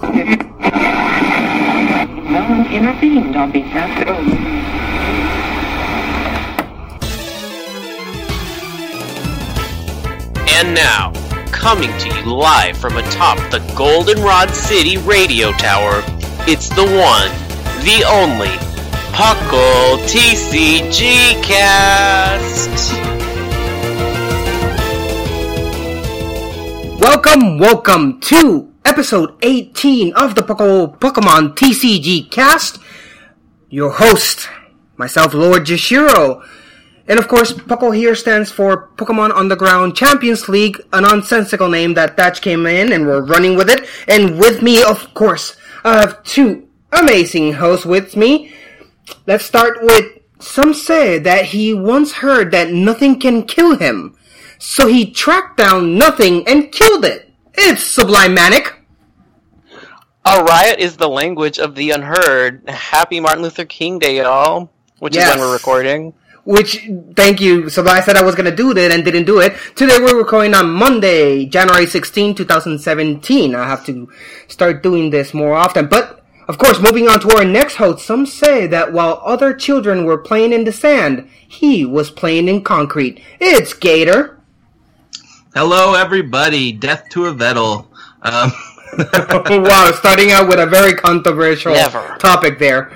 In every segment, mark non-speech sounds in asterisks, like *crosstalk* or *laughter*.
No one intervened on behalf of... And now, coming to you live from atop the Goldenrod City radio tower, it's the one, the only, Puckle TCG Cast! Welcome, welcome to episode 18 of the Pokemon TCG Cast. Your host, myself, Lord Jashiro. And of course, Puckle here stands for Pokemon Underground Champions League, a nonsensical name that Thatch came in and we're running with it. And with me, of course, I have two amazing hosts with me. Let's start with some say that he once heard that nothing can kill him. So he tracked down nothing and killed it. It's Sublime Manic. A riot is the language of the unheard. Happy Martin Luther King Day, y'all. Which Yes. is when we're recording. Which, thank you. So I said I was gonna do that and didn't do it. Today we're recording on Monday, January 16, 2017. I have to start doing this more often. But, of course, moving on to our next host, some say that while other children were playing in the sand, he was playing in concrete. It's Gator. Hello, everybody. Death to a Vettel. Um, *laughs* *laughs* wow, starting out with a very controversial Never. topic there.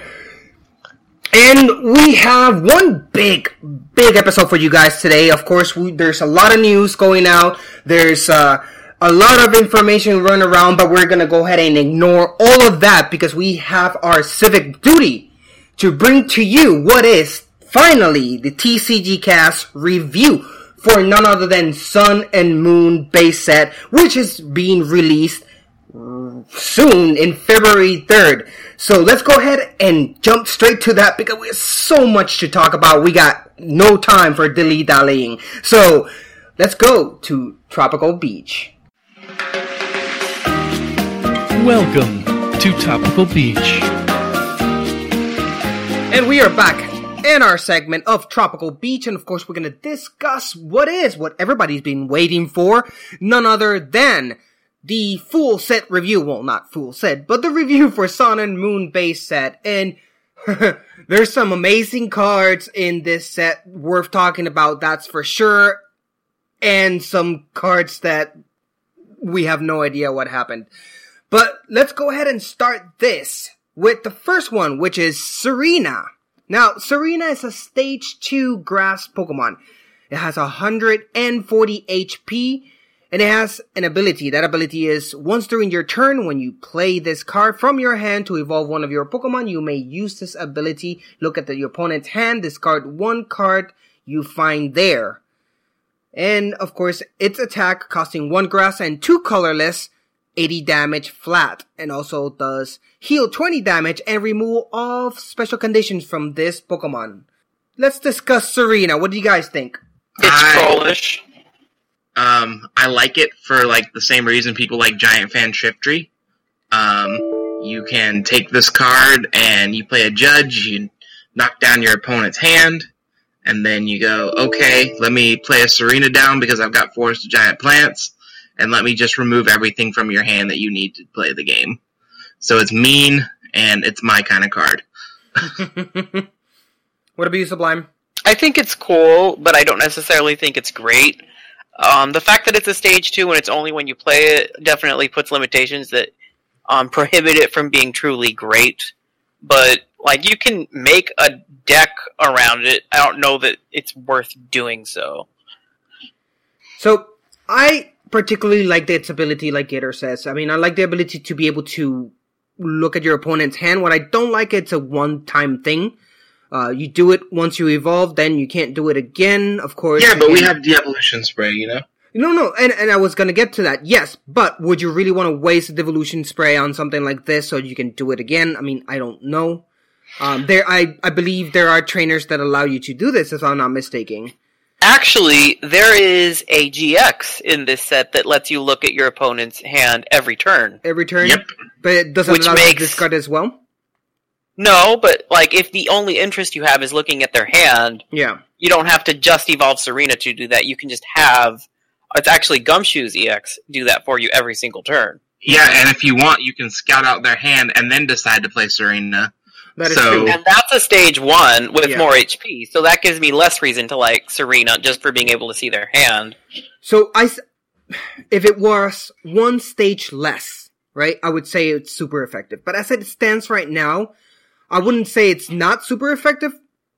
And we have one big, big episode for you guys today. Of course, we, there's a lot of news going out. There's uh, a lot of information running around, but we're gonna go ahead and ignore all of that because we have our civic duty to bring to you what is finally the TCG Cast review for none other than Sun and Moon base set, which is being released soon in February 3rd. So let's go ahead and jump straight to that because we have so much to talk about. We got no time for dilly dallying. So let's go to Tropical Beach. Welcome to Tropical Beach. And we are back in our segment of Tropical Beach. And of course, we're going to discuss what is what everybody's been waiting for. None other than the full set review. Well, not full set, but the review for Sun and Moon base set. And *laughs* there's some amazing cards in this set worth talking about. That's for sure. And some cards that we have no idea what happened. But let's go ahead and start this with the first one, which is Tsareena. Now, Tsareena is a stage 2 grass Pokemon. It has 140 HP, and it has an ability. That ability is once during your turn, when you play this card from your hand to evolve one of your Pokemon, you may use this ability. Look at the, your opponent's hand, discard one card you find there. And of course, its attack costing one grass and two colorless, 80 damage flat, and also does heal 20 damage and remove all special conditions from this Pokemon. Let's discuss Tsareena. What do you guys think? It's I- trollish. Um, I like it for like the same reason people like Giant Fan Shiftry. Um, you can take this card and you play a judge. You knock down your opponent's hand, and then you go, okay, let me play a Tsareena down because I've got Forest of Giant Plants, and let me just remove everything from your hand that you need to play the game. So it's mean, and it's my kind of card. *laughs* what about you, Sublime? I think it's cool, but I don't necessarily think it's great. Um, the fact that it's a stage two and it's only when you play it definitely puts limitations that um, prohibit it from being truly great. But like you can make a deck around it. I don't know that it's worth doing so. So I particularly like its ability, like Gator says. I mean, I like the ability to be able to look at your opponent's hand. What I don't like, it's a one-time thing. Uh, you do it once you evolve, then you can't do it again. Of course. Yeah, but we have the evolution spray, you know? No, no, and, and I was gonna get to that, yes, but would you really want to waste a devolution spray on something like this so you can do it again? I mean, I don't know. Um, there, I, I believe there are trainers that allow you to do this, if I'm not mistaken. Actually, there is a GX in this set that lets you look at your opponent's hand every turn. Every turn? Yep. But it doesn't Which allow you to discard as well? No, but like if the only interest you have is looking at their hand, Yeah. you don't have to just evolve Tsareena to do that. You can just have it's actually Gumshoos EX do that for you every single turn. Yeah, and if you want, you can scout out their hand and then decide to play Tsareena. That is So- true. And that's a stage one with Yeah. more HP, so that gives me less reason to like Tsareena just for being able to see their hand. So I, s- if it was one stage less, right, I would say it's super effective. But as it stands right now, I wouldn't say it's not super effective.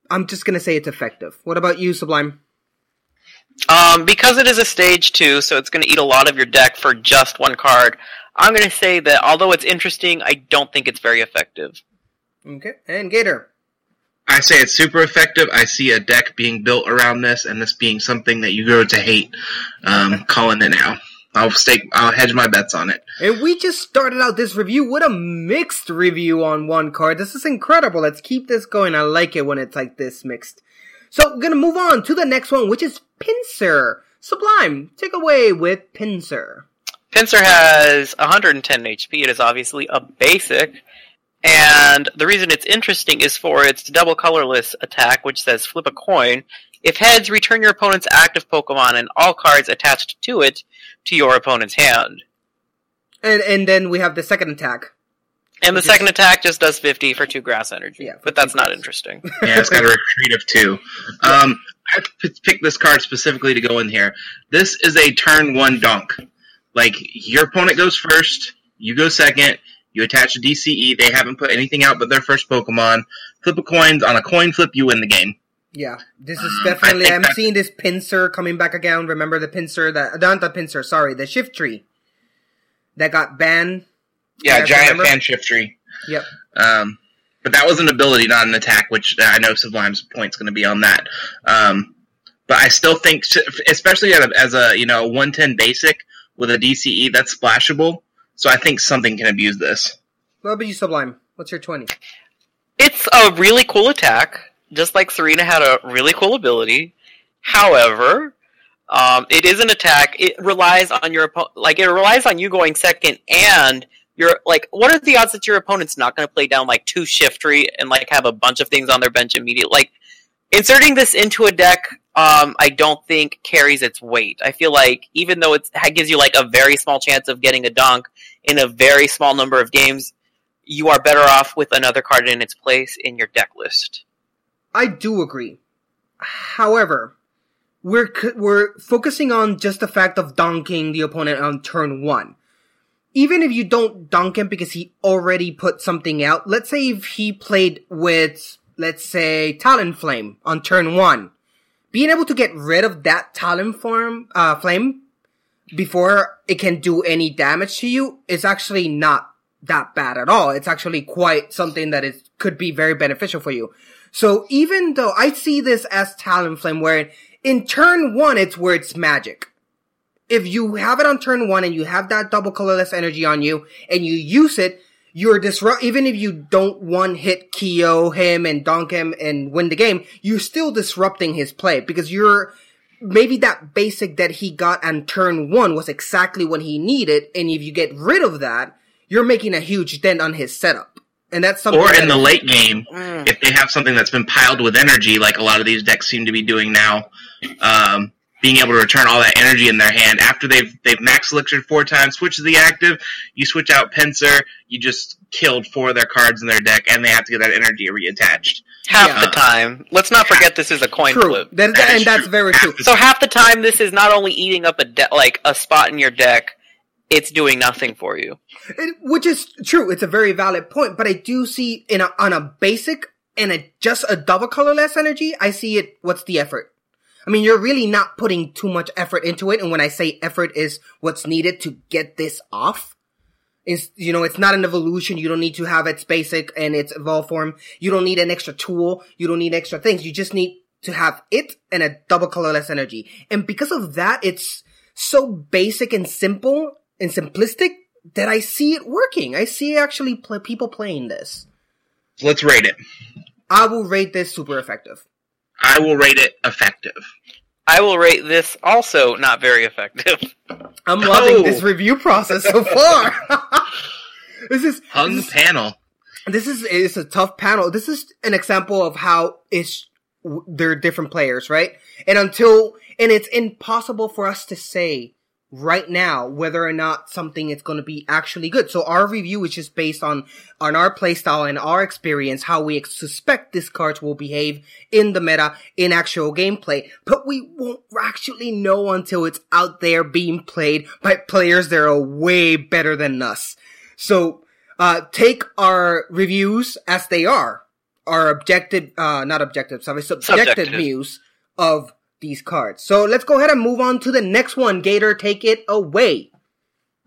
I'm just gonna say it's effective. What about you, Sublime? Um, because it is a stage two, so it's going to eat a lot of your deck for just one card. I'm going to say that although it's interesting, I don't think it's very effective. Okay, and Gator. I say it's super effective. I see a deck being built around this, and this being something that you grow to hate. Um, calling it now. I'll stake. I'll hedge my bets on it. And we just started out this review with a mixed review on one card. This is incredible. Let's keep this going. I like it when it's like this mixed. So we're gonna move on to the next one, which is Pinsir. Sublime, take away with Pinsir. Pinsir has 110 HP. It is obviously a basic. And the reason it's interesting is for its double colorless attack, which says flip a coin. If heads, return your opponent's active Pokemon and all cards attached to it to your opponent's hand. And and then we have the second attack. And the Which is- second attack just does 50 for two grass energy. Yeah, but that's two not interesting. *laughs* Yeah, it's got a retreat of two. Um, I p- picked this card specifically to go in here. This is a turn one donk. Like your opponent goes first, you go second. You attach a DCE. They haven't put anything out but their first Pokemon. Flip a coin. On a coin flip, you win the game. Yeah, this is definitely. I think I'm seeing this Pinsir coming back again. Remember the Pinsir that not the Pinsir, sorry, the Shiftry that got banned. Yeah, Yeah, giant fan Shiftry. Yep. Um, but that was an ability, not an attack, which I know Sublime's point's going to be on that. Um, but I still think, especially at a, as a you know 110 basic with a DCE that's splashable, so I think something can abuse this. What about you, Sublime? What's your twenty? It's a really cool attack, just like Tsareena had a really cool ability. However, um, it is an attack. It relies on your oppo- like it relies on you going second, and you're like, what are the odds that your opponent's not going to play down like two shiftry and like have a bunch of things on their bench immediately? Like inserting this into a deck, um, I don't think carries its weight. I feel like even though it gives you like a very small chance of getting a donk in a very small number of games, you are better off with another card in its place in your deck list. I do agree. However, we're we're focusing on just the fact of donking the opponent on turn one. Even if you don't donk him because he already put something out, let's say if he played with, let's say, Talonflame on turn one, being able to get rid of that Talonflame, uh, flame before it can do any damage to you is actually not that bad at all. It's actually quite something that is could be very beneficial for you. So even though I see this as Talonflame, where in turn one it's where it's magic. If you have it on turn one and you have that double colorless energy on you and you use it, you're disrupt. Even if you don't one hit KO him and donk him and win the game, you're still disrupting his play because you're maybe that basic that he got on turn one was exactly what he needed, and if you get rid of that, you're making a huge dent on his setup. And that's something. Or in the late game, Mm. if they have something that's been piled with energy, like a lot of these decks seem to be doing now, um, being able to return all that energy in their hand after they've they've max elixir four times, switch to the active, you switch out Pinsir, you just killed four of their cards in their deck, and they have to get that energy reattached. Half Yeah. the time. Let's not forget this is a coin True. flip. That, That and that's true. very Half true. So half the time, this is not only eating up a de- like a spot in your deck, it's doing nothing for you. It- which is true. It's a very valid point, but I do see in a, on a basic and a, just a double colorless energy, I see it. What's the effort? I mean, you're really not putting too much effort into it. And when I say effort is what's needed to get this off, is, you know, it's not an evolution. You don't need to have its basic and its evolve form. You don't need an extra tool. You don't need extra things. You just need to have it and a double colorless energy. And because of that, it's so basic and simple and simplistic that I see it working. I see actually pl- people playing this. Let's rate it. I will rate this super effective. I will rate it effective. I will rate this also not very effective. *laughs* I'm Oh. loving this oh. review process so far. *laughs* this is Hung this is, panel. this is it's a tough panel. This is an example of how it's w- they're different players, right? And until and it's impossible for us to say right now whether or not something is going to be actually good. So our review is just based on on our playstyle and our experience, how we ex- suspect this card will behave in the meta in actual gameplay. But we won't actually know until it's out there being played by players that are way better than us. So uh, take our reviews as they are, our objective, uh, not objective, sorry, subjective, Subjective. views of these cards. So let's go ahead and move on to the next one. Gator, take it away.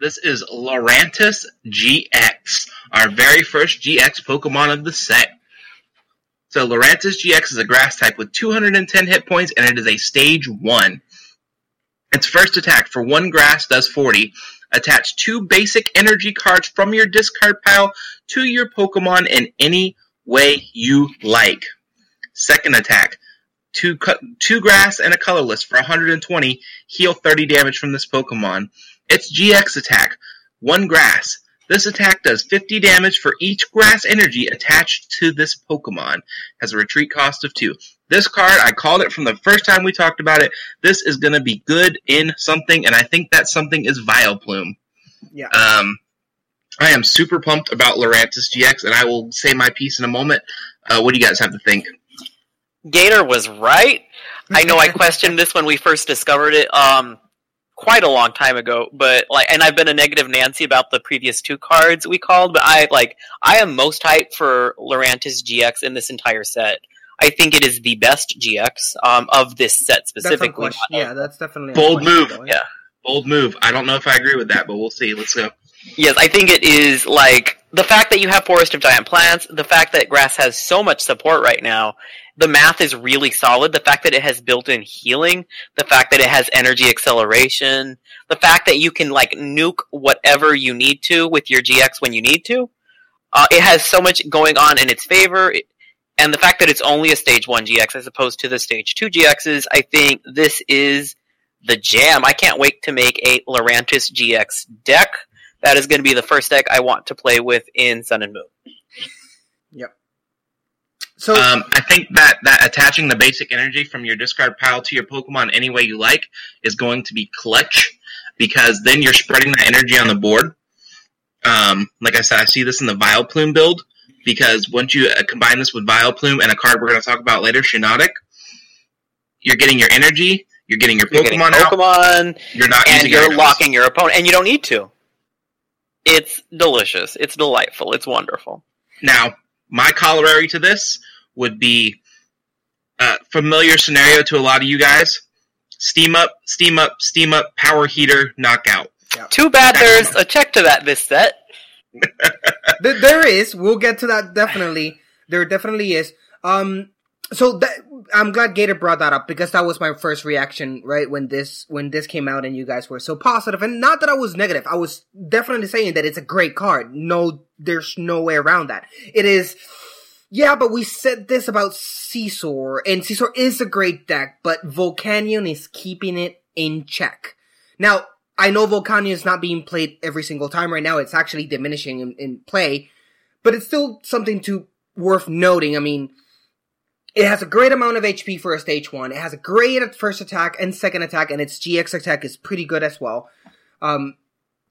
This is Lurantis GX, our very first GX Pokemon of the set. So Lurantis GX is a grass type with 210 hit points and it is a stage 1. Its first attack for one grass does 40. Attach two basic energy cards from your discard pile to your Pokemon in any way you like. Second attack, two, two grass and a colorless for 120. Heal 30 damage from this Pokemon. Its GX attack, one grass. This attack does 50 damage for each grass energy attached to this Pokemon. Has a retreat cost of 2. This card, I called it from the first time we talked about it. This is going to be good in something, and I think that something is Vileplume. Yeah. Um, I am super pumped about Lurantis GX, and I will say my piece in a moment. Uh, what do you guys have to think? Gator was right. I know I *laughs* questioned this when we first discovered it, um, quite a long time ago. But like, and I've been a negative Nancy about the previous two cards we called. But I like, I am most hyped for Lurantis GX in this entire set. I think it is the best GX um, of this set That's specifically. unquestioned. Yeah, that's definitely a Bold move. unquestionable, Yeah. Bold move. I don't know if I agree with that, but we'll see. Let's go. Yes, I think it is like the fact that you have Forest of Giant Plants, the fact that grass has so much support right now, the math is really solid, the fact that it has built-in healing, the fact that it has energy acceleration, the fact that you can like nuke whatever you need to with your GX when you need to. Uh, it has so much going on in its favor, and the fact that it's only a stage 1 GX as opposed to the stage 2 GXs, I think this is the jam. I can't wait to make a Lurantis GX deck. That is going to be the first deck I want to play with in Sun and Moon. Yep. So Um, I think that, that attaching the basic energy from your discard pile to your Pokemon any way you like is going to be clutch because then you're spreading that energy on the board. Um, like I said, I see this in the Vileplume build because once you uh, combine this with Vileplume and a card we're going to talk about later, Shiinotic, you're getting your energy, you're getting your You're getting Pokemon out, you're not and using you're items. locking your opponent, and you don't need to. It's delicious. It's delightful. It's wonderful. Now, my corollary to this would be uh, familiar scenario to a lot of you guys. Steam up, steam up, steam up, power heater, knockout. Too bad there's a check to that this set. There is. We'll get to that definitely. There definitely is. Um, so that I'm glad Gator brought that up because that was my first reaction, right? When this when this came out and you guys were so positive, and not that I was negative. I was definitely saying that it's a great card. No, there's no way around that. It is. Yeah, but we said this about Scizor, and Scizor is a great deck, but Volcanion is keeping it in check. Now, I know Volcanion is not being played every single time right now. It's actually diminishing in, in play, but it's still something to worth noting. I mean, It has a great amount of HP for a stage one. It has a great first attack and second attack, and its GX attack is pretty good as well. Um,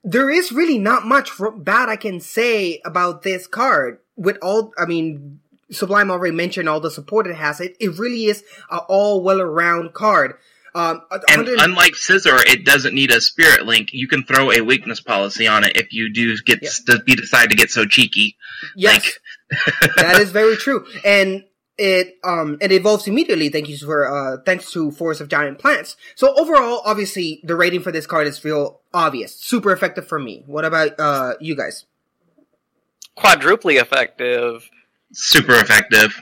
there is really not much bad I can say about this card. With all, I mean, Sublime already mentioned all the support it has. It, it really is an all well around card. Um, and unlike Scizor, it doesn't need a Spirit Link. You can throw a weakness policy on it if you do get yeah. to be decide to get so cheeky. Yes, like... *laughs* that is very true. And it um it evolves immediately. Thank you for uh thanks to Forest of Giant Plants. So overall, obviously, the rating for this card is real obvious. Super effective for me. What about uh you guys? Quadruply effective. Super effective.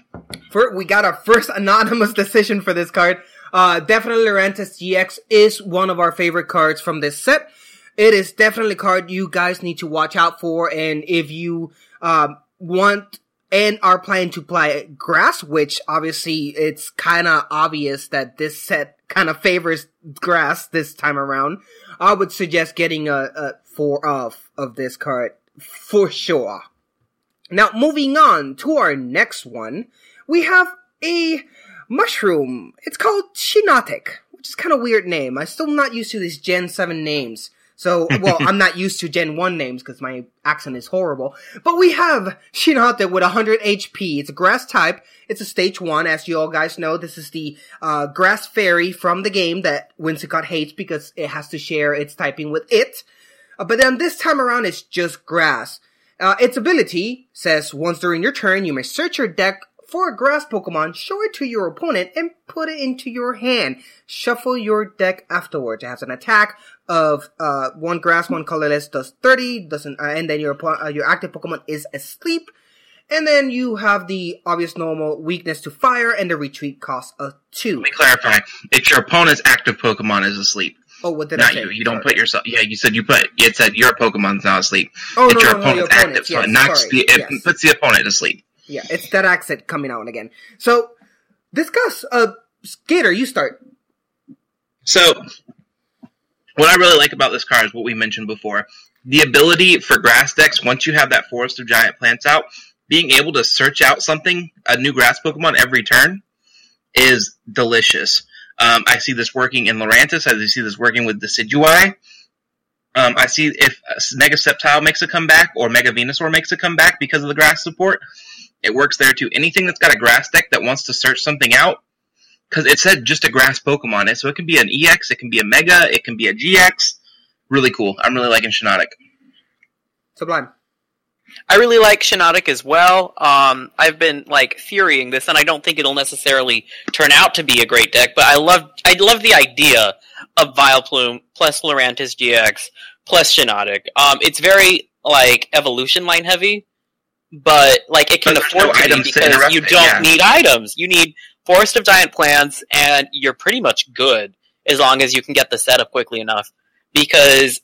For we got our first anonymous *laughs* decision for this card. Uh, definitely Lurantis GX is one of our favorite cards from this set. It is definitely a card you guys need to watch out for, and if you um, want and are planning to play grass, which obviously it's kind of obvious that this set kind of favors grass this time around. I would suggest getting a, a four of of this card for sure. Now, moving on to our next one, we have a mushroom. It's called Shiinotic, which is kind of weird name. I'm still not used to these Gen 7 names. So, well, I'm not used to Gen 1 names because my accent is horrible. But we have Shiinotic with 100 HP. It's a grass type. It's a stage 1. As you all guys know, this is the uh, grass fairy from the game that Whimsicott hates because it has to share its typing with it. Uh, but then this time around, it's just grass. Uh, its ability says once during your turn, you may search your deck for a grass Pokemon, show it to your opponent and put it into your hand. Shuffle your deck afterwards. It has an attack of uh, one grass, one colorless, does 30, doesn't, uh, and then your uh, your active Pokemon is asleep. And then you have the obvious normal weakness to fire and the retreat cost of two. Let me clarify. It's your opponent's active Pokemon is asleep. Oh, what did Not I say? you. You don't put yourself. Yeah, you said you put. It said your Pokemon's now asleep. Oh, it's no, your no, no, your opponent's opponent's, active, so yes, it knocks sorry, the. It yes. puts the opponent to sleep. Yeah, it's that accent coming out again. So, discuss. Uh, Gator, you start. So, what I really like about this card is what we mentioned before. The ability for grass decks, once you have that forest of giant plants out, being able to search out something, a new grass Pokemon every turn, is delicious. Um, I see this working in Lurantis. I see this working with Decidueye. Um, I see if Mega Sceptile makes a comeback or Mega Venusaur makes a comeback because of the grass support. It works there too. Anything that's got a grass deck that wants to search something out, because it said just a grass Pokemon, so it can be an EX, it can be a Mega, it can be a GX. Really cool. I'm really liking Shiinotic. Sublime. I really like Shiinotic as well. Um, I've been like theorying this, and I don't think it'll necessarily turn out to be a great deck. But I love, I love the idea of Vileplume plus Lurantis GX plus Shiinotic. Um, it's very like evolution line heavy, but like it can But afford no to be because you don't yeah. need items. You need Forest of Giant Plants, and you're pretty much good as long as you can get the setup quickly enough. Because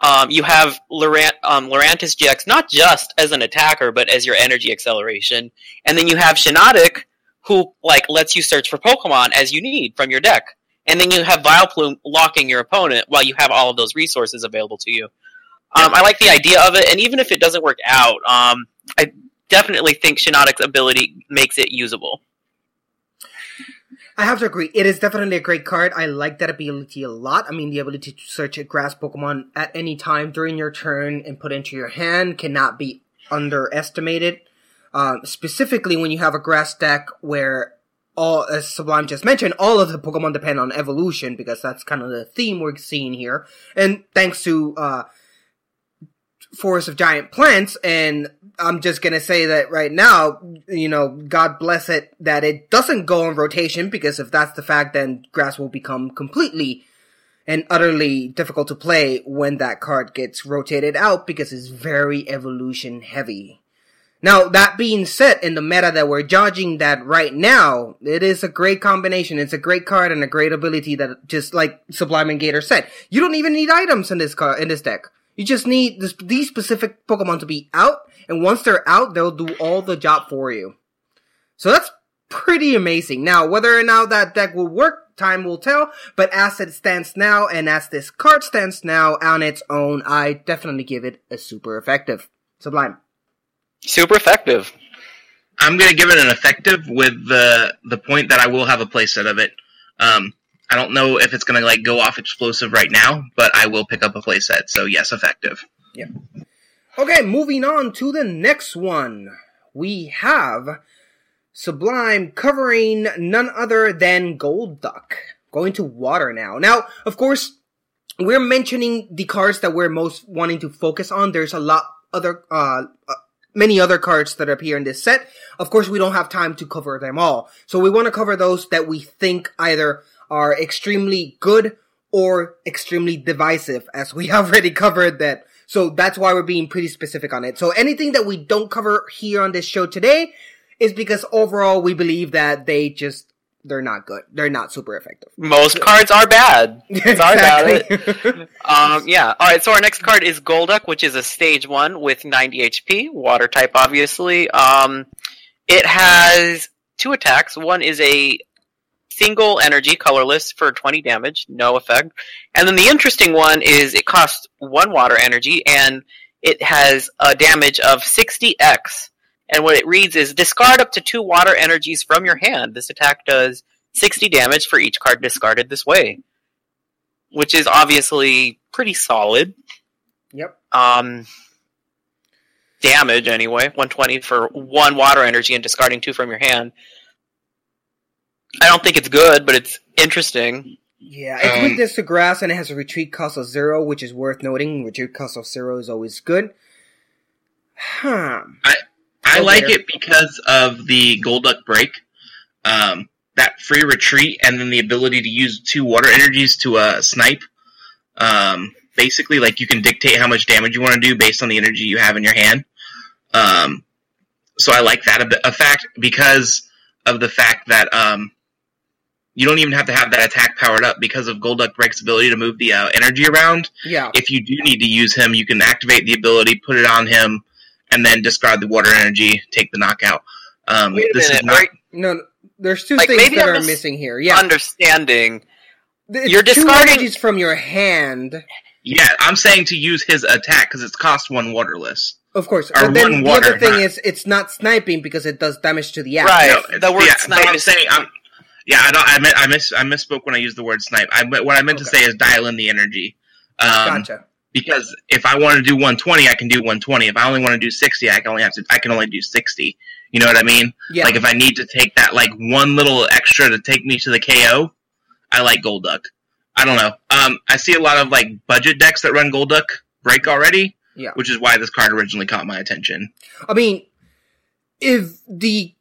um, you have Lurant, um, Lurantis GX not just as an attacker, but as your energy acceleration, and then you have Shiinotic, who like lets you search for Pokemon as you need from your deck, and then you have Vileplume locking your opponent while you have all of those resources available to you. Um, I like the idea of it, and even if it doesn't work out, um, I definitely think Shiinotic's ability makes it usable. I have to agree. It is definitely a great card. I like that ability a lot. I mean, the ability to search a grass Pokemon at any time during your turn and put into your hand cannot be underestimated. Um, specifically when you have a grass deck where all, as Sublime just mentioned, all of the Pokemon depend on evolution because that's kind of the theme we're seeing here. And thanks to, uh, Forest of Giant Plants, and I'm just gonna say that right now, you know, God bless it that it doesn't go on rotation, because if that's the fact, then grass will become completely and utterly difficult to play when that card gets rotated out, because it's very evolution heavy. Now, that being said, in the meta that we're judging that right now, it is a great combination. It's a great card and a great ability that, just like Sublime and Gator said, you don't even need items in this card, in this deck. You just need this, these specific Pokemon to be out, and once they're out, they'll do all the job for you. So that's pretty amazing. Now, whether or not that deck will work, time will tell, but as it stands now, and as this card stands now on its own, I definitely give it a super effective. Sublime. Super effective. I'm gonna give it an effective with the the point that I will have a playset of it. Um, I don't know if it's gonna like go off explosive right now, but I will pick up a playset. So yes, effective. Yeah. Okay, moving on to the next one. We have Sublime covering none other than Golduck. Going to water now. Now, of course, we're mentioning the cards that we're most wanting to focus on. There's a lot other, uh, uh, many other cards that appear in this set. Of course, we don't have time to cover them all. So we want to cover those that we think either are extremely good or extremely divisive, as we *laughs* already covered that. So that's why we're being pretty specific on it. So anything that we don't cover here on this show today is because overall we believe that they just, they're not good. They're not super effective. Most cards are bad. *laughs* Sorry about it. *laughs* Um, yeah. All right. So our next card is Golduck, which is a stage one with 90 HP, water type, obviously. Um, it has two attacks. One is a single energy, colorless, for 20 damage, no effect. And then the interesting one is it costs one water energy, and it has a damage of 60x. And what it reads is discard up to two water energies from your hand. This attack does 60 damage for each card discarded this way. Which is obviously pretty solid. yep. Um, damage, anyway. 120 for one water energy and discarding two from your hand. I don't think it's good, but it's interesting. Yeah, it's Um, with this to grass and it has a retreat cost of zero, which is worth noting. Retreat cost of zero is always good. Huh. I Okay. like it because of the Golduck break, um, that free retreat, and then the ability to use two water energies to uh, snipe. Um, basically, like you can dictate how much damage you want to do based on the energy you have in your hand. Um, so I like that a, bit, a fact because of the fact that um, you don't even have to have that attack powered up because of Golduck Break's ability to move the uh, energy around Yeah. if you do need to use him, you can activate the ability, put it on him, and then discard the water energy, take the knockout. Um, Wait a this minute. is not. No, no, there's two Like, things maybe that I'm are mis- missing here. Yeah. Understanding. It's you're discarding- energies from your hand. Yeah, I'm saying to use his attack because it's cost one waterless. Of course. Or but then one the water, other thing not- is it's not sniping because it does damage to the app. Right. No, the word yeah, snipe I'm is- saying I'm. Yeah, I don't. I meant I miss I misspoke when I used the word snipe. I what I meant to say is dial in the energy. Um, Gotcha. Because if I want to do 120, I can do 120. If I only want to do 60, I can only have to. I can only do 60. You know what I mean? Yeah. Like if I need to take that like one little extra to take me to the KO, I like Golduck. I don't know. Um, I see a lot of like budget decks that run Golduck break already, yeah. which is why this card originally caught my attention. I mean, if the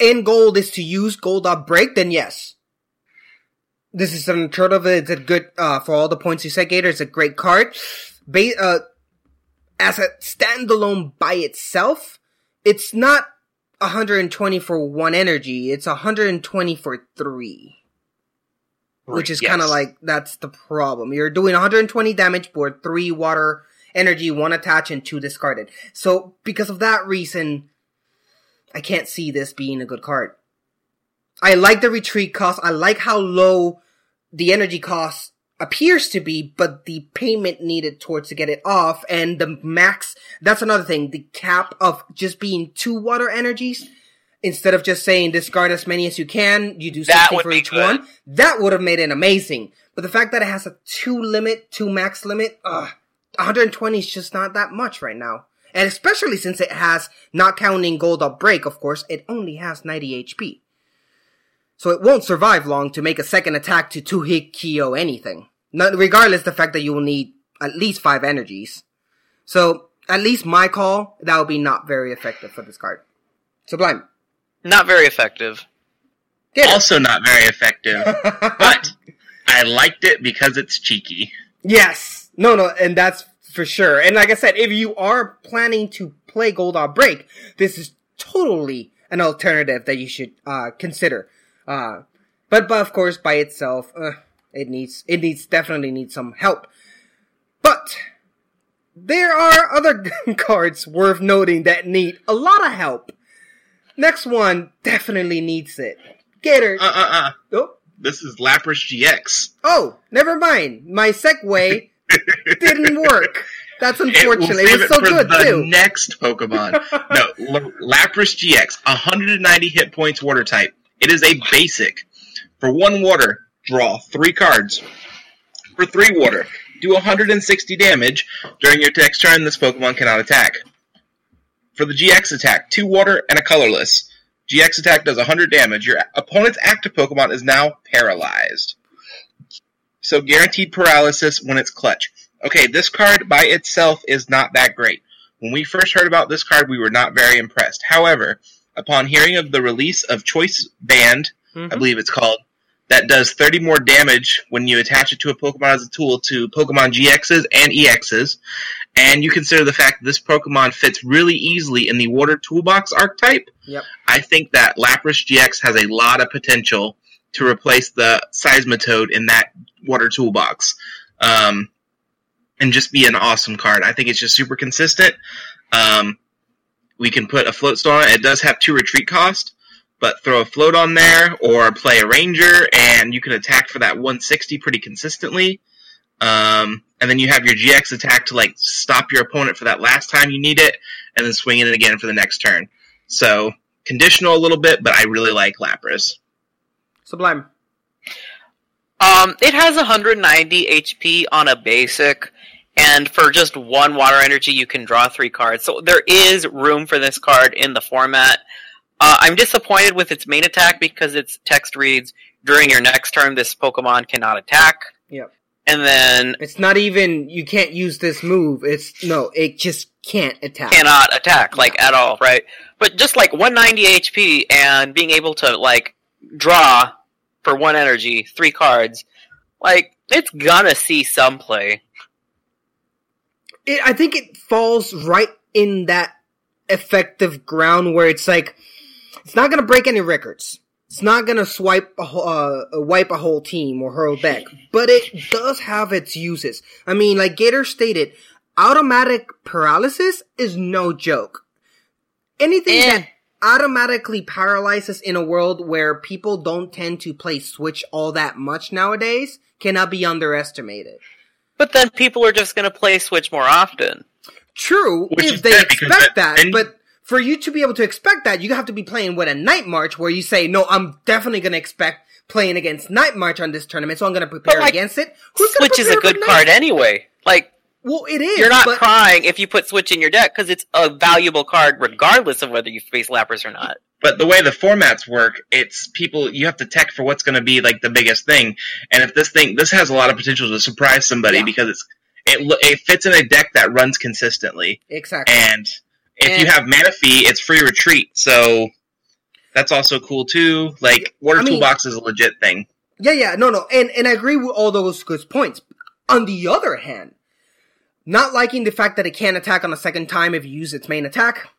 end goal is to use Golduck break, then yes. This is an alternative. It's a good, uh, for all the points you said, Gator, it's a great card. Ba- uh, as a standalone by itself, it's not 120 for one energy, it's 120 for three. Which is Yes. kind of like, that's the problem. You're doing 120 damage for three water energy, one attach, and two discarded. So, because of that reason, I can't see this being a good card. I like the retreat cost. I like how low the energy cost appears to be, but the payment needed towards to get it off and the max, that's another thing. The cap of just being two water energies instead of just saying discard as many as you can, you do That 60 would for each good. one. That would have made it amazing. But the fact that it has a two limit, two max limit, ugh, 120 is just not that much right now. And especially since it has, not counting Golduck break, of course, it only has 90 HP. So it won't survive long to make a second attack to two hit KO anything. Not, regardless the fact that you will need at least five energies. So, at least my call, that would be not very effective for this card. Sublime. Not very effective. Get it. Also not very effective, *laughs* but I liked it because it's cheeky. Yes. No, no, and that's for sure. And like I said, if you are planning to play Golduck Break, this is totally an alternative that you should uh, consider. Uh, but, but of course, by itself, uh, it needs it needs definitely needs some help. But there are other *laughs* cards worth noting that need a lot of help. Next one definitely needs it. Gator. Uh uh uh. oh, This is Lapras GX. oh, never mind. My segue didn't work. That's *laughs* It will unfortunate. It, save was so for good the too. next Pokemon. no, *laughs* L- Lapras GX, 190 hit points water type. It is a basic. For one water, draw three cards. For three water, do 160 damage. During your next turn, this Pokemon cannot attack. For the GX attack, two water and a colorless. GX attack does 100 damage. Your opponent's active Pokemon is now paralyzed. So guaranteed paralysis when it's clutch. Okay, this card by itself is not that great. When we first heard about this card, we were not very impressed. However, upon hearing of the release of Choice Band, I mm-hmm. believe it's called, that does 30 more damage when you attach it to a Pokemon as a tool to Pokemon GXs and EXs, and you consider the fact that this Pokemon fits really easily in the Water Toolbox archetype, Yep. I think that Lapras GX has a lot of potential to replace the Seismitoad in that Water Toolbox. Um, and just be an awesome card. I think it's just super consistent. Um, we can put a float stone on it. It does have two retreat cost, but throw a float on there or play a ranger, and you can attack for that 160 pretty consistently. Um, and then you have your GX attack to like stop your opponent for that last time you need it, and then swing it again for the next turn. So conditional a little bit, but I really like Lapras. Sublime. Um, it has 190 HP on a basic, and for just one water energy, you can draw three cards. So there is room for this card in the format. Uh, I'm disappointed with its main attack because its text reads, during your next turn, this Pokemon cannot attack. Yep. And then It's not even you can't use this move. It's no, it just can't attack. cannot attack, like, at all, right? But just like 190 HP and being able to, like, draw for one energy, three cards, like, it's gonna see some play. It, I think it falls right in that effective ground where it's like it's not gonna break any records. It's not gonna swipe a, uh, wipe a whole team or hurl deck, but it does have its uses. I mean, like Gator stated, automatic paralysis is no joke. Anything Eh. that automatically paralyzes in a world where people don't tend to play Switch all that much nowadays cannot be underestimated. But then people are just gonna play Switch more often. True, Which if they expect that- that, then- but for you to be able to expect that, you have to be playing with a Night March where you say, no, I'm definitely going to expect playing against Night March on this tournament, so I'm going to prepare like, against it. Who's gonna Switch is a good card anyway. Like, Well, it is. you're not but crying if you put Switch in your deck because it's a valuable card regardless of whether you face Lapras or not. But the way the formats work, it's people you have to tech for what's going to be like the biggest thing. And if this thing, this has a lot of potential to surprise somebody Yeah. because it's it lo- it fits in a deck that runs consistently. exactly. And if And- you have Manaphy, it's free retreat, so that's also cool too. Like Water I mean- Toolbox is a legit thing. Yeah, yeah, no, no, and and I agree with all those good points. On the other hand, not liking the fact that it can't attack on a second time if you use its main attack,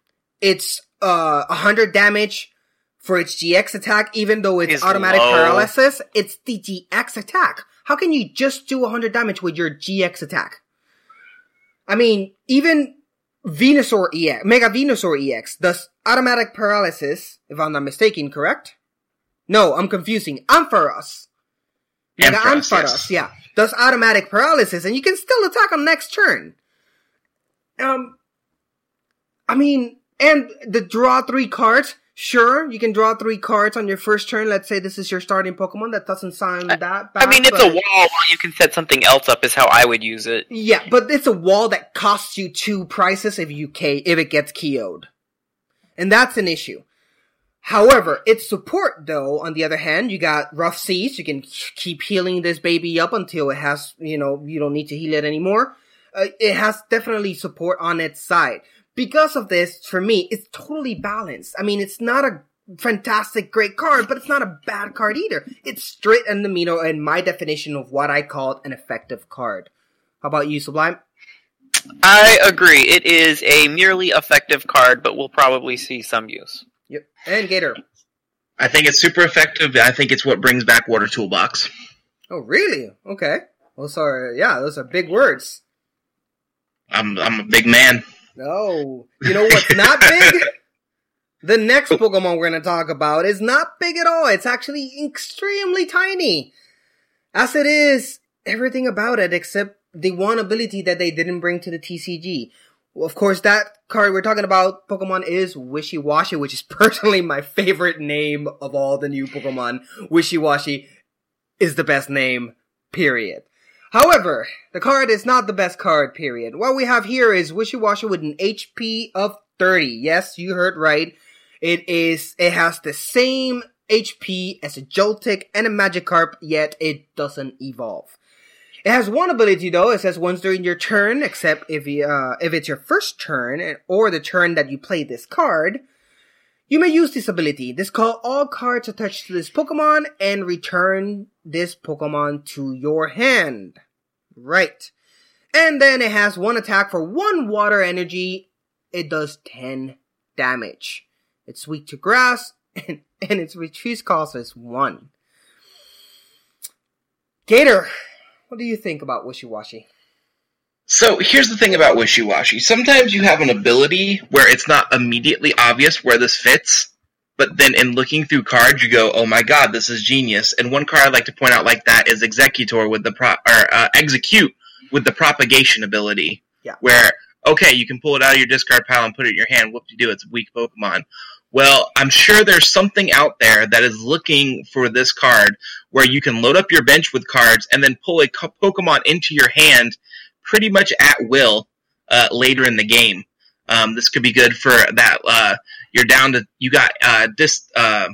it's uh hundred damage for its GX attack, even though it's Is automatic low. paralysis. It's the GX attack. How can you just do hundred damage with your GX attack? I mean, even Venusaur EX, Mega Venusaur EX does automatic paralysis, if I'm not mistaken, correct? No, I'm confusing. Ampharos. Mega Ampharos, Ampharos, yes. yeah. Does automatic paralysis, and you can still attack on next turn. Um, I mean, and the draw three cards, sure, you can draw three cards on your first turn. Let's say this is your starting Pokemon. That doesn't sound that bad. I mean, it's a wall where you can set something else up, is how I would use it. Yeah, but it's a wall that costs you two prices if you K if it gets KO'd. And that's an issue. However, its support though, on the other hand, you got rough seas, you can keep healing this baby up until it has, you know, you don't need to heal it anymore. Uh, it has definitely support on its side. Because of this, for me, it's totally balanced. I mean, it's not a fantastic great card, but it's not a bad card either. It's straight in the middle and my definition of what I called an effective card. How about you, Sublime? I agree. It is a merely effective card, but we'll probably see some use. Yep. And Gator. I think it's super effective. I think it's what brings back Water Toolbox. Oh, really? Okay. Well, sorry. Yeah, those are big words. I'm I'm a big man. No. You know what's not *laughs* big? The next Pokemon we're going to talk about is not big at all. It's actually extremely tiny. As it is, everything about it except the one ability that they didn't bring to the TCG. Well, of course, that card we're talking about, Pokemon, is Wishiwashi, which is *laughs* personally my favorite name of all the new Pokemon. Wishiwashi is the best name, period. However, the card is not the best card, period. What we have here is Wishiwashi with an HP of 30. Yes, you heard right. It is, it has the same HP as a Joltik and a Magikarp, yet it doesn't evolve. It has one ability though. It says once during your turn, except if you, uh, if it's your first turn or the turn that you play this card, you may use this ability. This call all cards attached to this Pokemon and return this Pokemon to your hand. Right. And then it has one attack for one water energy. It does 10 damage. It's weak to grass *laughs* and, and its retreat cost is 1. Gator, what do you think about Wishiwashi? So here's the thing about Wishiwashi. Sometimes you have an ability where it's not immediately obvious where this fits, but then in looking through cards, you go, "Oh my god, this is genius!" And one card I'd like to point out like that is Exeggutor with the pro or uh, Exeggcute with the propagation ability. Yeah. Where okay, you can pull it out of your discard pile and put it in your hand. Do you do? It's a weak Pokemon. Well, I'm sure there's something out there that is looking for this card where you can load up your bench with cards and then pull a Pokemon into your hand pretty much at will uh, later in the game. Um, this could be good for that. Uh, you're down to you got uh, this. Uh,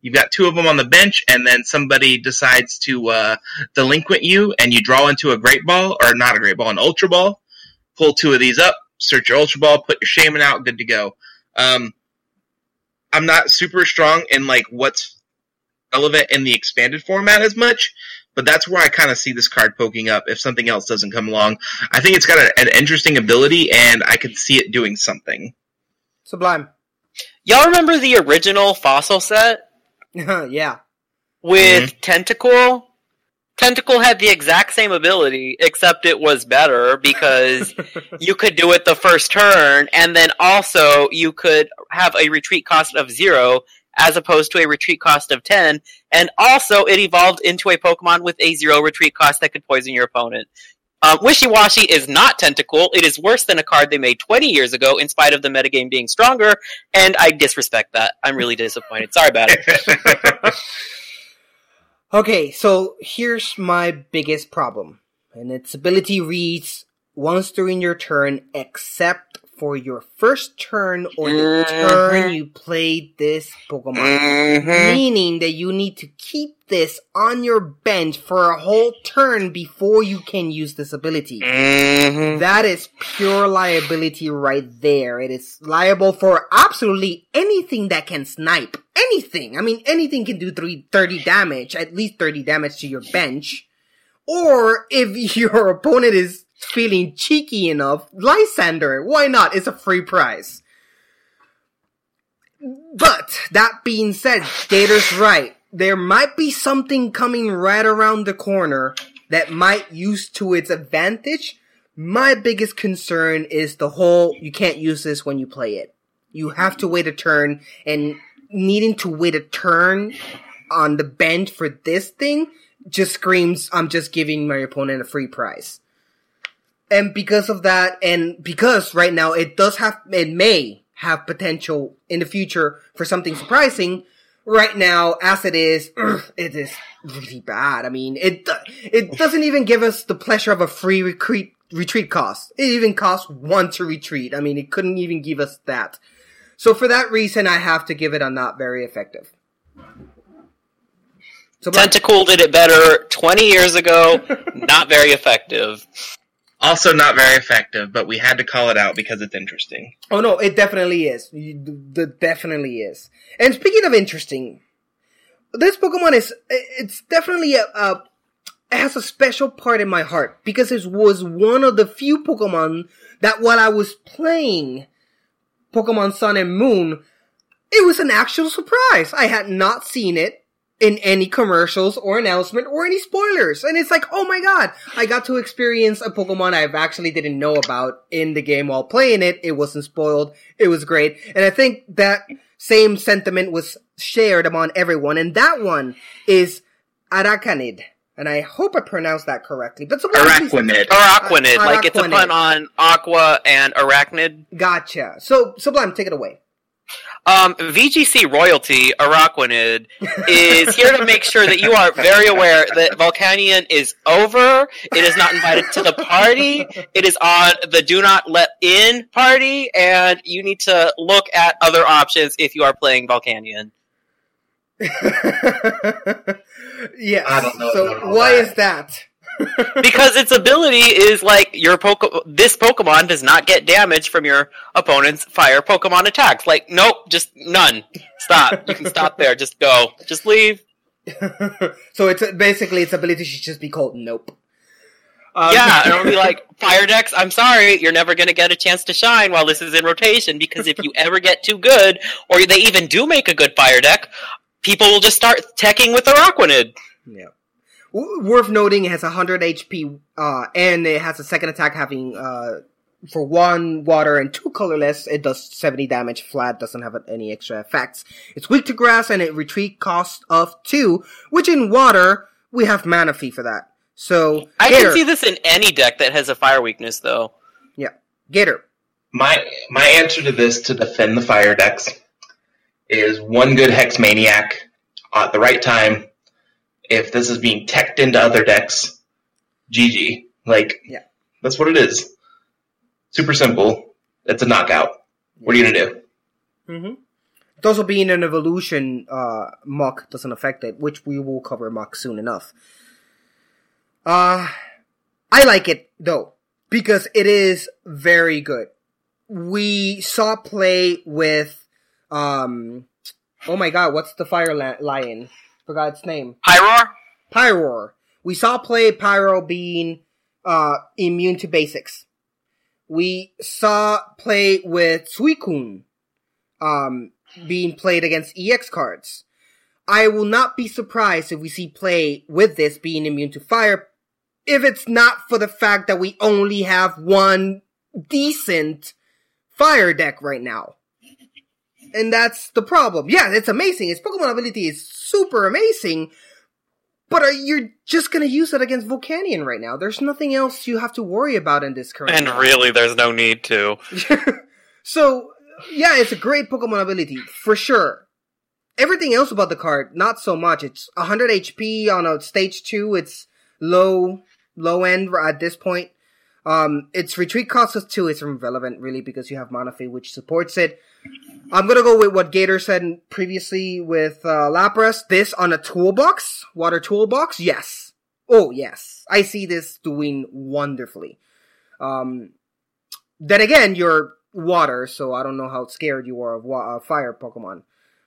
you've got two of them on the bench, and then somebody decides to uh, delinquent you, and you draw into a great ball or not a great ball, an ultra ball. Pull two of these up, search your ultra ball, put your Shaymin out, good to go. Um, I'm not super strong in like what's relevant in the expanded format as much, but that's where I kind of see this card poking up if something else doesn't come along. I think it's got a, an interesting ability, and I could see it doing something. Sublime. Y'all remember the original fossil set *laughs* yeah. with mm-hmm. Tentacool? Tentacool had the exact same ability, except it was better because *laughs* you could do it the first turn, and then also you could have a retreat cost of zero as opposed to a retreat cost of 10, and also it evolved into a Pokemon with a zero retreat cost that could poison your opponent. Um, Wishiwashi is not Tentacool. It is worse than a card they made 20 years ago, in spite of the metagame being stronger, and I disrespect that. I'm really disappointed. Sorry about it. *laughs* Okay, so here's my biggest problem. And its ability reads once during your turn, except for your first turn or the mm-hmm. turn you played this Pokemon. Mm-hmm. Meaning that you need to keep this on your bench for a whole turn before you can use this ability. Mm-hmm. That is pure liability right there. It is liable for absolutely anything that can snipe. Anything. I mean, anything can do three, 30 damage, at least 30 damage to your bench. Or if *laughs* your opponent is feeling cheeky enough, Lysandre, why not? It's a free prize. But, that being said, Gator's right. There might be something coming right around the corner that might use to its advantage. My biggest concern is the whole, you can't use this when you play it. You have to wait a turn, and needing to wait a turn on the bench for this thing just screams, I'm just giving my opponent a free prize. And because of that, and because right now it does have, it may have potential in the future for something surprising, right now, as it is, *clears throat* it is really bad. I mean, it, it doesn't even give us the pleasure of a free retreat, retreat cost. It even costs one to retreat. I mean, it couldn't even give us that. So for that reason, I have to give it a not very effective. So, Tentacool did it better 20 years ago. *laughs* Not very effective. Also, not very effective, but we had to call it out because it's interesting. Oh no, it definitely is. It definitely is. And speaking of interesting, this Pokemon is, it's definitely a, a it has a special part in my heart because it was one of the few Pokemon that while I was playing Pokemon Sun and Moon, it was an actual surprise. I had not seen it in any commercials or announcement or any spoilers. And it's like, oh my god, I got to experience a Pokemon I've actually didn't know about in the game while playing it. It wasn't spoiled. It was great. And I think that same sentiment was shared among everyone. And that one is Araquanid. And I hope I pronounced that correctly. But Sublime, please- Araquanid. Or Aquanid, Uh, like it's a Araquanid. pun on aqua and arachnid. Gotcha. So, Sublime, take it away. Um, VGC royalty, Araquanid, is here to make sure that you are very aware that Volcanion is over. It is not invited to the party. It is on the do not let in party, and you need to look at other options if you are playing Volcanion. *laughs* yes. I don't know So, why that. is that? Because its ability is like your Poke- this Pokemon does not get damage from your opponent's fire Pokemon attacks. Like, nope, just none. Stop. You can stop there. Just go. Just leave. *laughs* so it's basically its ability should just be called Nope. Um, yeah, and it'll be *laughs* like, Fire Dex, I'm sorry, you're never gonna get a chance to shine while this is in rotation, because if you ever get too good, or they even do make a good Fire Deck, people will just start teching with their Aquanid. Yeah. W- worth noting, it has 100 HP, uh, and it has a second attack having, uh, for one water and two colorless, it does 70 damage flat, doesn't have any extra effects. It's weak to grass and it retreat cost of two, which in water, we have Manaphy for that. So, I Gator, can see this in any deck that has a fire weakness, though. yeah, Gator. My my answer to this to defend the fire decks is one good hex maniac at the right time. If this is being teched into other decks, GG. Like Yeah. that's what it is. Super simple. It's a knockout. What are you gonna do? Mm-hmm. It also being an evolution, uh, Muk doesn't affect it, which we will cover Muk soon enough. Uh, I like it though, because it is very good. We saw play with, um, oh my god, what's the fire lion? Forgot its name. Pyroar? Pyroar. We saw play Pyroar being uh, immune to basics. We saw play with Suicune um, being played against EX cards. I will not be surprised if we see play with this being immune to fire, if it's not for the fact that we only have one decent fire deck right now. And that's the problem. Yeah, it's amazing. Its Pokemon ability is super amazing, but are you just gonna use it against Volcanion right now? There's nothing else you have to worry about in this current. And really, there's no need to. *laughs* so, yeah, it's a great Pokemon ability, for sure. Everything else about the card, not so much. It's 100 HP on a stage 2, it's low, low end at this point. Um, its retreat cost us 2, it's irrelevant really because you have Manaphy which supports it. I'm gonna go with what Gator said previously with, uh, Lapras. This on a toolbox? Water toolbox? Yes. Oh, yes. I see this doing wonderfully. Um, then again, you're water, so I don't know how scared you are of wa- uh, fire Pokemon.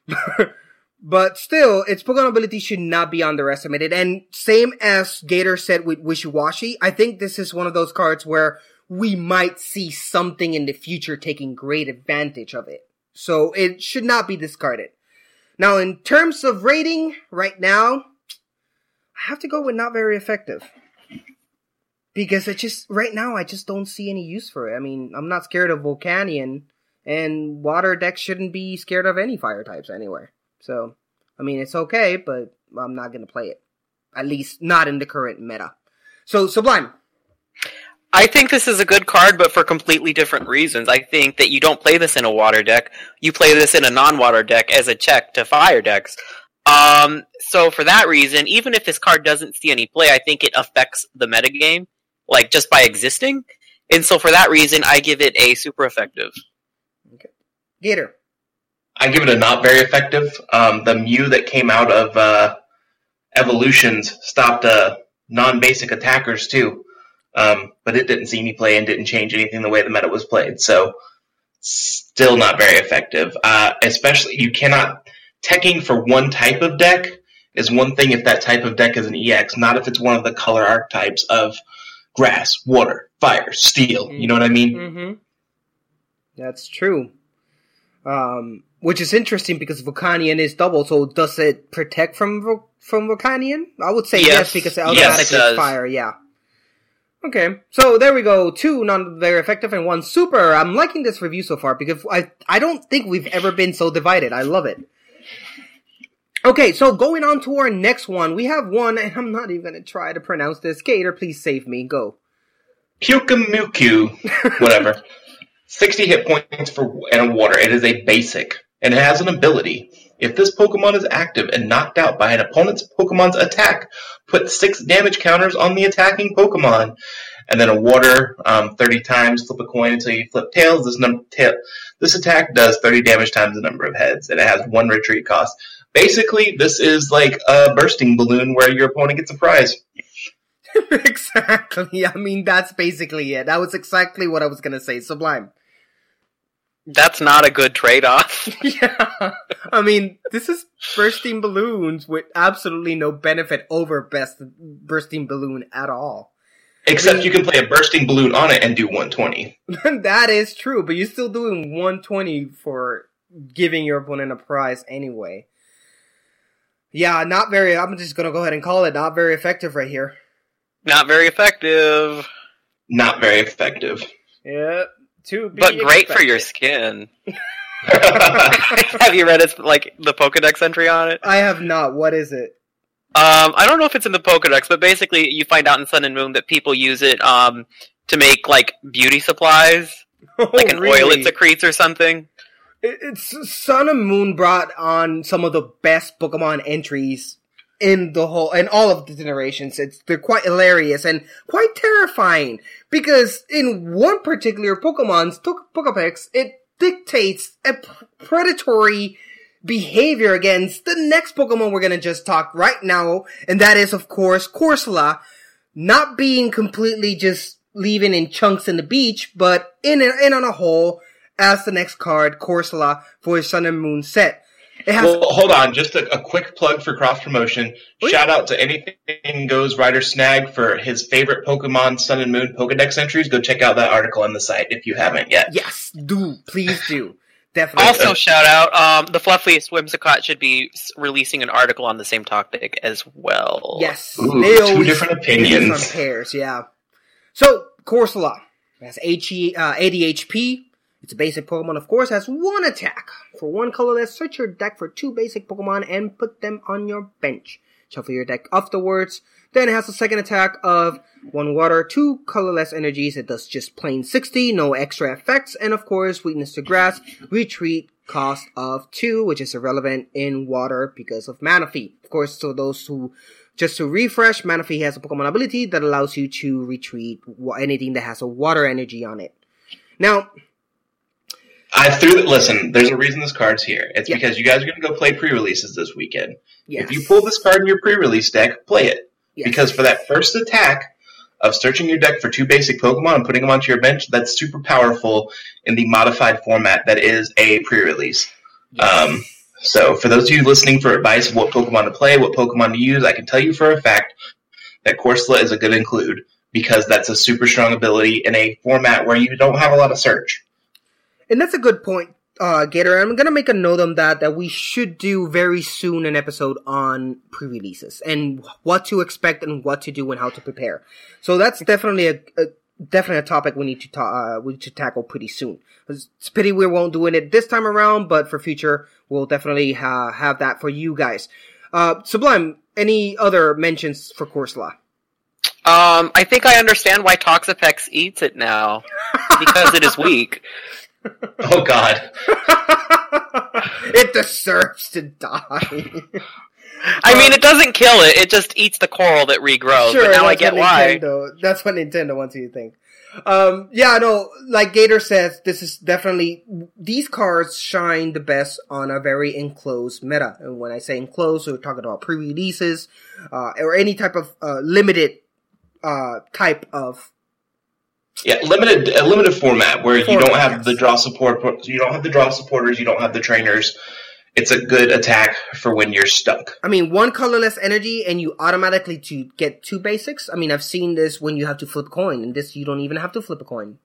*laughs* but still, its Pokemon ability should not be underestimated. And same as Gator said with Wishiwashi, I think this is one of those cards where we might see something in the future taking great advantage of it. So it should not be discarded. Now, in terms of rating, right now, I have to go with not very effective. Because it just, right now, I just don't see any use for it. I mean, I'm not scared of Volcanion, and water decks shouldn't be scared of any fire types anywhere. So, I mean, it's okay, but I'm not gonna play it. At least not in the current meta. So, Sublime. I think this is a good card, but for completely different reasons. I think that you don't play this in a water deck. You play this in a non-water deck as a check to fire decks. Um, so for that reason, even if this card doesn't see any play, I think it affects the metagame, like just by existing. And so for that reason, I give it a super effective. Gator. I give it a not very effective. Um, the Mew that came out of uh, Evolutions stopped uh, non-basic attackers too, um, but it didn't see me play and didn't change anything the way the meta was played. So still not very effective. Uh, especially you cannot teching for one type of deck is one thing if that type of deck is an EX, not if it's one of the color archetypes of grass, water, fire, steel. You know what I mean? Mm-hmm. That's true. Um, which is interesting because Volcanion is double, so does it protect from Vo- from Volcanion? I would say yes, Yes. because it Yes, it automatically does. fire, yeah. Okay, so there we go. Two non very effective and one super. I'm liking this review so far because I I don't think we've ever been so divided. I love it. Okay, so going on to our next one, we have one, and I'm not even gonna try to pronounce this. Gator, please save me. Go. Pyukumuku, *laughs* whatever. 60 hit points for and a water. It is a basic, and it has an ability. If this Pokemon is active and knocked out by an opponent's Pokemon's attack, put six damage counters on the attacking Pokemon. And then a water, um, 30 times, flip a coin until you flip tails. This, num- ta- this attack does 30 damage times the number of heads, and it has one retreat cost. Basically, this is like a bursting balloon where your opponent gets a prize. *laughs* exactly. I mean, that's basically it. That was exactly what I was gonna say. Sublime. That's not a good trade off. *laughs* yeah. I mean, this is bursting balloons with absolutely no benefit over best bursting balloon at all. Except you can play a bursting balloon on it and do 120. *laughs* that is true, but you're still doing 120 for giving your opponent a prize anyway. Yeah, not very. I'm just gonna go ahead and call it not very effective right here. Not very effective. Not very effective. Yeah, to be But great for your skin. *laughs* *laughs* Have you read its like the Pokedex entry on it? I have not. What is it? Um, I don't know if it's in the Pokedex, but basically you find out in Sun and Moon that people use it um to make like beauty supplies, *laughs* like an oil Oh, really? it secretes or something. It's Sun and Moon brought on some of the best Pokemon entries in the whole in all of the generations. It's they're quite hilarious and quite terrifying because in one particular Pokemon's Pokedex, it dictates a predatory behavior against the next Pokemon we're gonna just talk right now, and that is of course Corsola, not being completely just leaving in chunks in the beach, but in in on a whole as the next card, Corsola, for Sun and Moon set. It has Well, hold on. Just a, a quick plug for cross promotion. Shout out to Anything Goes Rider Snag for his favorite Pokemon Sun and Moon Pokedex entries. Go check out that article on the site if you haven't yet. yes, do please do definitely. Also, shout out um the Fluffiest Whimsicott should be releasing an article on the same topic as well. yes, Ooh, they two different opinions. on pairs. Yeah. So Corsola has HE, uh, 80 HP. It's a basic Pokemon, of course, has one attack. For one colorless, search your deck for two basic Pokemon and put them on your bench. Shuffle your deck afterwards. Then it has a second attack of one water, two colorless energies. It does just plain 60, no extra effects. And of course, weakness to grass, retreat cost of two, which is irrelevant in water because of Manaphy. Of course, so those who just to refresh, Manaphy has a Pokemon ability that allows you to retreat anything that has a water energy on it. Now, I threw it. Listen, there's a reason this card's here. It's Yeah. because you guys are going to go play pre-releases this weekend. yes. If you pull this card in your pre-release deck, play it. Yes. Because for that first attack of searching your deck for two basic Pokemon and putting them onto your bench, that's super powerful in the modified format that is a pre-release. Um, so for those of you listening for advice of what Pokemon to play, what Pokemon to use, I can tell you for a fact that Corsola is a good include because that's a super strong ability in a format where you don't have a lot of search. And that's a good point, uh, Gator. I'm gonna make a note on that, that we should do very soon an episode on pre-releases and what to expect and what to do and how to prepare. So that's definitely a, a definitely a topic we need to ta- uh, we need to tackle pretty soon. It's a pity we won't doing it this time around, but for future, we'll definitely ha- have that for you guys. Uh, Sublime, any other mentions for Corsola? Um, I think I understand why Toxapex eats it now because it is weak. *laughs* *laughs* Oh God. it deserves to die. I mean, it doesn't kill it; it just eats the coral that regrows. but now I that's get what why. Nintendo, that's what Nintendo wants you to think. Um, yeah, no, like Gator says, this is definitely, these cards shine the best on a very enclosed meta. And when I say enclosed, we're talking about pre-releases, uh, or any type of, uh, limited, uh, type of, Yeah, limited a limited format where you don't have yes. the draw support. You don't have the draw supporters. You don't have the trainers. It's a good attack for when you're stuck. I mean, one colorless energy and you automatically to get two basics. I mean, I've seen this when you have to flip a coin, and this you don't even have to flip a coin.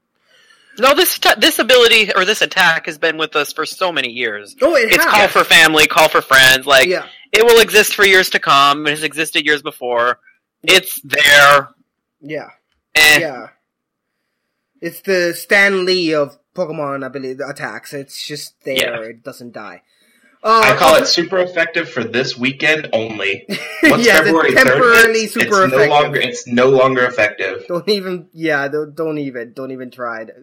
No, this t- this ability or this attack has been with us for so many years. Oh, it It's has. call for family, call for friends. Like Yeah. it will exist for years to come. It has existed years before. It's there. Yeah. Eh. Yeah. It's the Stan Lee of Pokemon ability attacks. It's just there. Yeah. It doesn't die. Uh, I call it super effective for this weekend only. *laughs* Once Yeah, the February 3rd temporarily hits, super it's no effective. longer it's no longer effective. Don't even, yeah, don't, don't even, don't even try it.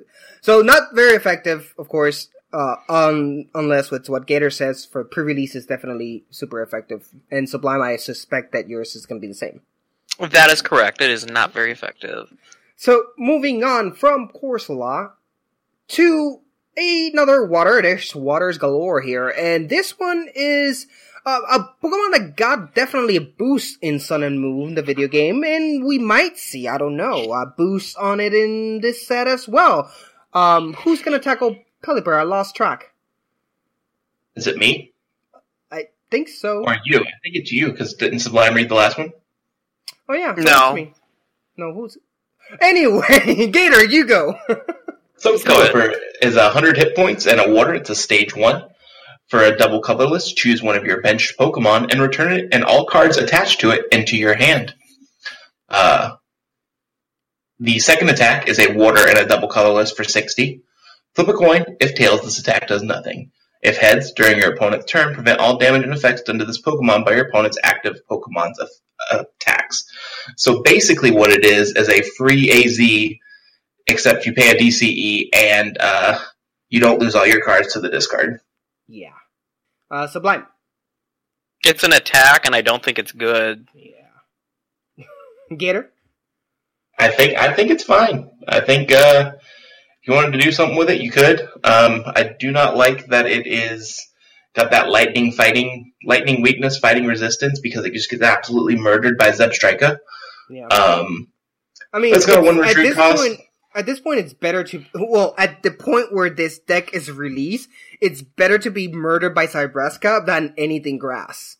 So not very effective, of course, uh, un, unless with what Gator says for pre-release is definitely super effective. And Sublime, I suspect that yours is going to be the same. That is correct. It is not very effective. So moving on from Corsola to another water. There's waters galore here, and this one is uh, a Pokemon that got definitely a boost in Sun and Moon, the video game, and we might see, I don't know, a boost on it in this set as well. Um, who's gonna tackle Pelipper? I lost track. Is it me I think so. or you? I think it's you because didn't Sublime read the last one? Oh yeah, No. me. No, who's? Anyway, *laughs* Gator, you go. So go ahead. Pelipper is a hundred hit points and a water. It's a stage one. For a double colorless, choose one of your benched Pokemon and return it and all cards attached to it into your hand. Uh, the second attack is a water and a double colorless for 60. Flip a coin. If tails, this attack does nothing. If heads, during your opponent's turn, prevent all damage and effects done to this Pokemon by your opponent's active Pokemon's a- attacks. So basically what it is, is a free AZ except you pay a DCE and uh, you don't lose all your cards to the discard. yeah. Uh, Sublime. It's an attack, and I don't think it's good. Yeah. *laughs* Gator. I think I think it's fine. I think uh, if you wanted to do something with it, you could. Um, I do not like that it is got that lightning fighting lightning weakness fighting resistance because it just gets absolutely murdered by Zebstrika. Yeah. Um, I mean, Let's go it's- one at retreat this cost. point, at this point, it's better to well, at the point where this deck is released, it's better to be murdered by Zebstrika than anything grass.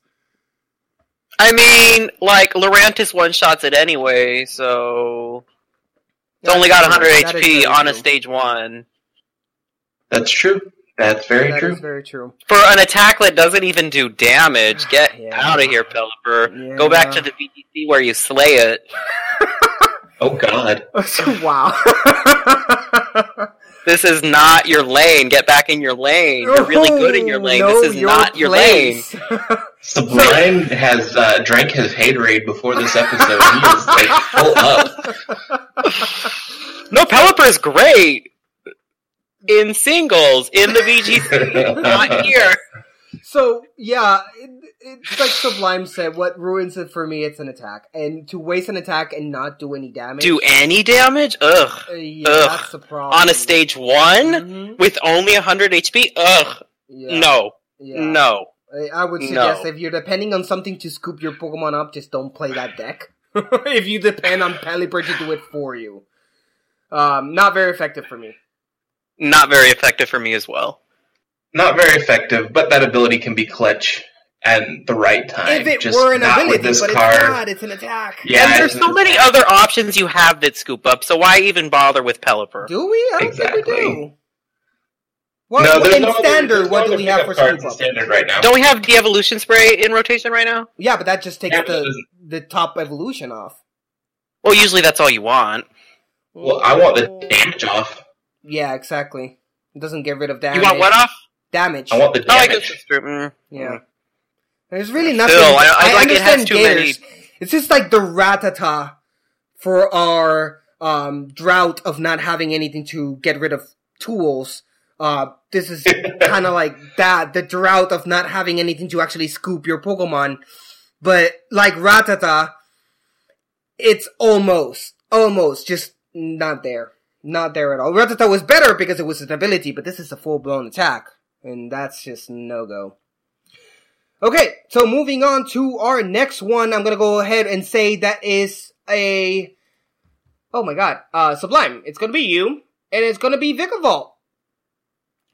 I mean, like Lurantis one shots it anyway, so it's only got 100 HP on a stage one that's true. That's very That true. is very true. for an attack that doesn't even do damage. *sighs* Get Yeah. out of here, Pelipper. Yeah. Go back to the VGC where you slay it. *laughs* oh God. *laughs* wow. *laughs* This is not your lane. Get back in your lane. You're really good in your lane. Know this is not your lane. place. Sublime has uh, drank his hate haterade before this episode. He is like full up. No, Pelipper is great in singles in the VGC, not here. So yeah, it, it's like Sublime said. What ruins it for me? It's an attack, and to waste an attack and not do any damage. Do any damage? Ugh. Uh, yeah, Ugh. that's the problem. On a stage one Mhm. with only 100 HP? Ugh. Yeah, No. yeah. No. I- I would suggest No. if you're depending on something to scoop your Pokemon up, just don't play that deck. *laughs* if you depend on Pelipper to do it for you. Um, not very effective for me. Not very effective for me as well. Not very effective, but that ability can be clutch at the right time. if it Just were an not ability, with this but card. it's not. It's an attack. Yeah, and there's so many other options you have that scoop up, so why even bother with Pelipper? Do we? I don't think we do. What, no, what- in no standard, there's what do we have for scoop in up? standard right now? Don't we have the evolution spray in rotation right now? Yeah, but that just takes Yeah, the the top evolution off. Well, usually that's all you want. Well, I want the damage off. Yeah, exactly. It doesn't get rid of damage. You want what off? Damage. I want the Oh, I damage. guess that's true. Mm. Yeah. There's really nothing. Still, I- I like it has understand too many- It's just like the Rattata for our um, drought of not having anything to get rid of tools. Uh, this is *laughs* kind of like that, the drought of not having anything to actually scoop your Pokemon. But like Rattata, it's almost, almost just not there. Not there at all. Rattata was better because it was an ability, but this is a full blown attack. And that's just no go. Okay, so moving on to our next one, I'm gonna go ahead and say that is a. Oh my god, uh, Sublime. It's gonna be you, and it's gonna be Vikavolt.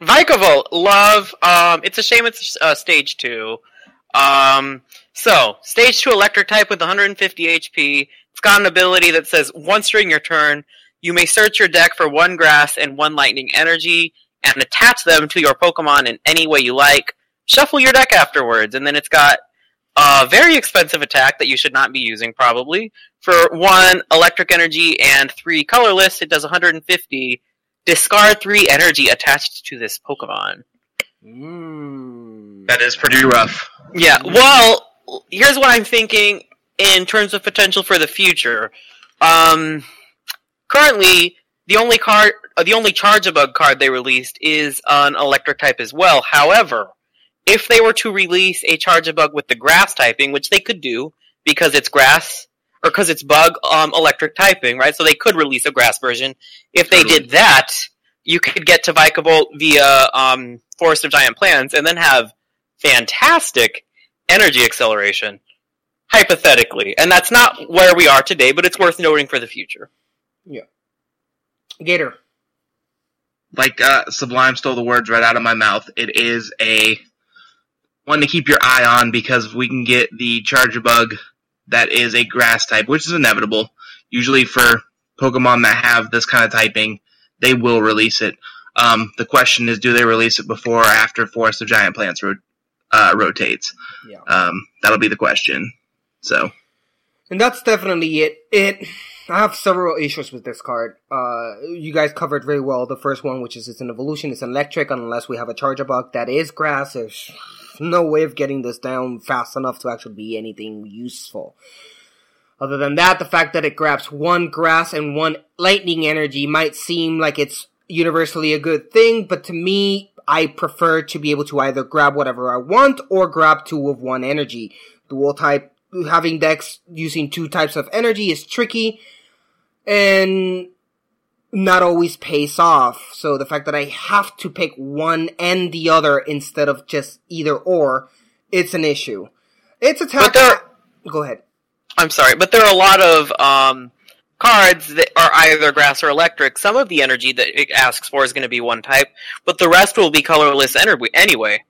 Vikavolt, love. Um, it's a shame it's uh, stage two. Um, so stage two electric type with 150 HP. It's got an ability that says once during your turn, you may search your deck for one grass and one lightning energy and attach them to your Pokemon in any way you like. Shuffle your deck afterwards, and then it's got a very expensive attack that you should not be using probably. For one electric energy and three colorless, it does 150 discard three energy attached to this Pokemon. Mm. That is pretty rough. Yeah. Well, here's what I'm thinking in terms of potential for the future. Um, currently, the only card, uh, the only Charjabug card they released is an electric type as well. However, if they were to release a Charjabug with the grass typing, which they could do because it's grass or because it's bug um, electric typing, right? So they could release a grass version. If they Totally. did that, you could get to Vikavolt via um, Forest of Giant Plants and then have fantastic energy acceleration. Hypothetically. And that's not where we are today, but it's worth noting for the future. Gator. Like uh, Sublime stole the words right out of my mouth. It is a one to keep your eye on because we can get the Charjabug that is a grass type, which is inevitable. Usually for Pokemon that have this kind of typing, they will release it. Um, the question is, do they release it before or after Forest of Giant Plants ro- uh, rotates? Yeah. Um, that'll be the question. So And that's definitely it. It. I have several issues with this card. Uh, you guys covered very well the first one, which is it's an evolution. It's an electric, unless we have a Charjabug that is grass. There's no way of getting this down fast enough to actually be anything useful. Other than that, the fact that it grabs one grass and one lightning energy might seem like it's universally a good thing, but to me, I prefer to be able to either grab whatever I want or grab two of one energy. Dual type having decks using two types of energy is tricky and not always pays off. So the fact that I have to pick one and the other instead of just either or, it's an issue. It's a tough. Go ahead. I'm sorry, but there are a lot of um, cards that are either grass or electric. Some of the energy that it asks for is going to be one type, but the rest will be colorless ener- anyway.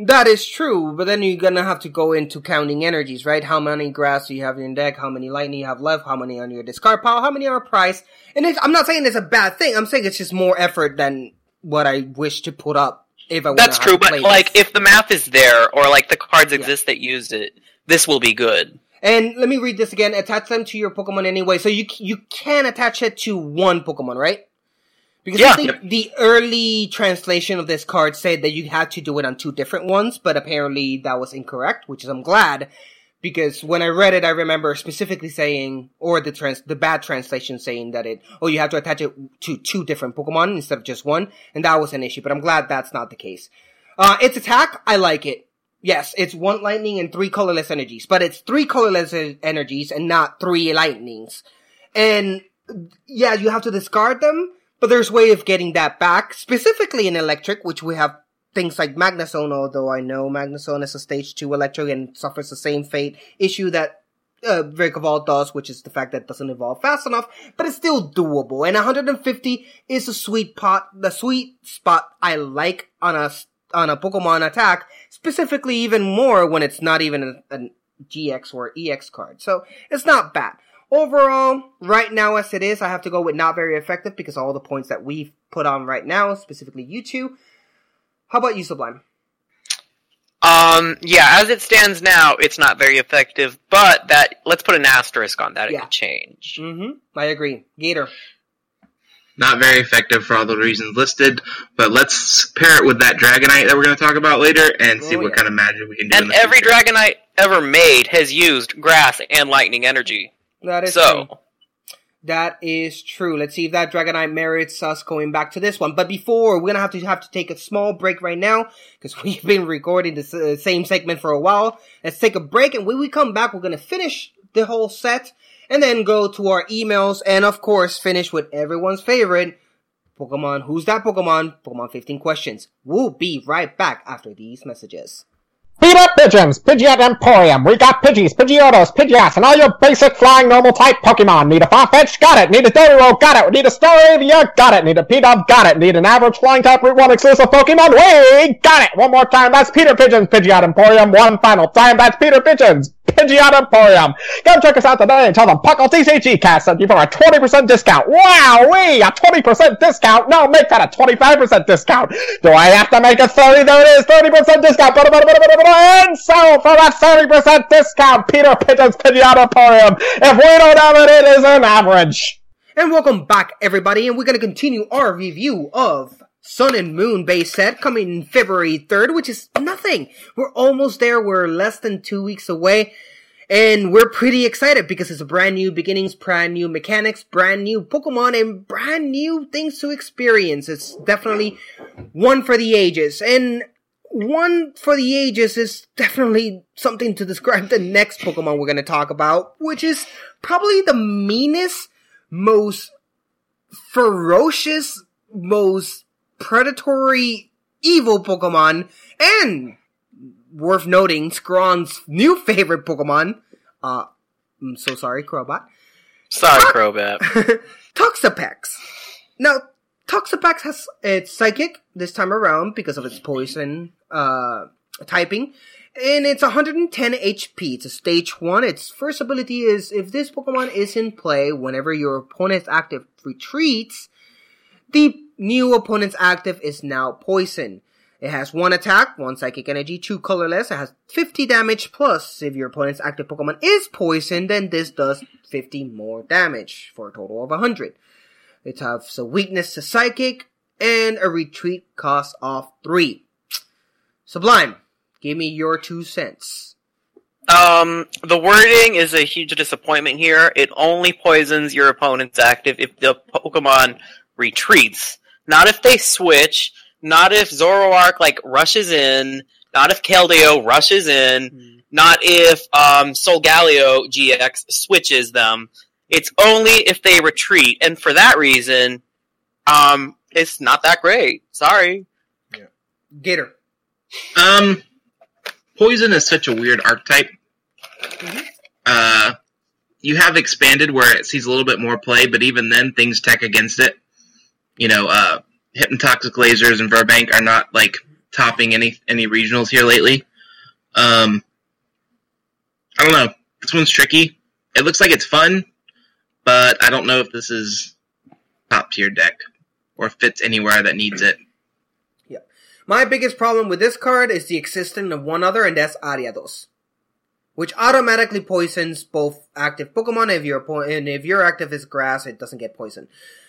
That is true, but then you're gonna have to go into counting energies, right? How many grass do you have in your deck? How many lightning you have left? How many on your discard pile? How many are priced? And it's, I'm not saying it's a bad thing. I'm saying it's just more effort than what I wish to put up if I. That's true, but like if the math is there or like the cards exist that used it, this will be good. And let me read this again. Attach them to your Pokemon anyway. So you you can attach it to one Pokemon, right? Because Yeah. I think the early translation of this card said that you had to do it on two different ones, but apparently that was incorrect, which is I'm glad. Because when I read it, I remember specifically saying, or the trans, the bad translation saying that it, oh, you have to attach it to two different Pokemon instead of just one, and that was an issue, but I'm glad that's not the case. Uh, its attack, I like it. Yes, it's one lightning and three colorless energies, but it's three colorless energies and not three lightnings. And yeah, you have to discard them, but there's way of getting that back, specifically in electric, which we have things like Magnezone, although I know Magnezone is a stage 2 electric and suffers the same fate issue that uh, Vikavolt does, which is the fact that it doesn't evolve fast enough, but it's still doable. And 150 is a sweet pot, the sweet spot I like on a, on a Pokemon attack, specifically even more when it's not even a, a GX or EX card. So it's not bad. Overall, right now as it is, I have to go with not very effective because all the points that we've put on right now, specifically you two. How about you, Sublime? Um, yeah, as it stands now, it's not very effective, but that let's put an asterisk on that. It Yeah. could change. Mm-hmm. I agree. Gator. not very effective for all the reasons listed, but let's pair it with that Dragonite that we're going to talk about later and see Oh, what yeah. kind of magic we can do. in And the every future. Dragonite ever made has used grass and lightning energy. That is So, true. That is true. Let's see if that Dragonite merits us going back to this one. But before, we're gonna have to have to take a small break right now because *laughs* we've been recording the uh, same segment for a while. Let's take a break, and when we come back, we're gonna finish the whole set and then go to our emails and of course finish with everyone's favorite Pokemon. Who's that Pokemon? Pokemon 15 questions. We'll be right back after these messages. Beat up pigeons, Pidgeot Emporium. We got Pidgeys, Pidgeotos, Pidgeots, and all your basic flying normal type Pokemon. Need a Farfetch? Got it. Need a Doduo? Got it. Need a Staravia? Got it. Need a P-Dub? Got it. Need an average flying type Route 1 exclusive Pokemon? We got it. One more time. That's Peter Pigeons, Pidgeot Emporium. One final time. That's Peter Pigeons, Pidgeot Emporium. Come check us out today and tell them Puckle TCG Cast sent you for a 20% discount. Wow, we a 20% discount. No, make that a 25% discount. Do I have to make it 30? There it is, 30% discount. So for that 30% discount, Peter Pigeon's Pidgeot Emporium. If we don't have it, it is an average. And welcome back, everybody, and we're gonna continue our review of Sun and Moon base set coming February 3rd, which is nothing. We're almost there. We're less than two weeks away. And we're pretty excited because it's a brand new beginnings, brand new mechanics, brand new Pokemon, and brand new things to experience. It's definitely one for the ages. And one for the ages is definitely something to describe the next Pokemon we're going to talk about, which is probably the meanest, most ferocious, most predatory, evil Pokemon, and worth noting, Scraw's new favorite Pokemon. Uh, I'm so sorry, Crowbot. Sorry, Crobat. *laughs* Toxapex. Now, Toxapex has its psychic this time around because of its poison uh, typing. And it's 110 HP. It's a stage 1. Its first ability is if this Pokemon is in play whenever your opponent's active retreats, the new opponent's active is now poison. It has one attack, one psychic energy, two colorless. It has 50 damage plus. If your opponent's active Pokemon is poisoned, then this does 50 more damage for a total of 100. It has a weakness to psychic and a retreat cost of 3. Sublime, give me your two cents. Um, the wording is a huge disappointment here. It only poisons your opponent's active if the Pokemon retreats. Not if they switch, not if Zoroark like rushes in, not if Keldeo rushes in, mm. not if um, Solgaleo GX switches them. It's only if they retreat, and for that reason, um, it's not that great. Sorry. Yeah. Gator. Um, poison is such a weird archetype. Mm-hmm. Uh, you have expanded where it sees a little bit more play, but even then, things tech against it. You know, uh, hypnotoxic lasers and Virbank are not like topping any any regionals here lately. Um, I don't know. This one's tricky. It looks like it's fun, but I don't know if this is top tier deck or fits anywhere that needs it. My biggest problem with this card is the existence of one other, and that's Ariados, which automatically poisons both active Pokemon. If your and if your active is grass, it doesn't get poisoned.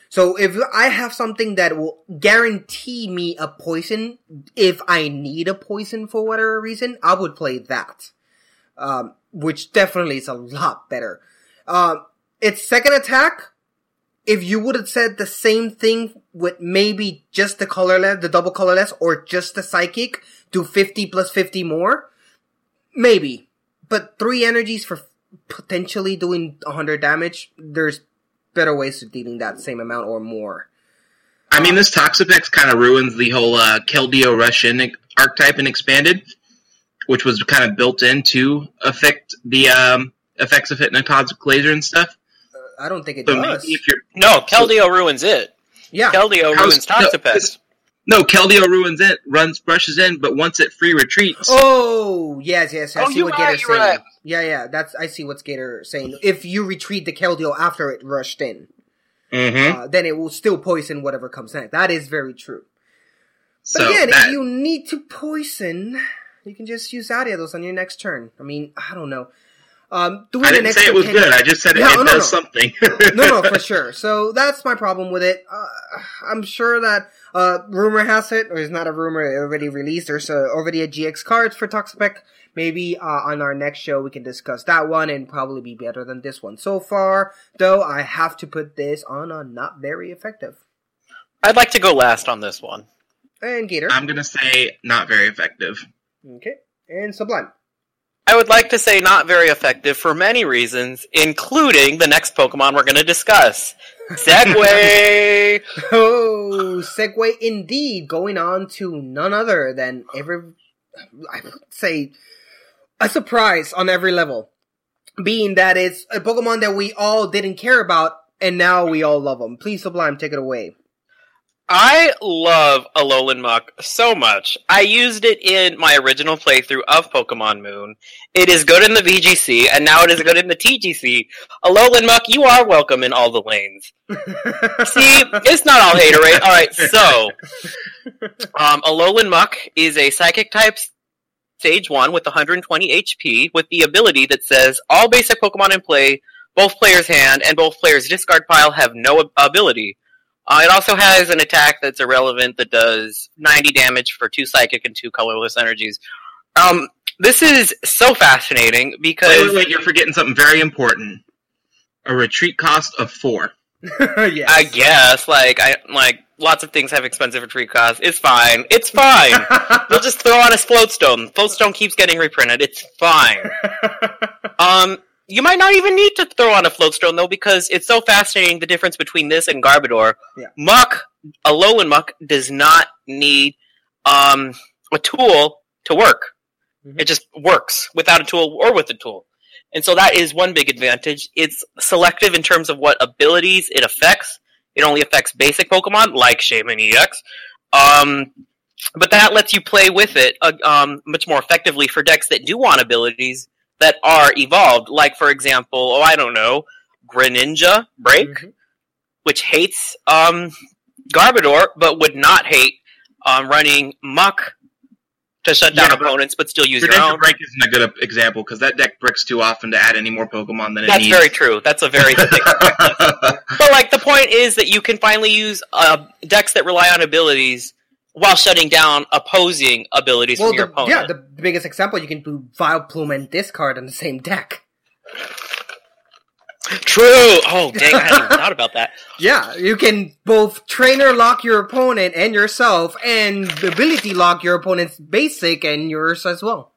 So if I have something that will guarantee me a poison, if I need a poison for whatever reason, I would play that. Um, which definitely is a lot better. Um, its second attack, if you would have said the same thing with maybe just the colorless, the double colorless, or just the psychic, do 50 plus 50 more, maybe. But three energies for potentially doing 100 damage, there's better ways of dealing that same amount or more. I mean, this Toxapex kind of ruins the whole uh, Keldeo Rush In archetype and expanded, which was kind of built in to affect the um, effects of hypnotoxic laser and stuff. I don't think it so does. If you're, no, Keldeo ruins it. Yeah, Keldeo ruins Toxapex. No, Keldeo ruins it, runs, brushes in, but once it free retreats. Oh, yes, yes. I oh, see what Gator's saying. Right. Yeah, yeah. That's I see what Gator saying. If you retreat the Keldeo after it rushed in, mm-hmm. uh, then it will still poison whatever comes next. That is very true. But so again, that... if you need to poison, you can just use Ariados on your next turn. I mean, I don't know. Um, I didn't say it was good. I just said it, no, it no, does no. something. *laughs* no, no, for *laughs* sure. So that's my problem with it. Uh, I'm sure that uh, rumor has it, or it's not a rumor, it already released. There's uh, already a GX card for Toxapex. Maybe uh, on our next show we can discuss that one and probably be better than this one. So far, though, I have to put this on a not very effective. I'd like to go last on this one. And Gator. I'm gonna say not very effective. Okay. And Sublime. I would like to say not very effective for many reasons, including the next Pokemon we're going to discuss. *laughs* segue! oh, segue indeed. Going on to none other than every, I would say, a surprise on every level. Being that it's a Pokemon that we all didn't care about, and now we all love them. Please, Sublime, take it away. I love Alolan Muk so much. I used it in my original playthrough of Pokemon Moon. It is good in the VGC, and now it is good in the TGC. Alolan Muk, you are welcome in all the lanes. *laughs* See, it's not all haterade. Alright, so, *laughs* um, Alolan Muk is a Psychic type Stage 1 with 120 HP with the ability that says, all basic Pokemon in play, both players' hand, and both players' discard pile have no ability. Uh, it also has an attack that's irrelevant that does 90 damage for two psychic and two colorless energies. Um, this is so fascinating because Wait, wait, wait, you're forgetting something very important. A retreat cost of four. *laughs* yes. I guess like I like lots of things have expensive retreat costs. It's fine. It's fine. *laughs* we'll just throw on a floatstone. Floatstone keeps getting reprinted. It's fine. *laughs* um, you might not even need to throw on a floatstone though, because it's so fascinating the difference between this and Garbodor. Yeah. Muk, a Alolan Muk does not need um a tool to work. Mhm. It just works without a tool or with a tool. And so that is one big advantage. It's selective in terms of what abilities it affects. It only affects basic Pokemon like Shaymin EX. Um, but that lets you play with it uh, um, much more effectively for decks that do want abilities that are evolved. Like, for example, oh, I don't know, Greninja Break, Mhm. which hates um, Garbodor, but would not hate um, running Muk to shut down Yeah, opponents, but still use your Greninja. Break isn't a good example because that deck bricks too often to add any more Pokemon than it That's needs. very true. That's a very *laughs* thick But like the point is that you can finally use uh, decks that rely on abilities while shutting down opposing abilities well, from your the, opponent. yeah, the biggest example you can do Vileplume and discard in the same deck. True. Oh dang, I hadn't thought about that. *laughs* Yeah, you can both trainer lock your opponent and yourself, and ability lock your opponent's basic and yours as well.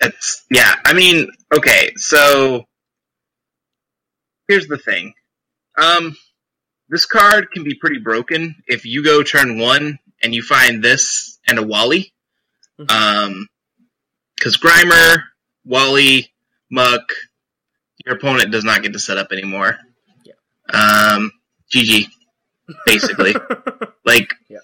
It's yeah. I mean, okay. So here's the thing. Um, this card can be pretty broken if you go turn one and you find this and a Wally. Mhm. Um, because Grimer, Wally, Muk, your opponent does not get to set up anymore. Um, GG, basically. *laughs* like, Yeah.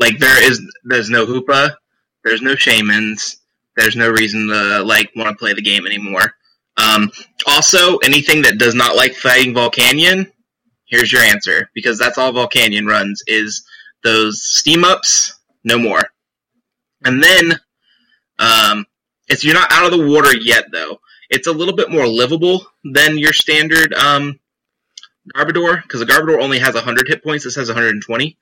like there is there's no Hoopa, there's no Shaymins, there's no reason to like want to play the game anymore. Um, also, anything that does not like fighting Volcanion, here's your answer because that's all Volcanion runs is those steam ups, no more. And then, um, if you're not out of the water yet, though, it's a little bit more livable than your standard um, Garbodor because the Garbodor only has 100 hit points. This has 120,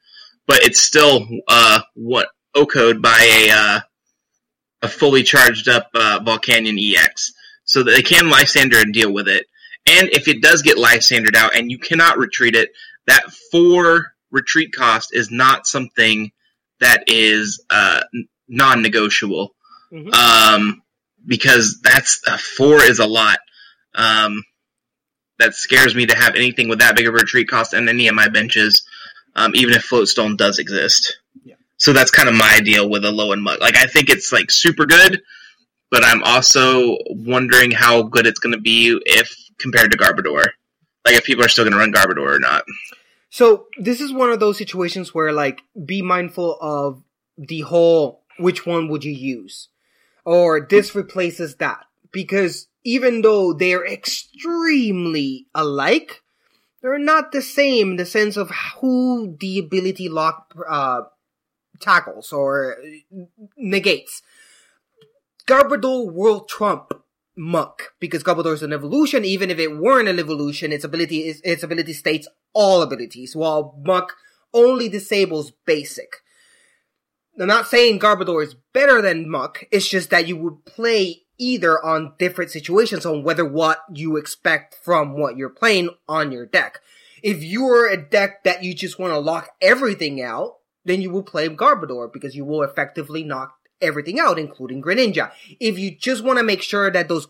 but it's still uh, what O-code by a uh, a fully charged up uh, Volcanion EX, so they can Lysandre and deal with it. And if it does get Lysandered out and you cannot retreat it, that four retreat cost is not something that is uh, non-negotiable. Mhm. Um, because that's uh, four is a lot. Um, that scares me to have anything with that big of a retreat cost on any of my benches, um, even if Floatstone does exist. Yeah. So that's kind of my deal with Alolan Muk. Like I think it's like super good, but I'm also wondering how good it's going to be if compared to Garbodor. Like if people are still going to run Garbodor or not. So this is one of those situations where like be mindful of the whole which one would you use? Or this replaces that. Because even though they're extremely alike, they're not the same in the sense of who the ability lock uh, tackles or negates. Garbodor will trump Muk because Garbodor is an evolution. Even if it weren't an evolution, its ability is its ability states all abilities, while Muk only disables basic. I'm not saying Garbodor is better than Muk. It's just that you would play either on different situations on whether what you expect from what you're playing on your deck. If you're a deck that you just want to lock everything out, then you will play Garbodor because you will effectively knock everything out, including Greninja. If you just want to make sure that those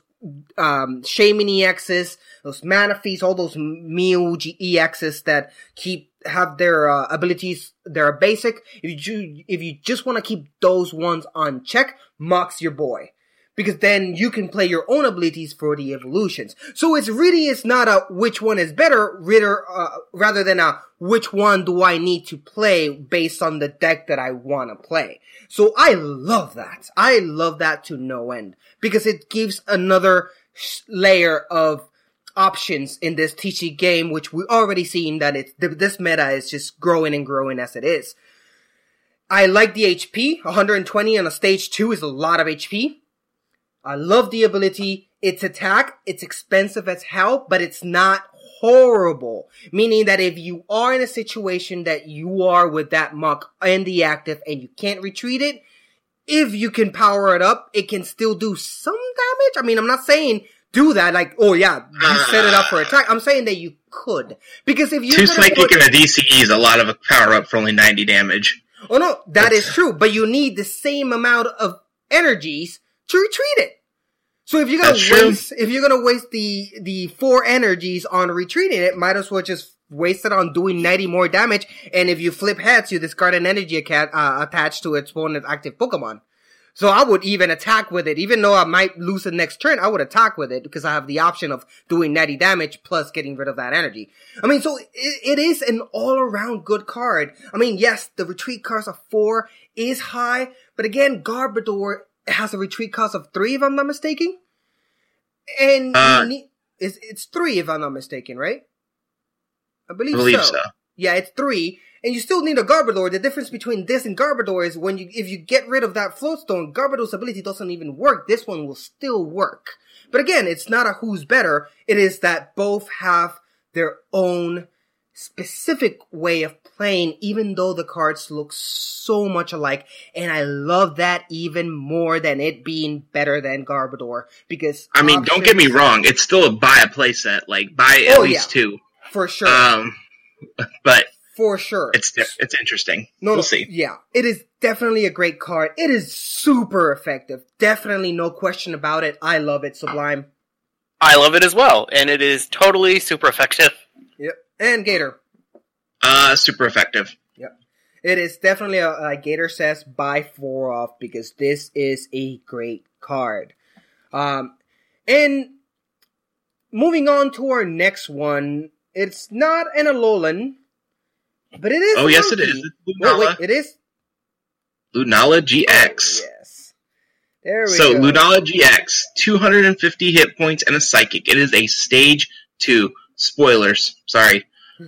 um, Shaymin EXs, those Manaphy's, all those Mew EXs that keep have their uh, abilities, their basic. If you if you just want to keep those ones on check, Muk's your boy. Because then you can play your own abilities for the evolutions. So it's really, it's not a which one is better, rather, uh, rather than a which one do I need to play based on the deck that I want to play. So I love that. I love that to no end. Because it gives another layer of options in this TC game, which we already seen that it's, th- this meta is just growing and growing as it is. I like the HP. 120 on a stage 2 is a lot of HP. I love the ability. Its attack, it's expensive as hell, but it's not horrible. Meaning that if you are in a situation that you are with that Muk and the active and you can't retreat it, if you can power it up, it can still do some damage. I mean, I'm not saying do that like, oh yeah, you set it up for attack. I'm saying that you could. Because if you Two psychic and a DCE is a lot of a power up for only 90 damage. Oh no, that is true, but you need the same amount of energies to retreat it. So if you're gonna That's true. waste, if you're gonna waste the the four energies on retreating it, might as well just waste it on doing 90 more damage. And if you flip heads, you discard an energy uh, attached to its opponent's active Pokemon. So I would even attack with it, even though I might lose the next turn. I would attack with it because I have the option of doing 90 damage plus getting rid of that energy. I mean, so it, it is an all around good card. I mean, yes, the retreat cost of four is high, but again, Garbodor has a retreat cost of three, if I'm not mistaken. And Uh, need, it's, it's three, if I'm not mistaken, right? I believe, believe so. so. Yeah, it's three, and you still need a Garbodor. The difference between this and Garbodor is when you, if you get rid of that Floatstone, Garbodor's ability doesn't even work. This one will still work. But again, it's not a who's better. It is that both have their own specific way of playing, even though the cards look so much alike. And I love that even more than it being better than Garbodor because I mean, don't get me wrong. It's still a buy a playset. Like, buy at Oh, least yeah. two. for sure, Um, but for sure. it's it's interesting. No, we'll no, see. Yeah, it is definitely a great card. It is super effective. Definitely no question about it. I love it, Sublime. I love it as well, and it is totally super effective. Yep. And Gator. Uh, super effective. Yep. It is definitely a, like Gator says, buy four off because this is a great card. Um, and moving on to our next one, it's not an Alolan, but it is. Oh, a yes, it is. Wait, wait, it is. Lunala GX. Yes. There we go. So go. Lunala GX, 250 hit points and a psychic. It is a stage two. Spoilers. Sorry.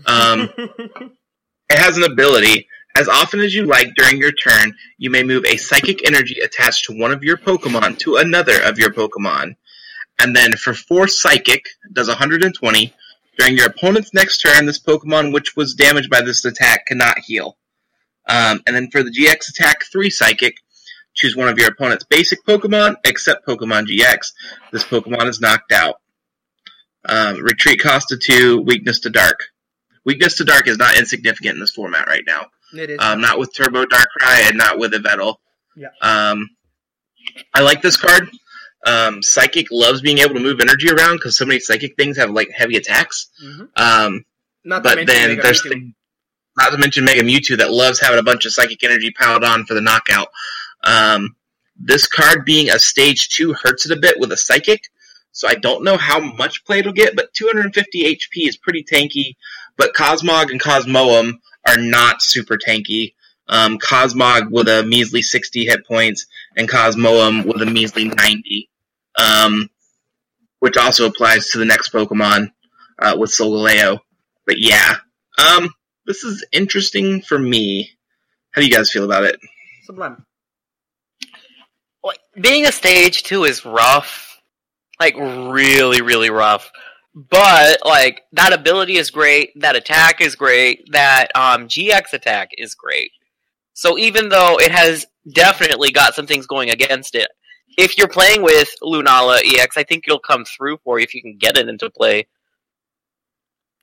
Um, it has an ability. As often as you like during your turn, you may move a psychic energy attached to one of your Pokemon to another of your Pokemon. And then for four psychic, does 120. During your opponent's next turn, this Pokemon which was damaged by this attack cannot heal. Um, and then for the GX attack, three psychic, choose one of your opponent's basic Pokemon, except Pokemon GX. This Pokemon is knocked out. Um, retreat cost of two, weakness to dark. Weakness to dark is not insignificant in this format right now. it is. Um, not with Turbo Darkrai and not with Yveltal. Yeah. Um, I like this card. Um, Psychic loves being able to move energy around because so many Psychic things have like heavy attacks. Mhm. Um, Not but then Mega there's thing- not to mention Mega Mewtwo that loves having a bunch of psychic energy piled on for the knockout. Um, this card being a stage two hurts it a bit with a psychic, so I don't know how much play it'll get, but 250 HP is pretty tanky. But Cosmog and Cosmoem are not super tanky. Um, Cosmog with a measly 60 hit points, and Cosmoem with a measly 90. Um, which also applies to the next Pokemon uh, with Solgaleo. But yeah, um, this is interesting for me. How do you guys feel about it? Sublime. Like, being a stage two is rough. Like, really, really rough. But, like, that ability is great, that attack is great, that um, GX attack is great. So even though it has definitely got some things going against it, if you're playing with Lunala EX, I think it'll come through for you if you can get it into play.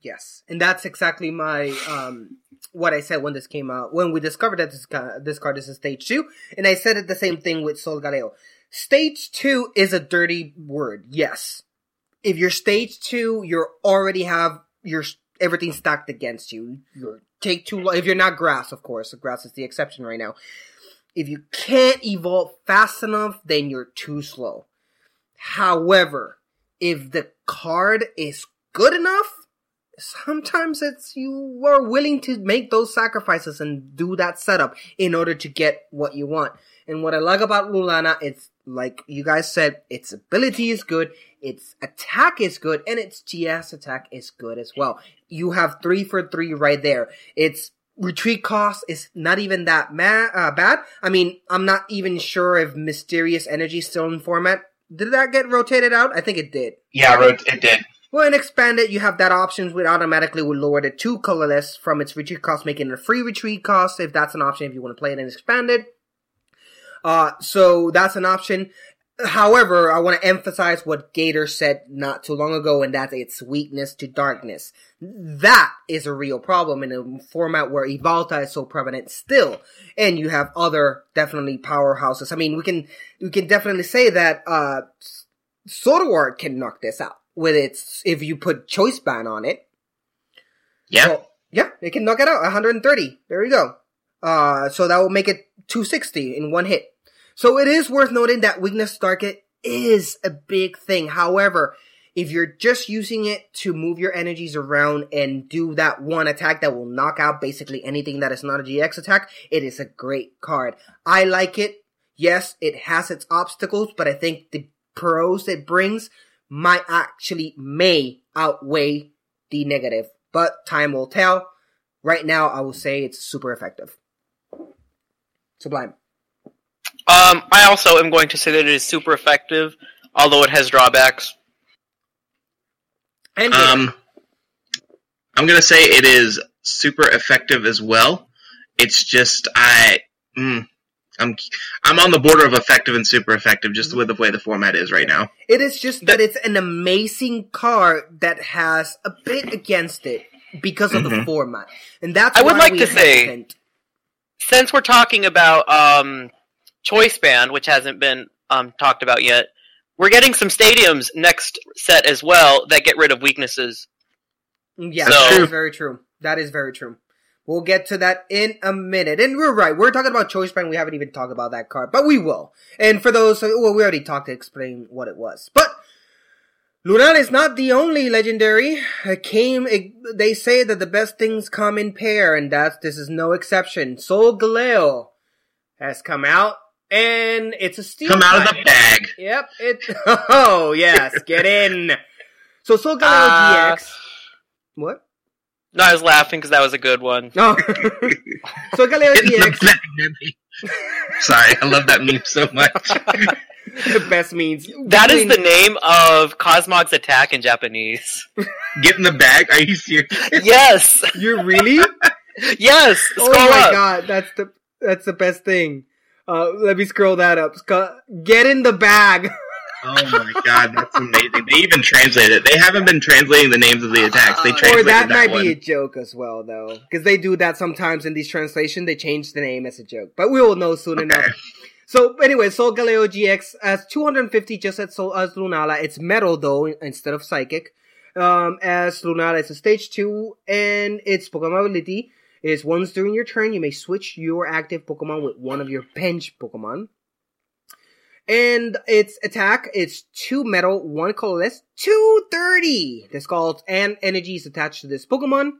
Yes, and that's exactly my um what I said when this came out when we discovered that this this card is a stage two, and I said it the same thing with Solgaleo. Stage two is a dirty word. Yes, if you're stage two, you're already have your everything stacked against you. You're take too long. If you're not grass, of course, grass is the exception right now. If you can't evolve fast enough, then you're too slow. However, if the card is good enough, sometimes it's you are willing to make those sacrifices and do that setup in order to get what you want. And what I like about Lunala, it's like you guys said, its ability is good, its attack is good, and its GX attack is good as well. You have three for three right there. Its retreat cost is not even that ma- uh, bad. I mean, I'm not even sure if Mysterious Energy still in format. Did that get rotated out? I think it did. Yeah, it did. Well, in expanded, you have that option which automatically would lower the two colorless from its retreat cost, making it a free retreat cost if that's an option if you want to play it in expanded. Uh, so that's an option. However, I want to emphasize what Gator said not too long ago, and that's its weakness to darkness. That is a real problem in a format where Yveltal is so prevalent still, and you have other definitely powerhouses. I mean, we can we can definitely say that uh, Sodawar can knock this out with its if you put choice band on it. Yeah. So, yeah, it can knock it out. 130. There you go. Uh, so that will make it 260 in one hit. So it is worth noting that weakness target is a big thing. However, if you're just using it to move your energies around and do that one attack that will knock out basically anything that is not a GX attack, it is a great card. I like it. Yes, it has its obstacles, but I think the pros it brings might actually may outweigh the negative. But time will tell. Right now, I will say it's super effective. Sublime. Um, I also am going to say that it is super effective, although it has drawbacks. And Um, I'm gonna say it is super effective as well. It's just I, mm, I'm I'm on the border of effective and super effective, just with the way the format is right now. It is just that it's an amazing card that has a bit against it because of the Mhm. format, and that's I would like we to say- hesitant. Since we're talking about um, choice band, which hasn't been um, talked about yet, we're getting some stadiums next set as well that get rid of weaknesses. Yeah, That's that true. is very true. That is very true. We'll get to that in a minute. And we're right. We're talking about Choice Band. We haven't even talked about that card, but we will. And for those, well, we already talked to explain what it was. But Lunala is not the only legendary. It came, it, they say that the best things come in pair, and that's, this is no exception. Solgaleo has come out, and it's a steel Come out of the bag. Yep, it, *laughs* oh, yes, get in. So Solgaleo Uh, GX. What? No, I was laughing because that was a good one. No. *laughs* Solgaleo Get in the bag, Sorry, I love that meme so much. *laughs* the best means. That is the name of Cosmog's attack in Japanese. *laughs* Get in the bag? Are you serious? yes, You're really? yes. oh my up. god, that's the that's the best thing. Uh, let me scroll that up. Get in the bag. Oh my god, that's amazing. They even translated it. They haven't been translating the names of the attacks. They or translated that, that, might one. be a joke as well, though, because they do that sometimes in these translations. They change the name as a joke, but we will know soon Okay. enough. So anyway, Solgaleo GX as 250 just as Soul as Lunala. It's metal though instead of psychic. Um, as Lunala, it's a stage two, and its Pokemon ability is once during your turn you may switch your active Pokemon with one of your bench Pokemon. And its attack, is two metal, one colorless, 230! The skulls and energies attached to this Pokemon.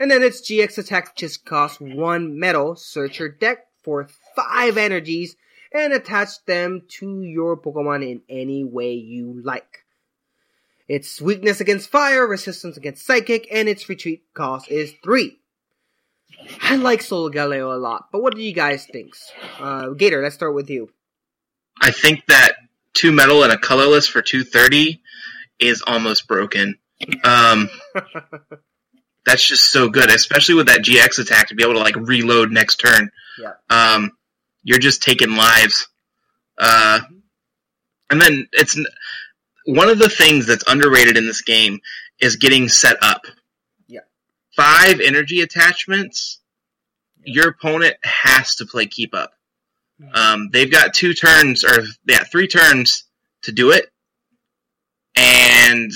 And then its GX attack just costs one metal. Search your deck for five energies and attach them to your Pokemon in any way you like. Its weakness against fire, resistance against psychic, and its retreat cost is three. I like Solgaleo a lot, but what do you guys think? Uh, Gator, let's start with you. I think that two metal and a colorless for 230 is almost broken. Um, *laughs* that's just so good, especially with that GX attack to be able to like reload next turn. Yeah. Um, you're just taking lives. Uh, and then it's one of the things that's underrated in this game is getting set up. Yeah. Five energy attachments. Your opponent has to play keep up. Um, they've got two turns, or yeah, three turns to do it, and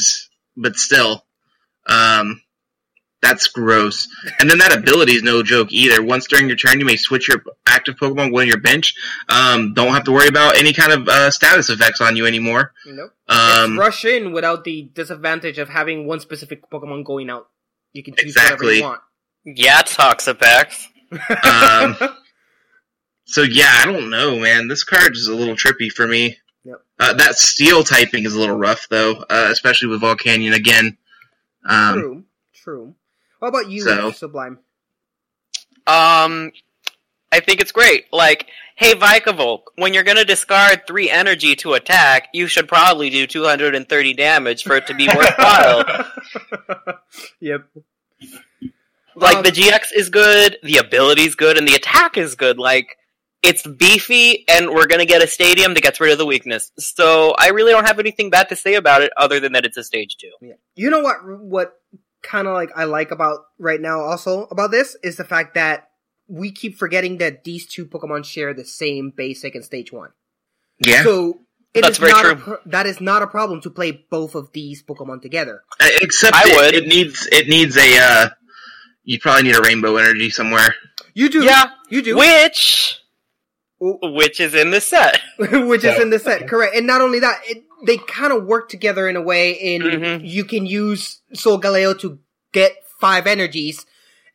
but still, um, that's gross. And then that ability is no joke either. Once during your turn, you may switch your active Pokemon with your bench. Um, don't have to worry about any kind of uh, status effects on you anymore. Nope. Um, it's rush in without the disadvantage of having one specific Pokemon going out. You can choose Exactly. whatever you want. Yeah, Toxapex. *laughs* you Um, want. So yeah, I don't know, man. This card is a little trippy for me. Yep. Uh, that steel typing is a little rough though, uh, especially with Volcanion again. Um, true, true. What about you, so- Sublime? Um, I think it's great. Like, hey Vikavolt, when you're gonna discard three energy to attack, you should probably do 230 damage for it to be *laughs* worthwhile. *laughs* yep. like Um, the GX is good, the ability's good, and the attack is good. Like it's beefy, and we're gonna get a stadium that gets rid of the weakness. So I really don't have anything bad to say about it, other than that it's a stage two. Yeah. You know what? What kind of like I like about right now also about this is the fact that we keep forgetting that these two Pokemon share the same basic and stage one. Yeah. So it That's is very not a true. pro- that is not a problem to play both of these Pokemon together. Uh, Except I it, would. it needs it needs a uh you probably need a rainbow energy somewhere. You do, Yeah, you do, which Ooh. Which is in the set. *laughs* which is in the set, correct? And not only that, it, they kind of work together in a way. In Mhm. you can use Solgaleo to get five energies.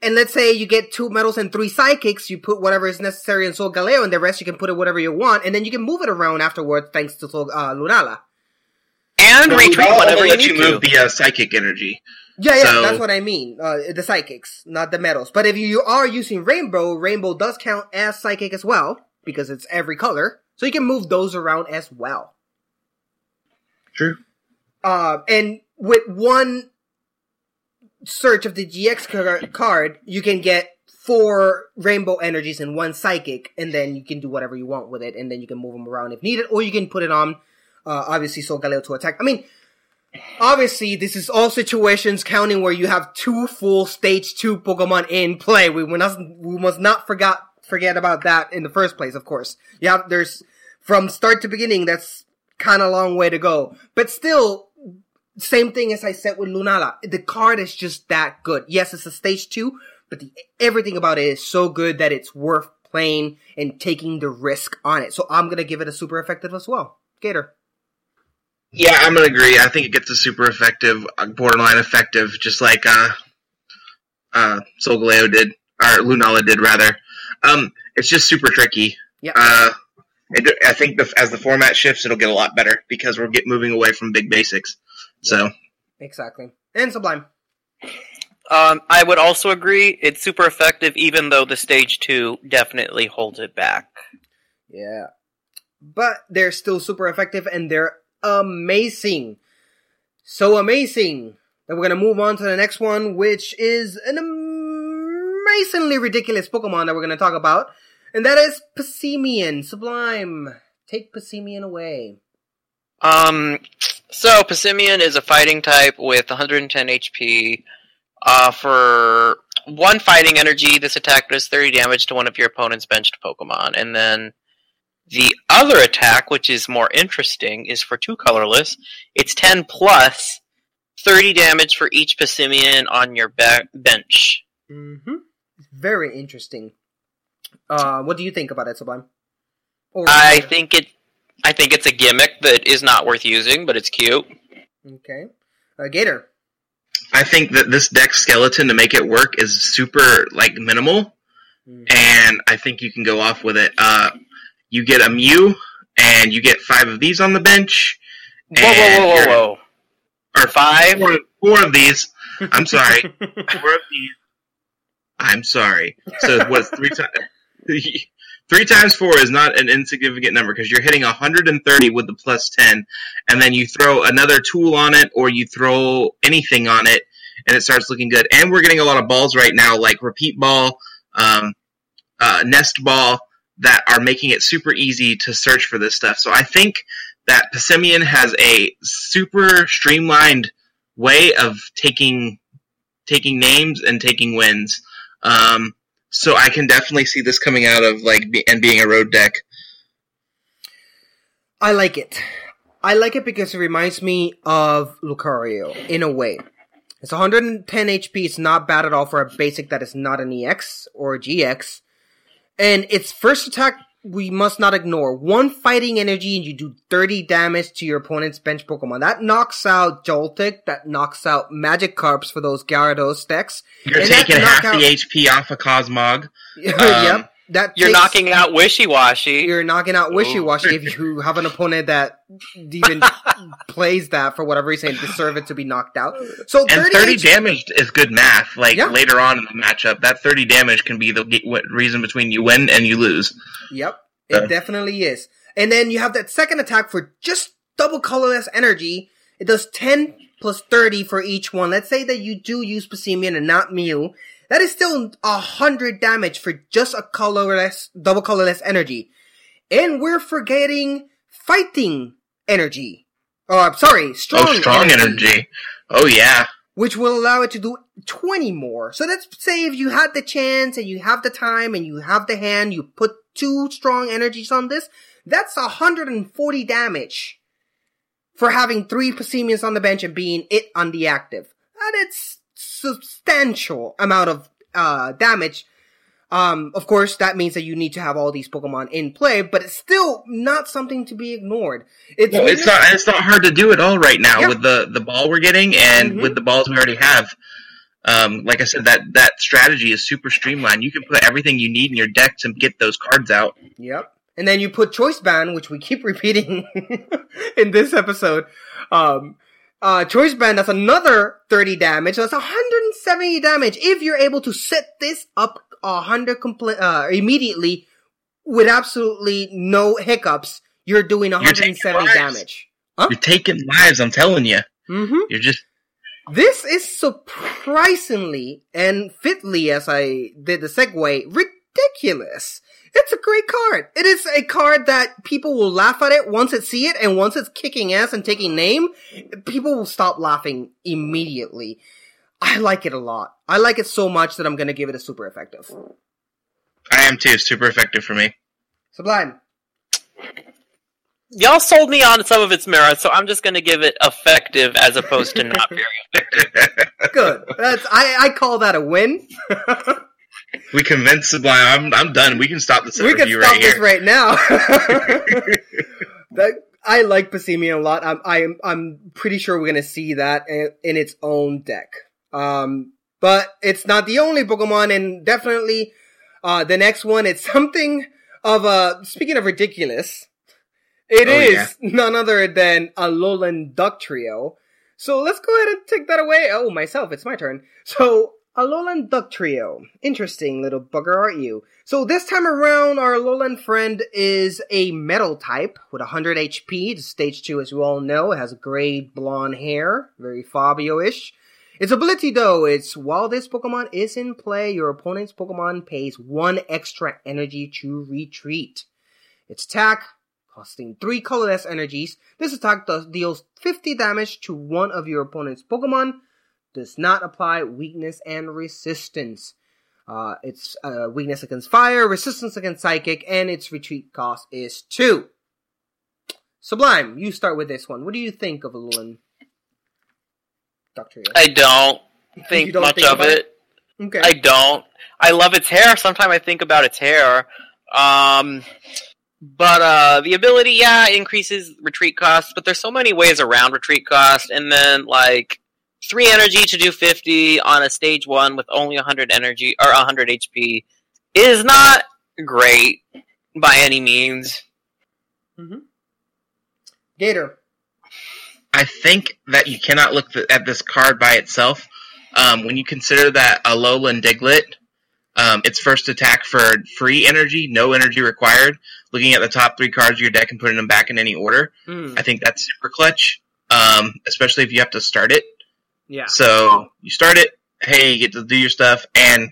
And let's say you get two metals and three psychics, you put whatever is necessary in Solgaleo, and the rest you can put it whatever you want, and then you can move it around afterwards thanks to Soul uh, Lunala. And But retreat I'll whenever you let you to. move the uh, psychic energy. Yeah, yeah, So- that's what I mean. Uh, the psychics, not the metals. But if you are using Rainbow, Rainbow does count as psychic as well, because it's every color. So you can move those around as well. True. Uh, and with one search of the GX card, you can get four rainbow energies and one psychic, and then you can do whatever you want with it, and then you can move them around if needed, or you can put it on, uh, obviously Solgaleo to attack. I mean, obviously this is all situations counting where you have two full stage two Pokemon in play. We must, we must not forget, forget about that in the first place, of course. You have, there's, from start to beginning, that's kind of a long way to go. But still, same thing as I said with Lunala. The card is just that good. Yes, it's a stage two, but the, everything about it is so good that it's worth playing and taking the risk on it. So I'm gonna give it a super effective as well. Gator. Yeah, I'm gonna agree. I think it gets a super effective, borderline effective, just like uh, uh, Solgaleo did, or Lunala did rather. Um, it's just super tricky. Yeah. Uh, it, I think the, as the format shifts, it'll get a lot better because we're get moving away from big basics. So Exactly. And Sublime. Um, I would also agree it's super effective, even though the stage two definitely holds it back. Yeah. But they're still super effective and they're amazing. So amazing that we're gonna move on to the next one, which is an amazingly ridiculous Pokemon that we're gonna talk about. And that is Passimian. Sublime. Take Passimian away. Um, so Passimian is a fighting type with 110 HP. Uh, for one fighting energy, this attack does 30 damage to one of your opponent's benched Pokemon, and then the other attack, which is more interesting, is for two colorless. It's 10 plus 30 damage for each Passimian on your be- bench. Mm-hmm. Very interesting. Uh, what do you think about it, Sublime? Or I think it. I think it's a gimmick that is not worth using, but it's cute. Okay. Uh, Gator. I think that this deck skeleton to make it work is super like minimal, Mhm. and I think you can go off with it. Uh, you get a Mew, and you get five of these on the bench, Whoa, whoa, whoa, whoa, whoa! or Five. four, four of these. I'm sorry, *laughs* four of these. I'm sorry. So what's *laughs* three times? *laughs* Three times four is not an insignificant number because you're hitting 130 with the plus 10, and then you throw another tool on it or you throw anything on it, and it starts looking good. And we're getting a lot of balls right now, like repeat ball, um, uh, nest ball, that are making it super easy to search for this stuff. So I think that Passimian has a super streamlined way of taking taking names and taking wins. Um, so I can definitely see this coming out of like and being a road deck. I like it. I like it because it reminds me of Lucario in a way. It's 110 HP. It's not bad at all for a basic that is not an EX or a GX. And its first attack, we must not ignore. One fighting energy and you do 30 damage to your opponent's bench Pokemon. That knocks out Joltik. That knocks out Magikarps for those Gyarados decks. You're And taking half knockout- the HP off a Cosmog. *laughs* yep. That You're takes- knocking out Wishiwashi. You're knocking out Wishiwashi if you have an opponent that even *laughs* plays that for whatever reason deserve it to be knocked out. So And 30, 30 damage is good math. Like Yeah. later on in the matchup, that 30 damage can be the reason between you win and you lose. Yep, Yeah. it definitely is. And then you have that second attack for just double colorless energy. It does 10 plus 30 for each one. Let's say that you do use Passimian and not Mew. That is still a hundred damage for just a colorless, double colorless energy. And we're forgetting fighting energy. Oh, I'm sorry, strong, oh, strong energy. Oh yeah. which will allow it to do 20 more. So let's say if you had the chance and you have the time and you have the hand, you put two strong energies on this, that's 140 damage for having three Passimians on the bench and being it on the active. That is substantial amount of uh, damage. Um, of course, that means that you need to have all these Pokemon in play, but it's still not something to be ignored. It's, it's not. It's not hard to do at all right now Yeah. with the the ball we're getting and Mhm. with the balls we already have. Um, like I said, that that strategy is super streamlined. You can put everything you need in your deck to get those cards out. Yep. And then you put choice band, which we keep *laughs* repeating in this episode. Um, uh, choice band, that's another 30 damage. So that's 170 damage if you're able to set this up 100 compl- uh, immediately with absolutely no hiccups. You're doing taking 170 lives. damage. Huh? You're taking lives. I'm telling you. Mm-hmm. You're just This is surprisingly and fitly, as I did the segue, ridiculous. It's a great card. It is a card that people will laugh at it once it see it, and once it's kicking ass and taking name, people will stop laughing immediately. I like it a lot. I like it so much that I'm gonna give it a super effective. I am too. Super effective for me. Sublime. Y'all sold me on some of its merits, so I'm just gonna give it effective as opposed to not very effective. *laughs* Good. That's I, I call that a win. *laughs* We convinced Sublime. I'm I'm done. We can stop this we can stop right this here. right now. *laughs* that, I like Passimian a lot. I'm, I'm, I'm pretty sure we're gonna see that in, in its own deck. Um, but it's not the only Pokemon, and definitely, uh, the next one, it's *laughs* something of a, speaking of ridiculous, it Oh, is none other than a Alolan Dugtrio. So let's go ahead and take that away. Oh, myself, it's my turn. So, Alolan Dugtrio. Interesting little bugger, aren't you? So this time around, our Alolan friend is a metal type with 100 HP. It's stage 2, as you all know. It has gray blonde hair. Very Fabio-ish. Its ability, though, it's while this Pokemon is in play, your opponent's Pokemon pays one extra energy to retreat. Its attack, costing three colorless energies, this attack does, deals 50 damage to one of your opponent's Pokemon, does not apply weakness and resistance. Uh, its uh, weakness against fire, resistance against psychic, and its retreat cost is 2. Sublime, you start with this one. What do you think of Alolan Duck I don't *laughs* think don't much think of about it. Okay. I don't. I love its hair. Sometimes I think about its hair. Um, but uh, the ability, yeah, increases retreat costs. But there's so many ways around retreat cost, and then like three energy to do 50 on a stage one with only 100 energy or 100 HP is not great by any means. Gator. I think that you cannot look th- at this card by itself. Um, when you consider that Alolan Diglett, um, its first attack for free energy, no energy required, looking at the top three cards of your deck and putting them back in any order, Hmm. I think that's super clutch, um, especially if you have to start it. Yeah. So you start it, hey, you get to do your stuff, and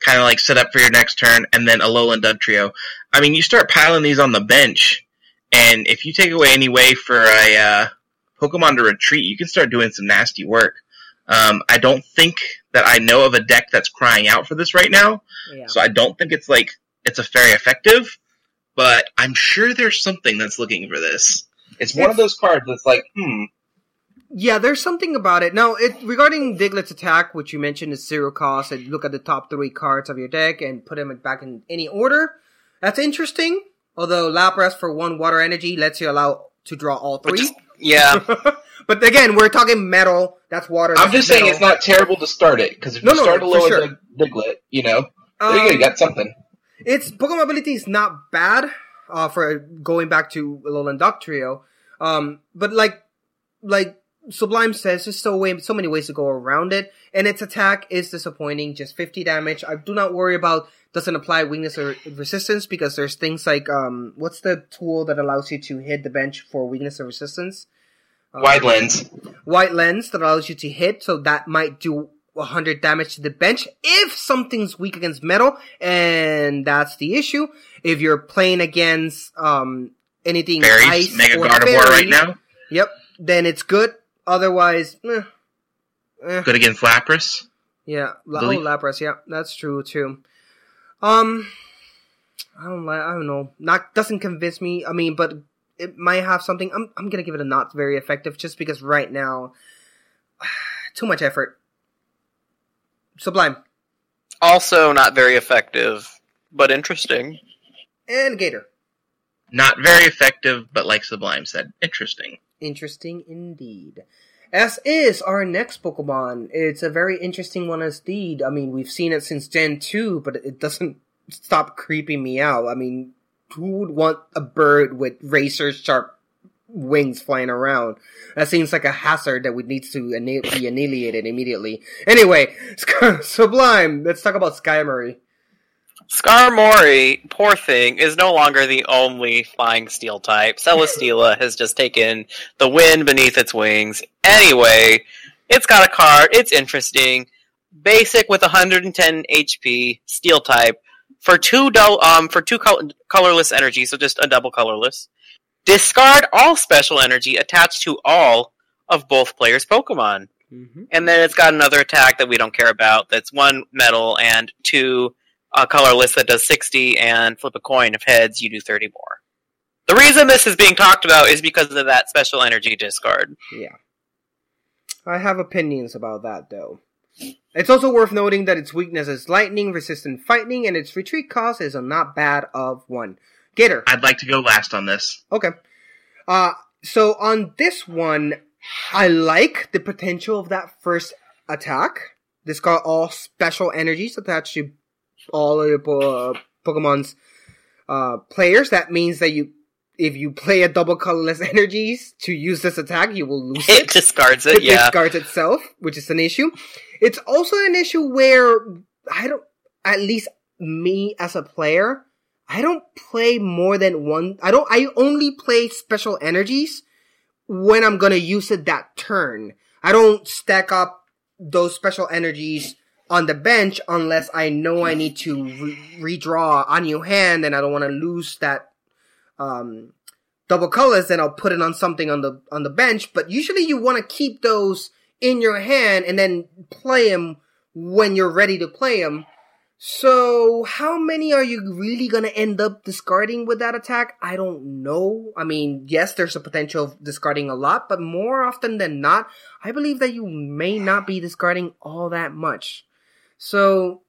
kind of like set up for your next turn, and then Alolan Dugtrio. I mean, you start piling these on the bench, and if you take away any way for a uh, Pokemon to retreat, you can start doing some nasty work. Um, I don't think that I know of a deck that's crying out for this right now, Yeah. so I don't think it's like it's a very effective. But I'm sure there's something that's looking for this. It's one of those cards that's like, hmm, Yeah, there's something about it. Now, it, regarding Diglett's attack, which you mentioned is zero cost, and look at the top three cards of your deck and put them back in any order. That's interesting. Although Lapras for one water energy lets you allow to draw all three. Yeah. *laughs* but again, we're talking metal. That's water. I'm just saying it's not terrible to start it because if No, you no, start no, a sure. Diglett, you know, there you go, Um, you got something. its Pokemon ability is not bad uh, for going back to Alolan Dugtrio. Um, but like, like Sublime says, there's so way, so many ways to go around it, and its attack is disappointing, just 50 damage. I do not worry about doesn't apply weakness or resistance because there's things like um, what's the tool that allows you to hit the bench for weakness or resistance? Um, Wide lens. Wide lens that allows you to hit, so that might do 100 damage to the bench if something's weak against metal, and that's the issue. If you're playing against um, anything Fairies, ice Mega or Gardevoir right now. Yep, then it's good. Otherwise, eh, eh. Good against Lapras. Yeah, La- oh, Lapras. Yeah, that's true too. Um, I don't like. I don't know. Not doesn't convince me. I mean, but it might have something. I'm I'm gonna give it a not very effective just because right now, *sighs* too much effort. Sublime Also, not very effective, but interesting. and Gator. Not very effective, but like Sublime said, interesting. Interesting indeed. As is our next Pokemon. It's a very interesting one indeed. I mean, we've seen it since Gen 2, but it doesn't stop creeping me out. I mean, who would want a bird with razor sharp wings flying around? That seems like a hazard that would need to be annihilated immediately. Anyway, *laughs* Sublime, let's talk about Skarmory. Skarmory, poor thing, is no longer the only flying steel type. Celesteela *laughs* has just taken the wind beneath its wings. Anyway, it's got a card, it's interesting. Basic with 110 HP, steel type, for two dou- um for two col- colorless energy, so just a double colorless. Discard all special energy attached to all of both players' Pokemon. And then it's got another attack that we don't care about. That's one metal and two uh, colorless that does 60 and flip a coin. If heads, you do 30 more. The reason this is being talked about is because of that special energy discard. Yeah. I have opinions about that though. It's also worth noting that its weakness is lightning, resistant fighting, and its retreat cost is a not bad of one. Gator. I'd like to go last on this. Okay. Uh, so on this one, I like the potential of that first attack. This got all special energies attached to all of your po- uh, Pokemon's uh, players. That means that you, if you play a double colorless *laughs* energies to use this attack, you will lose It it. discards it, It yeah. discards itself, which is an issue. It's also an issue where I don't, at least me as a player, I don't play more than one. I don't. I only play special energies when I'm gonna use it that turn. I don't stack up those special energies on the bench unless I know I need to re- redraw a new hand and I don't want to lose that um, double colors. Then I'll put it on something on the on the bench. But usually you want to keep those in your hand and then play them when you're ready to play them. So, how many are you really gonna end up discarding with that attack? I don't know. I mean, yes, there's a potential of discarding a lot, but more often than not, I believe that you may not be discarding all that much. So,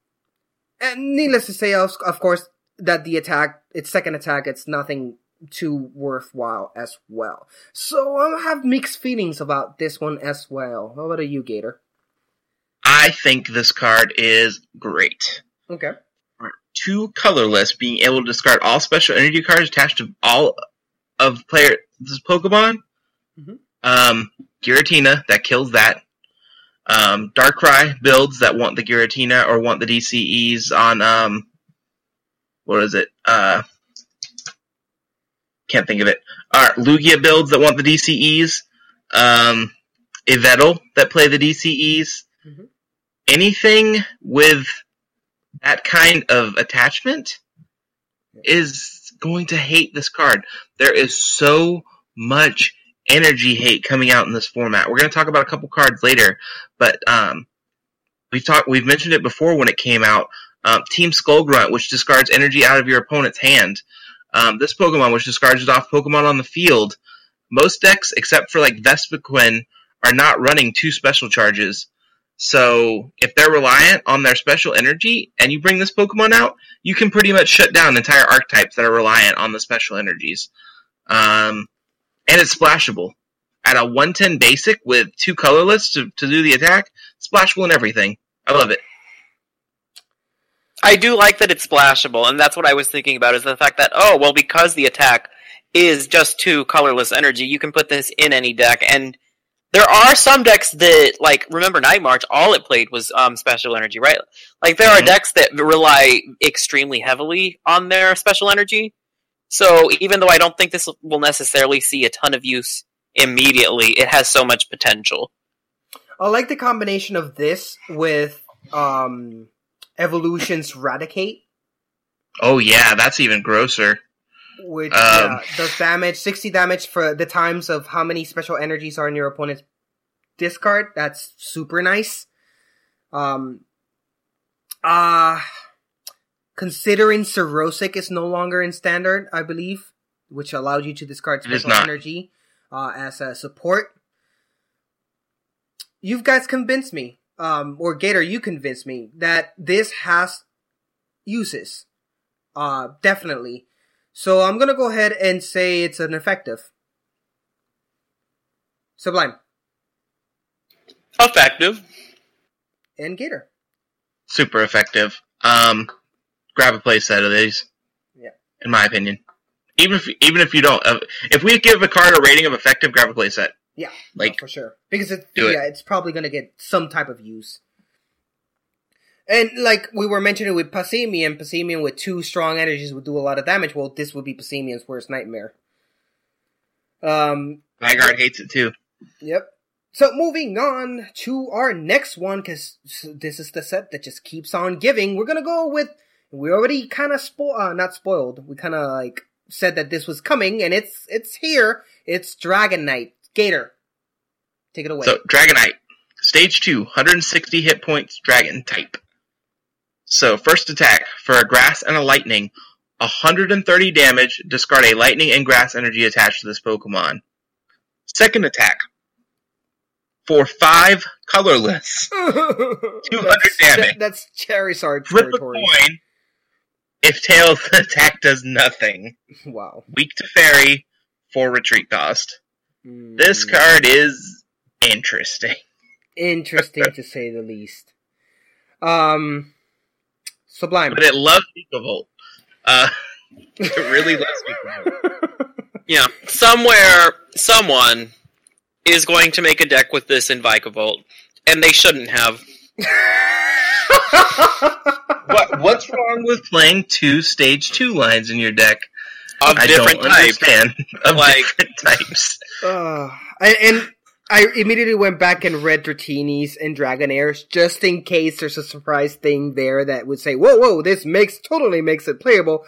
and needless to say, of, of course, that the attack, its second attack, it's nothing too worthwhile as well. So, I have mixed feelings about this one as well. How about you, Gator? I think this card is great. Okay. Two colorless, being able to discard all special energy cards attached to all of player this Pokemon. Mhm. Um, Giratina that kills that. Um, Darkrai builds that want the Giratina or want the DCEs on um, what is it? Uh, can't think of it. Alright, Lugia builds that want the DCEs. Um, that play the DCEs. Mhm. Anything with that kind of attachment is going to hate this card. There is so much energy hate coming out in this format. We're going to talk about a couple cards later, but um, we've talked, we've mentioned it before when it came out. Um, Team Skull Grunt, which discards energy out of your opponent's hand. Um, this Pokemon, which discards it off Pokemon on the field. Most decks, except for like Vespiquen, are not running two special charges. So if they're reliant on their special energy and you bring this Pokemon out, you can pretty much shut down entire archetypes that are reliant on the special energies. Um, and it's splashable. At a 110 basic with two colorless to, to do the attack, splashable and everything. I love it. I do like that it's splashable, and that's what I was thinking about is the fact that oh well because the attack is just two colorless energy, you can put this in any deck, and there are some decks that like remember Night March, all it played was um, special energy, right? Like there Mhm. are decks that rely extremely heavily on their special energy. So even though I don't think this will necessarily see a ton of use immediately, it has so much potential. I like the combination of this with um, Evolution's Raticate, Oh yeah, that's even grosser. which Um, yeah, does damage, 60 damage for the times of how many special energies are in your opponent's discard. That's super nice. Um, uh, considering Xerosic is no longer in standard, I believe, which allowed you to discard It is special energy uh, as a support. You've guys convinced me, um, or Gator, you convinced me that this has uses. Uh, definitely. So I'm gonna go ahead and say it's an effective. Sublime Effective. and Gator. Super effective. Um, grab a play set of these. Yeah. In my opinion, even if even if you don't, uh, if we give a card a rating of effective, grab a playset. Yeah, Like for sure. Because it, Do it. yeah, it's probably gonna get some type of use. And like we were mentioning with Passimian, Passimian with two strong energies would do a lot of damage. Well, this would be Passimian's worst nightmare. Um, Vanguard hates it too. Yep. So moving on to our next one, because this is the set that just keeps on giving. We're gonna go with. We already kind of spo- uh, not spoiled. We kind of like said that this was coming, and it's it's here. It's Dragonite Gator. Take it away. So Dragonite, stage two, 160 hit points, dragon type. So first attack for a grass and a lightning, 130 damage. Discard a lightning and grass energy attached to this Pokemon. Second attack for five colorless, *laughs* 200 that's, damage. that's Charizard Flip a coin. If tails, *laughs* attack does nothing. Wow. Weak to fairy for retreat cost. Mm, This card is interesting. interesting to say the least. Um, Sublime. But it loves Volt. Uh, *laughs* it really loves Volt. *laughs* Yeah. Somewhere, someone is going to make a deck with this in Vikavolt, and they shouldn't have. What what's wrong with playing two stage two lines in your deck? Of I different don't type. understand. *laughs* Of Like- different types. Uh, and, and I immediately went back and read Dratini's and Dragonairs just in case there's a surprise thing there that would say, "Whoa, whoa, this makes totally makes it playable."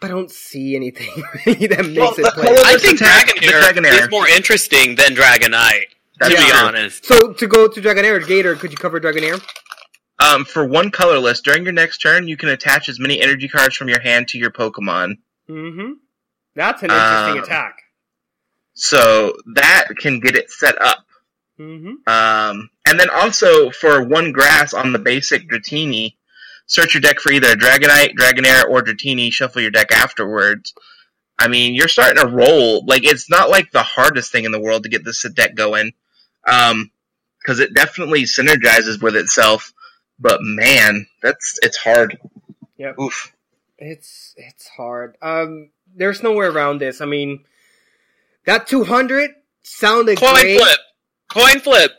But I don't see anything *laughs* that makes Well, it playable. color- I think attack- Dragonair, Dragonair. is more interesting than Dragonite, to That's be true. honest. So to go to Dragonair, Gator, could you cover Dragonair? Um, for one colorless, during your next turn, you can attach as many energy cards from your hand to your Pokemon. Mm-hmm. That's an interesting Um, attack. So that can get it set up. Mm-hmm. Um, and then also for one grass on the basic Dratini, search your deck for either a Dragonite, Dragonair, or Dratini. Shuffle your deck afterwards. I mean, you're starting to roll. Like it's not like the hardest thing in the world to get this deck going, because it definitely synergizes with itself. But man, that's it's hard. Yeah. Oof. It's it's hard. Um, there's no way around this. I mean, that 200 sounded Coin great. flip. Coin flip.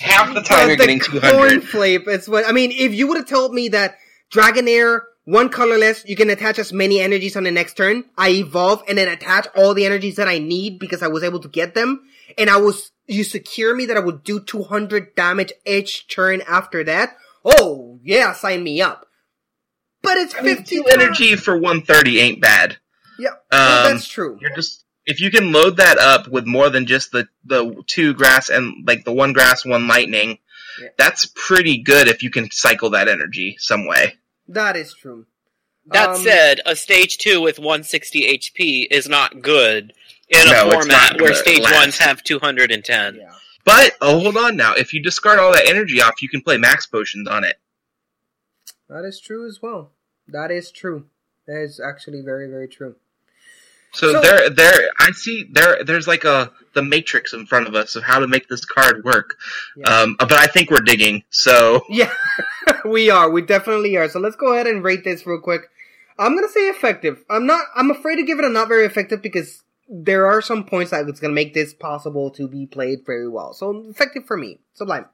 Half the time But you're the getting Coin flip. It's what I mean. If you would have told me that Dragonair, one colorless, you can attach as many energies on the next turn. I evolve and then attach all the energies that I need because I was able to get them, and I was you secure me that I would do 200 damage each turn after that. Oh yeah, sign me up. But it's I mean, 50 two energy for 130 ain't bad. Yeah, well, Um, that's true. You're just if you can load that up with more than just the the two grass and like the one grass, one lightning, Yeah. that's pretty good if you can cycle that energy some way. That is true. That Um, said, a stage two with 160 HP is not good in a No, it's format where stage ones have 210. Yeah. But oh, hold on now. If you discard all that energy off, you can play max potions on it. That is true as well. That is true. That is actually very, very true. So, So- there, there, I see there. There's like a the matrix in front of us of how to make this card work. Yeah. Um, but I think we're digging. So Yeah. *laughs* we are. We definitely are. So let's go ahead and rate this real quick. I'm gonna say effective. I'm not. I'm afraid to give it a not very effective because there are some points that it's gonna make this possible to be played very well. So effective for me. Sublime.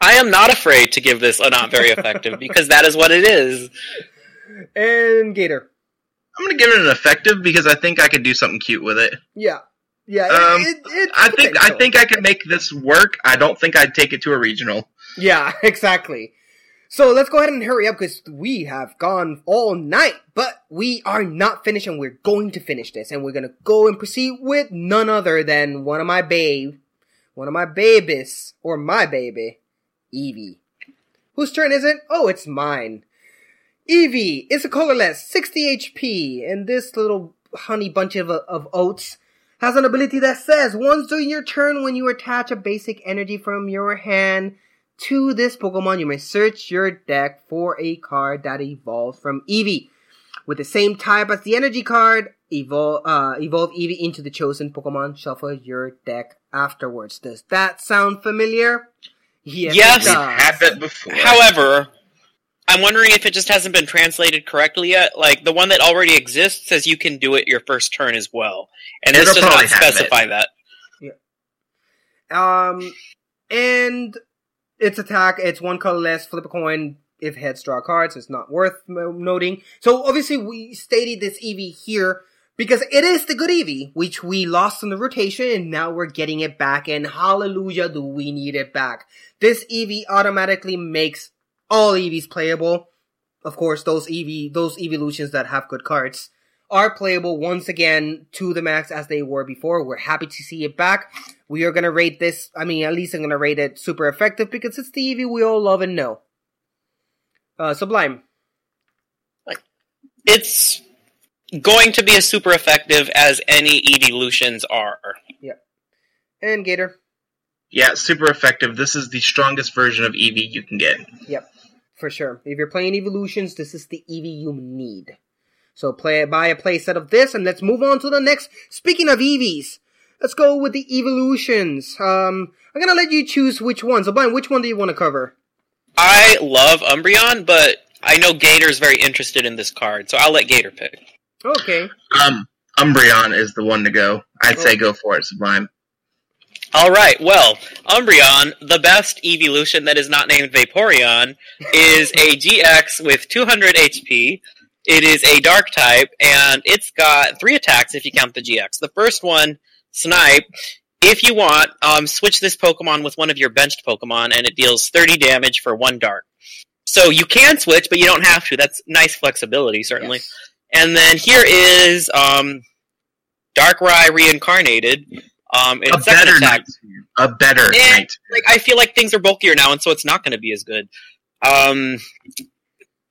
I am not afraid to give this a not very effective *laughs* because that is what it is. And Gator. I'm gonna give it an effective because I think I could do something cute with it. Yeah. Yeah. Um, it, it, I think I think I could make this work. I don't think I'd take it to a regional. Yeah, *laughs* exactly. So let's go ahead and hurry up because we have gone all night, but we are not finished and we're going to finish this and we're going to go and proceed with none other than one of my babe, one of my babies, or my baby, Evie. Whose turn is it? Oh, it's mine. Evie is a colorless, 60 HP, and this little honey bunch of, uh, of oats has an ability that says once during your turn when you attach a basic energy from your hand to this Pokemon, you may search your deck for a card that evolves from Eevee. With the same type as the energy card, evolve, uh, evolve Eevee into the chosen Pokemon, shuffle your deck afterwards. Does that sound familiar? Yes. it does. Had that before. However, I'm wondering if it just hasn't been translated correctly yet. Like the one that already exists says you can do it your first turn as well, and It'll does not probably have it. specify that. Um, and its attack, it's one colorless, flip a coin. If heads draw cards, it's not worth noting. So obviously we stated this Eevee here because it is the good Eevee, which we lost in the rotation and now we're getting it back and hallelujah do we need it back. This Eevee automatically makes all Eevees playable. Of course, those Eevee, those evolutions that have good cards are playable once again to the max as they were before. We're happy to see it back. We are gonna rate this, I mean, at least I'm gonna rate it super effective because it's the Eevee we all love and know. Uh, Sublime. It's going to be as super effective as any evolutions are. Yep. And Gator. Yeah, super effective. This is the strongest version of Eevee you can get. Yep. For sure. If you're playing evolutions, this is the Eevee you need. So play buy a playset of this and let's move on to the next. Speaking of Eevees, let's go with the evolutions. Um, I'm gonna let you choose which one. So Brian, which one do you want to cover? I love Umbreon, but I know Gator's very interested in this card, so I'll let Gator pick. Okay. Um, Umbreon is the one to go. I'd say go for it, Sublime. All right. Well, Umbreon, the best evolution that is not named Vaporeon, is a GX with 200 HP. It is a dark type, and it's got three attacks if you count the GX. The first one, Snipe. If you want, um, switch this Pokemon with one of your benched Pokemon, and it deals 30 damage for one dark. So you can switch, but you don't have to. That's nice flexibility, certainly. And then here is um, Darkrai reincarnated. Um, A better attack. A better night. like I feel like things are bulkier now, and so it's not going to be as good. Um,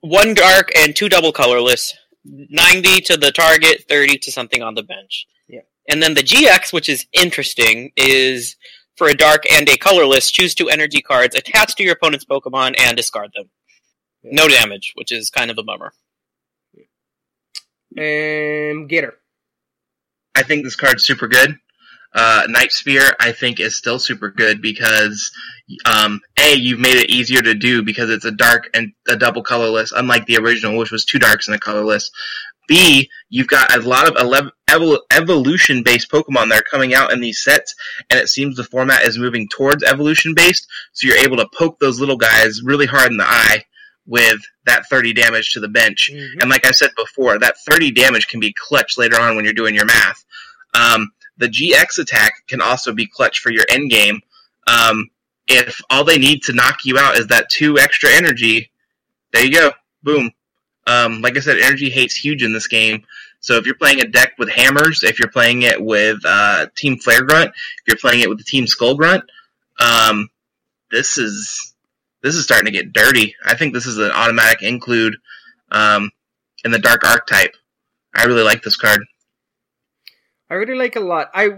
one dark and two double colorless. Ninety to the target, thirty to something on the bench. Yeah. And then the GX, which is interesting, is for a dark and a colorless. Choose two energy cards attached to your opponent's Pokemon and discard them. No damage, which is kind of a bummer. And Gator. I think this card's super good. Uh, Night Spear, I think, is still super good because, um, A, you've made it easier to do because it's a dark and a double colorless, unlike the original, which was two darks and a colorless. B, you've got a lot of ele- evol- evolution based Pokemon that are coming out in these sets, and it seems the format is moving towards evolution based, so you're able to poke those little guys really hard in the eye with that 30 damage to the bench. And like I said before, that 30 damage can be clutch later on when you're doing your math. Um, the GX attack can also be clutch for your end game. Um, if all they need to knock you out is that two extra energy, there you go. Boom. Um, like I said, energy hate's huge in this game. So if you're playing a deck with hammers, if you're playing it with uh, Team Flare Grunt, if you're playing it with the Team Skull Grunt, um, this is this is starting to get dirty. I think this is an automatic include um, in the Dark Archetype. I really like this card. I really like a lot. I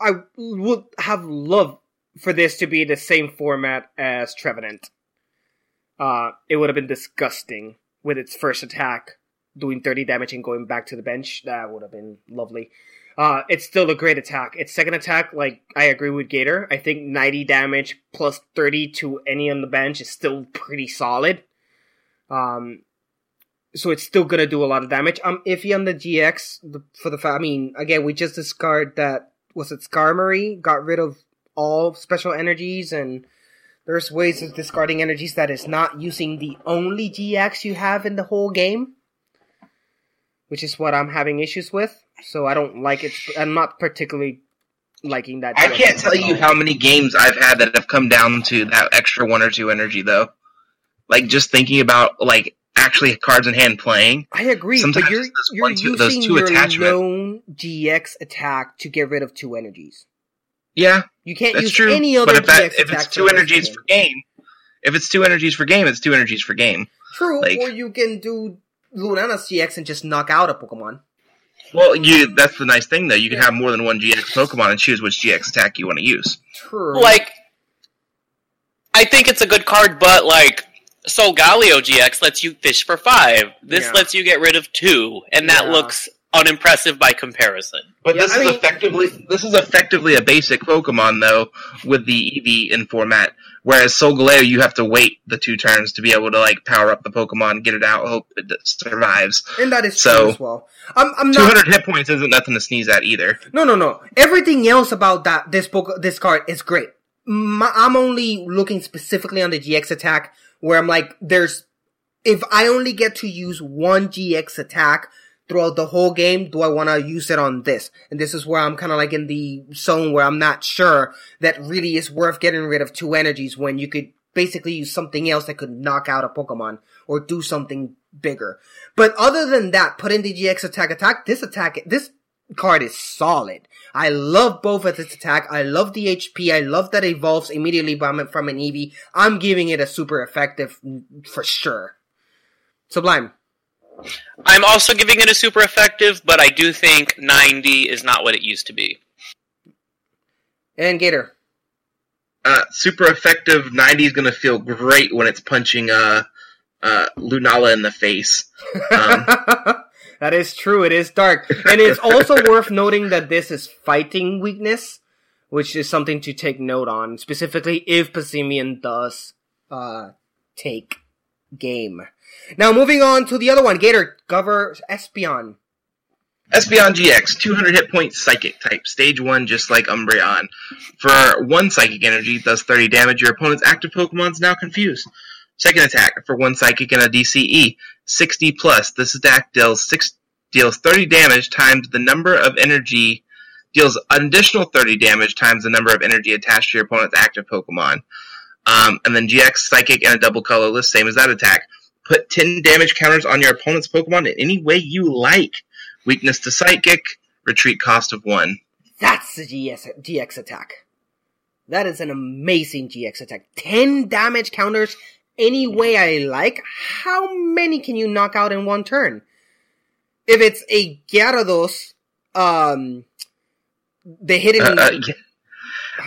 I would have loved for this to be the same format as Trevenant. Uh, it would have been disgusting with its first attack doing 30 damage and going back to the bench. That would have been lovely. Uh, it's still a great attack. Its second attack, like I agree with Gator. I think 90 damage plus 30 to any on the bench is still pretty solid. Um, so it's still gonna do a lot of damage. I'm iffy on the GX for the. fa- I mean, again, we just discard that. Was it Skarmory? Got rid of all special energies, and there's ways of discarding energies that is not using the only GX you have in the whole game, which is what I'm having issues with. So I don't like it. I'm not particularly liking that. I can't tell you how many games I've had that have come down to that extra one or two energy though. Like just thinking about like actually cards in hand playing. I agree, Sometimes but you're, those you're one, two- using those two your attachment. lone GX attack to get rid of two energies. Yeah, You can't that's use true. any other but if, that, GX if it's two for the rest of energies the for game, if it's two energies for game, it's two energies for game. True, like- or you can do Lunala's GX and just knock out a Pokemon. Well, you that's the nice thing though. You can have more than one GX Pokemon and choose which GX attack you want to use. True. Like, I think it's a good card, but like, Solgaleo GX lets you fish for five. This Yeah. lets you get rid of two, and that Yeah. looks unimpressive by comparison. But Yeah, this I is mean- effectively this is effectively a basic Pokemon though with the Eevee in format. Whereas Solgaleo, you have to wait the two turns to be able to like power up the Pokemon, get it out, hope it survives. and that is so- true as well. I'm, I'm Two not. hundred hit points isn't nothing to sneeze at either. No, no, no. Everything else about that this book, this card is great. My, I'm only looking specifically on the GX attack, where I'm like, there's, if I only get to use one GX attack throughout the whole game, do I want to use it on this? And this is where I'm kind of like in the zone where I'm not sure that really is worth getting rid of two energies when you could basically use something else that could knock out a Pokemon or do something bigger. But other than that, put in the GX attack attack, this attack, this card is solid. I love both of this attack. I love the HP. I love that it evolves immediately from, from an Eevee. I'm giving it a super effective for sure. Sublime. I'm also giving it a super effective, but I do think 90 is not what it used to be. And Gator. Uh, super effective ninety is gonna feel great when it's punching uh uh Lunala in the face. *laughs* Um, that is true. It is dark. And it's also *laughs* worth noting that this is fighting weakness, which is something to take note on, specifically if Passimian does, uh, take game. Now moving on to the other one, Gator, Cover Espion. Espeon GX, 200 hit point psychic type, stage 1 just like Umbreon. For 1 psychic energy, does 30 damage, your opponent's active Pokemon is now confused. Second attack, for 1 psychic and a DCE, 60 plus, this attack deals, six, deals 30 damage times the number of energy, deals an additional 30 damage times the number of energy attached to your opponent's active Pokemon. Um, and then GX psychic and a double colorless, same as that attack. Put 10 damage counters on your opponent's Pokemon in any way you like. Weakness to Psychic, retreat cost of 1. That's the GX attack. That is an amazing GX attack. 10 damage counters any way I like. How many can you knock out in one turn? If it's a Gyarados, um, the hidden. Uh, uh, yeah.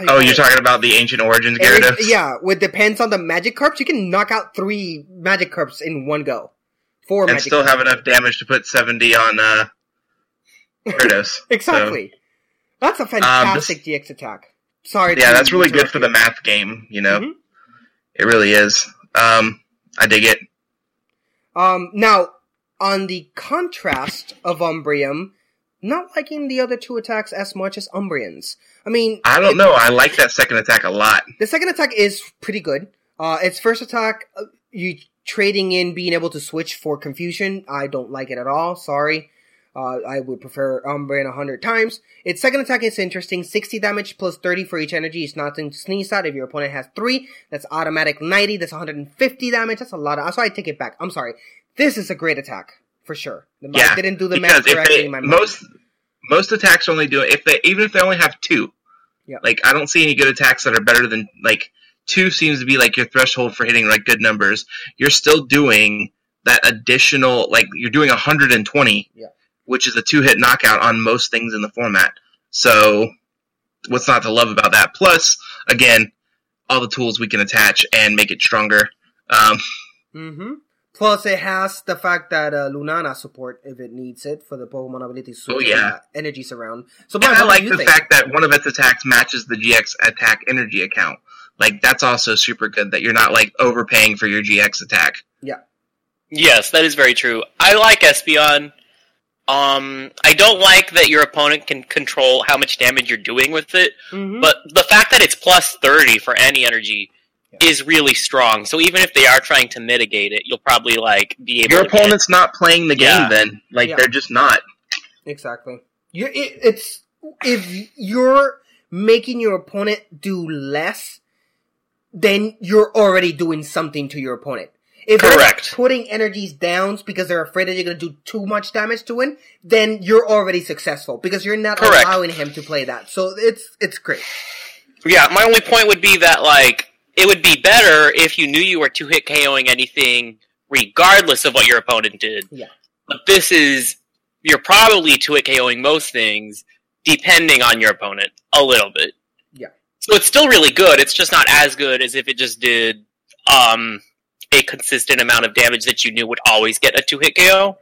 oh, you're it? talking about the Ancient Origins Gyarados? Yeah, with depends on the Magikarps, you can knock out three Magikarps in one go. Four And magic still have enough damage to put 70 on uh, Gyarados. *laughs* Exactly. That's a fantastic GX attack. Sorry. Yeah, that's really good for you. the math game, you know? Mhm. It really is. Um, I dig it. Um, now, on the contrast of Umbreon, not liking the other two attacks as much as Umbreon's. I mean, I don't know. I like that second attack a lot. the second attack is pretty good. Uh, its first attack, uh, you trading in being able to switch for confusion. I don't like it at all. Sorry. Uh, I would prefer a hundred times. Its second attack is interesting. 60 damage plus 30 for each energy. It's nothing to sneeze at. If your opponent has three, that's automatic 90. That's 150 damage. That's a lot of, so I take it back. I'm sorry. This is a great attack. For sure. The- Yeah, I didn't do the math correctly they, in my mind. most most attacks only do it if they even if they only have two. Yeah. Like I don't see any good attacks that are better than like two seems to be like your threshold for hitting like good numbers. You're still doing that additional like you're doing 120, Yeah. Which is a two hit knockout on most things in the format. So what's not to love about that? Plus, again, all the tools we can attach and make it stronger. Um, Mm-hmm. Plus, it has the fact that uh, Lunala support if it needs it for the Pokemon ability So Oh, yeah. uh, energies around. So, And Brian, I like the think? fact that one of its attacks matches the GX attack energy account. Like that's also super good that you're not like overpaying for your GX attack. Yeah. Yes, that is very true. I like Espeon. Um, I don't like that your opponent can control how much damage you're doing with it, Mhm. but the fact that it's plus 30 for any energy is really strong. So even if they are trying to mitigate it, you'll probably like be able Your to get- opponent's not playing the game Yeah. then. Like Yeah. they're just not. Exactly. You it, it's if you're making your opponent do less, then you're already doing something to your opponent. If Correct. they're putting energies down because they're afraid that you're going to do too much damage to him, then you're already successful because you're not Correct. allowing him to play that. So it's it's great. Yeah, my only point would be that like it would be better if you knew you were two hit KOing anything regardless of what your opponent did. Yeah. But this is you're probably two hit KOing most things depending on your opponent a little bit. Yeah. So it's still really good. It's just not as good as if it just did um a consistent amount of damage that you knew would always get a two hit KO.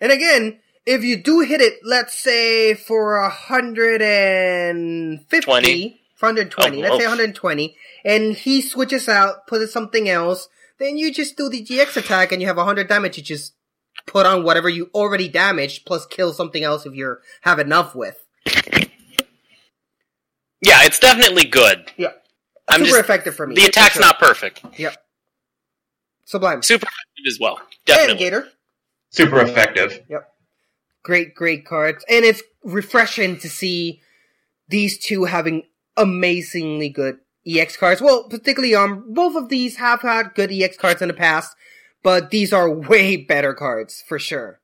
And again, if you do hit it, let's say for a hundred and fifty, 20. for hundred twenty, Oh, let's say oh. hundred twenty, and he switches out, puts something else, then you just do the GX attack, and you have hundred damage. You just put on whatever you already damaged, plus kill something else if you have enough with. Yeah, it's definitely good. Yeah, I'm super just- effective for me. The attack's sure. not perfect. Yep. Sublime. Super effective as well. And Definitely. Gator. Super effective. Yep. Great, great cards. And it's refreshing to see these two having amazingly good EX cards. Well, particularly, um, both of these have had good EX cards in the past, but these are *laughs* way better cards, for sure.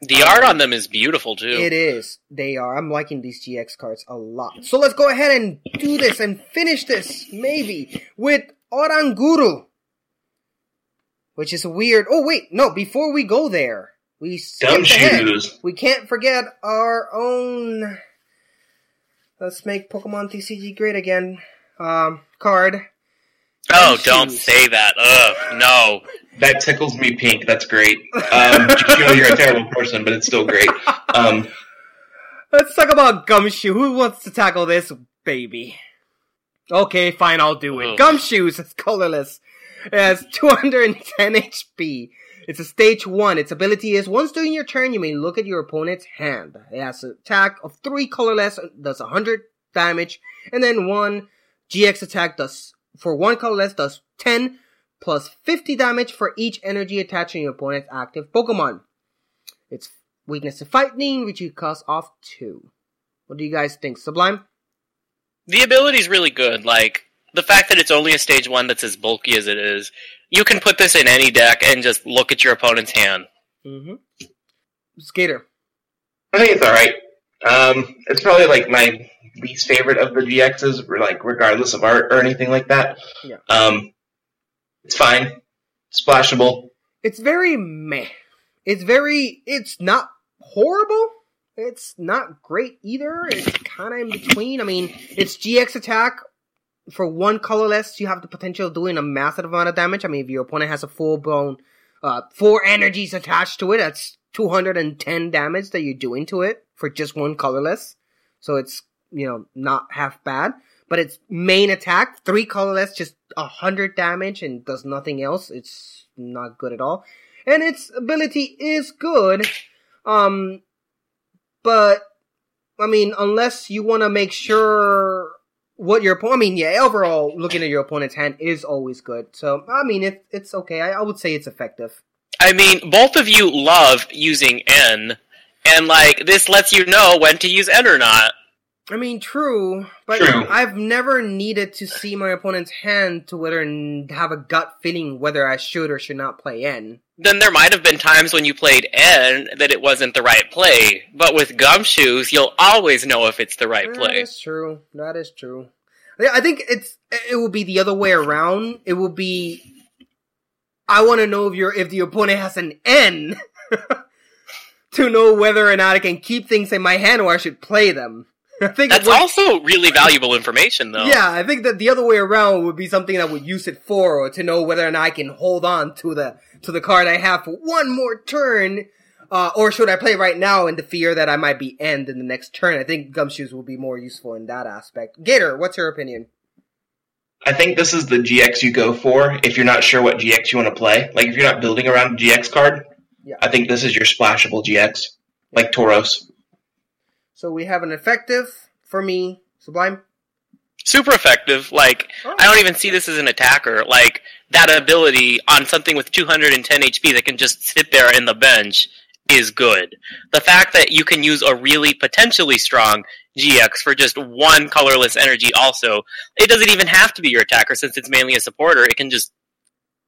The art on them is beautiful too. It is. They are. I'm liking these GX cards a lot. So let's go ahead and do this and finish this, maybe, with Oranguru. Which is weird. Oh, wait. No, before we go there, we skipped ahead. Gumshoos. We can't forget our own. Let's make Pokemon TCG great again. Um, card. Oh, don't Shoes. say that. Ugh, no. That tickles me pink. That's great. Um, you know you're a terrible person, but it's still great. Um, Let's talk about Gumshoe. Who wants to tackle this baby? Okay, fine, I'll do it. Ugh. Gumshoos, it's colorless. It has 210 HP. It's a stage 1. Its ability is once during your turn, you may look at your opponent's hand. It has an attack of 3 colorless, does 100 damage, and then 1 GX attack does, for 1 colorless, does 10 plus 50 damage for each energy attached to your opponent's active Pokemon. Its weakness to fighting, which you cost off 2. What do you guys think? Sublime? The ability is really good. Like, the fact that it's only a stage one that's as bulky as it is, you can put this in any deck and just look at your opponent's hand. Mm-hmm. Gator. I think it's all right. Um, it's probably like my least favorite of the GXs, like regardless of art or anything like that. Yeah. Um, it's fine. Splashable. It's very meh. It's very. It's not horrible. It's not great either. It's kind of in between. I mean, it's GX attack. For one colorless, you have the potential of doing a massive amount of damage. I mean, if your opponent has a full blown, uh, four energies attached to it, that's 210 damage that you're doing to it for just one colorless. So it's, you know, not half bad. But its main attack, three colorless, just a hundred damage and does nothing else. It's not good at all. And its ability is good. Um, but, I mean, unless you want to make sure what your opponent, I mean, yeah, overall, looking at your opponent's hand is always good. So, I mean, it, it's okay. I, I would say it's effective. I mean, both of you love using N, and like, this lets you know when to use N or not. I mean, true, but True. I've never needed to see my opponent's hand to whether n- have a gut feeling whether I should or should not play N. Then there might have been times when you played N that it wasn't the right play, but with Gumshoos, you'll always know if it's the right That play. That's true. That is true. Yeah, I think it's it will be the other way around. It will be. I want to know if your if the opponent has an N *laughs* to know whether or not I can keep things in my hand or I should play them. I think That's what- also really valuable information, though. Yeah, I think that the other way around would be something I would use it for, or to know whether or not I can hold on to the to the card I have for one more turn, uh, or should I play right now in the fear that I might be end in the next turn. I think Gumshoos will be more useful in that aspect. Gator, what's your opinion? I think this is the GX you go for if you're not sure what GX you want to play. Like if you're not building around a GX card, Yeah. I think this is your splashable GX, like Tauros. So we have an effective for me, Sublime. super effective. Like Oh. I don't even see this as an attacker. Like that ability on something with 210 HP that can just sit there in the bench is good. The fact that you can use a really potentially strong GX for just one colorless energy also, it doesn't even have to be your attacker since it's mainly a supporter. It can just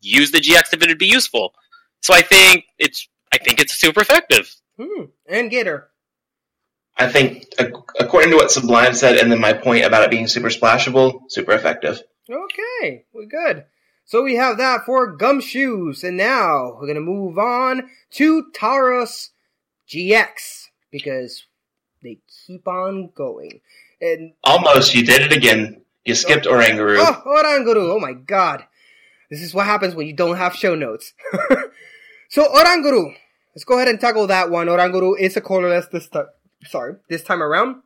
use the GX if it would be useful. So I think it's I think it's super effective. Hmm. And Gator. I think, according to what Sublime said, and then my point about it being super splashable, super effective. Okay, we're good. So we have that for Gumshoos, and now we're gonna move on to Tauros GX because they keep on going. And Almost, you did it again. You skipped Oranguru. oh, Oranguru! Oh, oh my god, this is what happens when you don't have show notes. *laughs* so Oranguru, let's go ahead and tackle that one. Oranguru is a colorless this. Sorry, this time around.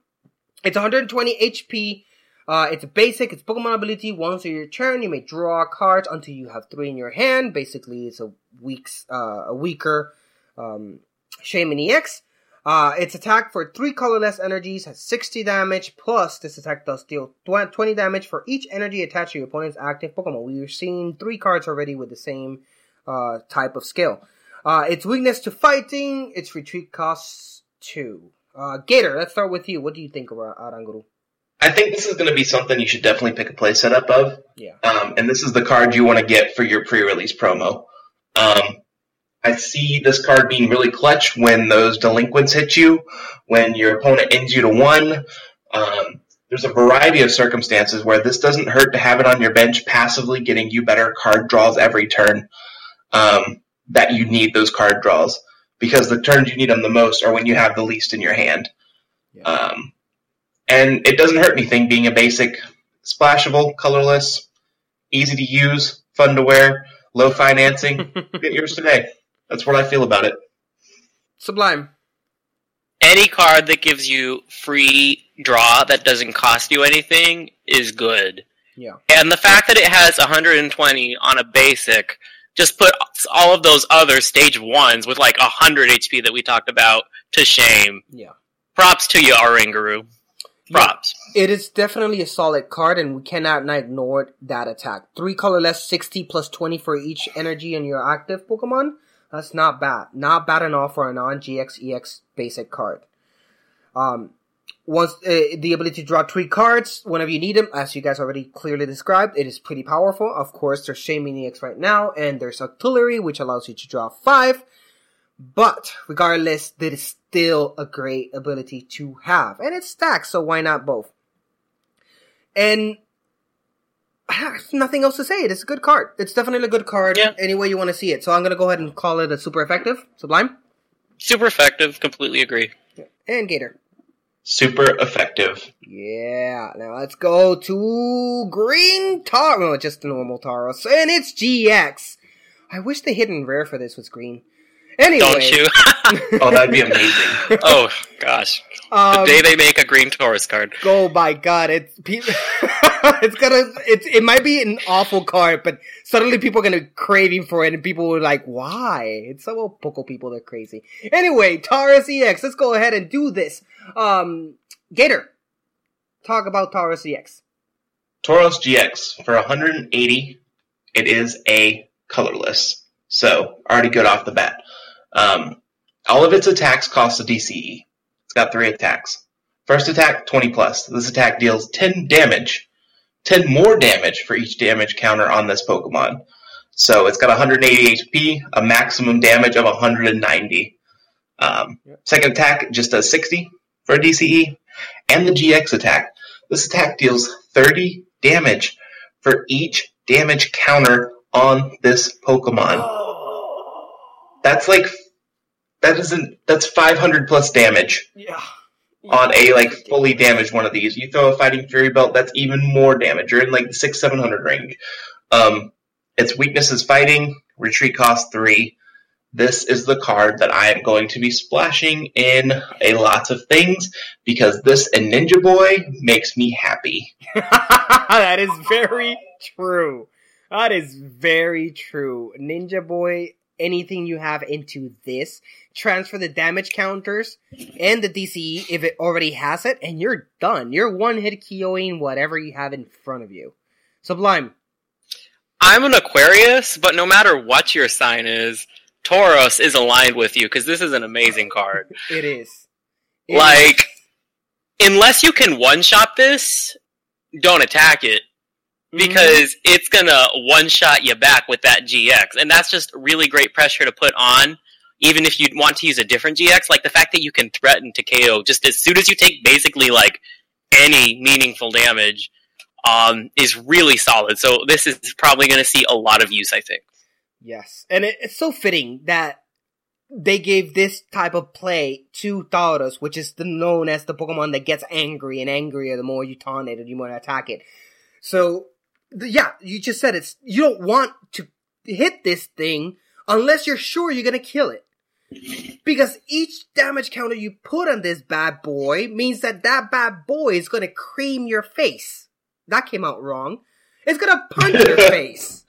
It's 120 HP. Uh, it's basic. It's Pokemon ability. Once a your turn, you may draw cards until you have three in your hand. Basically, it's a weak's uh, a weaker um, Shaymin EX. Uh, its attack for three colorless energies has 60 damage, plus this attack does deal 20 damage for each energy attached to your opponent's active Pokemon. We've seen three cards already with the same uh, type of skill. Uh, its weakness to fighting, its retreat costs two. Uh, Gator, let's start with you. What do you think about Oranguru? I think this is going to be something you should definitely pick a play setup of. Yeah. Um, and this is the card you want to get for your pre-release promo. Um, I see this card being really clutch when those delinquents hit you, when your opponent ends you to one. Um, there's a variety of circumstances where this doesn't hurt to have it on your bench, passively getting you better card draws every turn. Um, that you need those card draws because the turns you need them the most are when you have the least in your hand. Um, and it doesn't hurt anything being a basic, splashable, colorless, easy to use, fun to wear, low financing. *laughs* Get yours today. That's what I feel about it. Sublime. Any card that gives you free draw that doesn't cost you anything is good. Yeah. And the fact that it has 120 on a basic just put all of those other stage ones with like 100 HP that we talked about to shame. Yeah. Props to you, Oranguru. Props. It is definitely a solid card, and we cannot ignore that attack. Three colorless, 60 plus 20 for each energy in your active Pokemon. That's not bad. Not bad enough for a non-GX EX basic card. Um, once uh, the ability to draw three cards whenever you need them, as you guys already clearly described, it is pretty powerful. Of course, there's Shaymin EX right now, and there's Octillery, which allows you to draw five. But regardless, that is still a great ability to have, and it stacks. So why not both? And I have nothing else to say. It's a good card. It's definitely a good card. Yeah. Any way you want to see it. So I'm gonna go ahead and call it a super effective Sublime Super effective. Completely agree. and Gator. Super effective. Yeah. Now let's go to Green Taro. No, just normal Tauros, and it's GX. I wish the hidden rare for this was green. Anyway, Don't you? *laughs* Oh, that'd be amazing. oh, gosh. Um, the day they make a green Tauros card. Oh my god, it's pe- *laughs* it's gonna it's it might be an awful card, but suddenly people are gonna be craving for it, and people were like, "Why?" It's so well, Poco people they're crazy. Anyway, Tauros EX, let's go ahead and do this. Um, Gator, talk about Tauros EX. Tauros GX for 180. It is a colorless, so already good off the bat. Um, all of its attacks cost a DCE. It's got three attacks. First attack 20 plus. This attack deals 10 damage, 10 more damage for each damage counter on this Pokemon. So it's got 180 HP, a maximum damage of 190. Um, second attack just does 60 for a DCE, and the GX attack. This attack deals 30 damage for each damage counter on this Pokemon. That's like that isn't that's 500 plus damage. Yeah. on a like fully damaged one of these. You throw a Fighting Fury belt, that's even more damage. You're in like the six seven hundred range. Um, its weakness is fighting. Retreat cost three. This is the card that I am going to be splashing in a lot of things because this and Ninja Boy makes me happy. *laughs* that is very true. That is very true. Ninja Boy, anything you have into this, transfer the damage counters and the DCE if it already has it, and you're done. You're one hit KOing whatever you have in front of you. Sublime. I'm an Aquarius, but no matter what your sign is, Taurus is aligned with you because this is an amazing card. *laughs* It is. It like, unless you can one shot this, don't attack it because it's gonna one shot you back with that GX, and that's just really great pressure to put on. Even if you want to use a different GX, like the fact that you can threaten to KO just as soon as you take basically like any meaningful damage, um, is really solid. So this is probably going to see a lot of use, I think. Yes, and it, it's so fitting that they gave this type of play to Tauros, which is the, known as the Pokemon that gets angry and angrier the more you taunt it and you want to attack it. So, yeah, you just said it's you don't want to hit this thing unless you're sure you're gonna kill it. Because each damage counter you put on this bad boy means that that bad boy is gonna cream your face. That came out wrong. It's gonna punch your *laughs* face.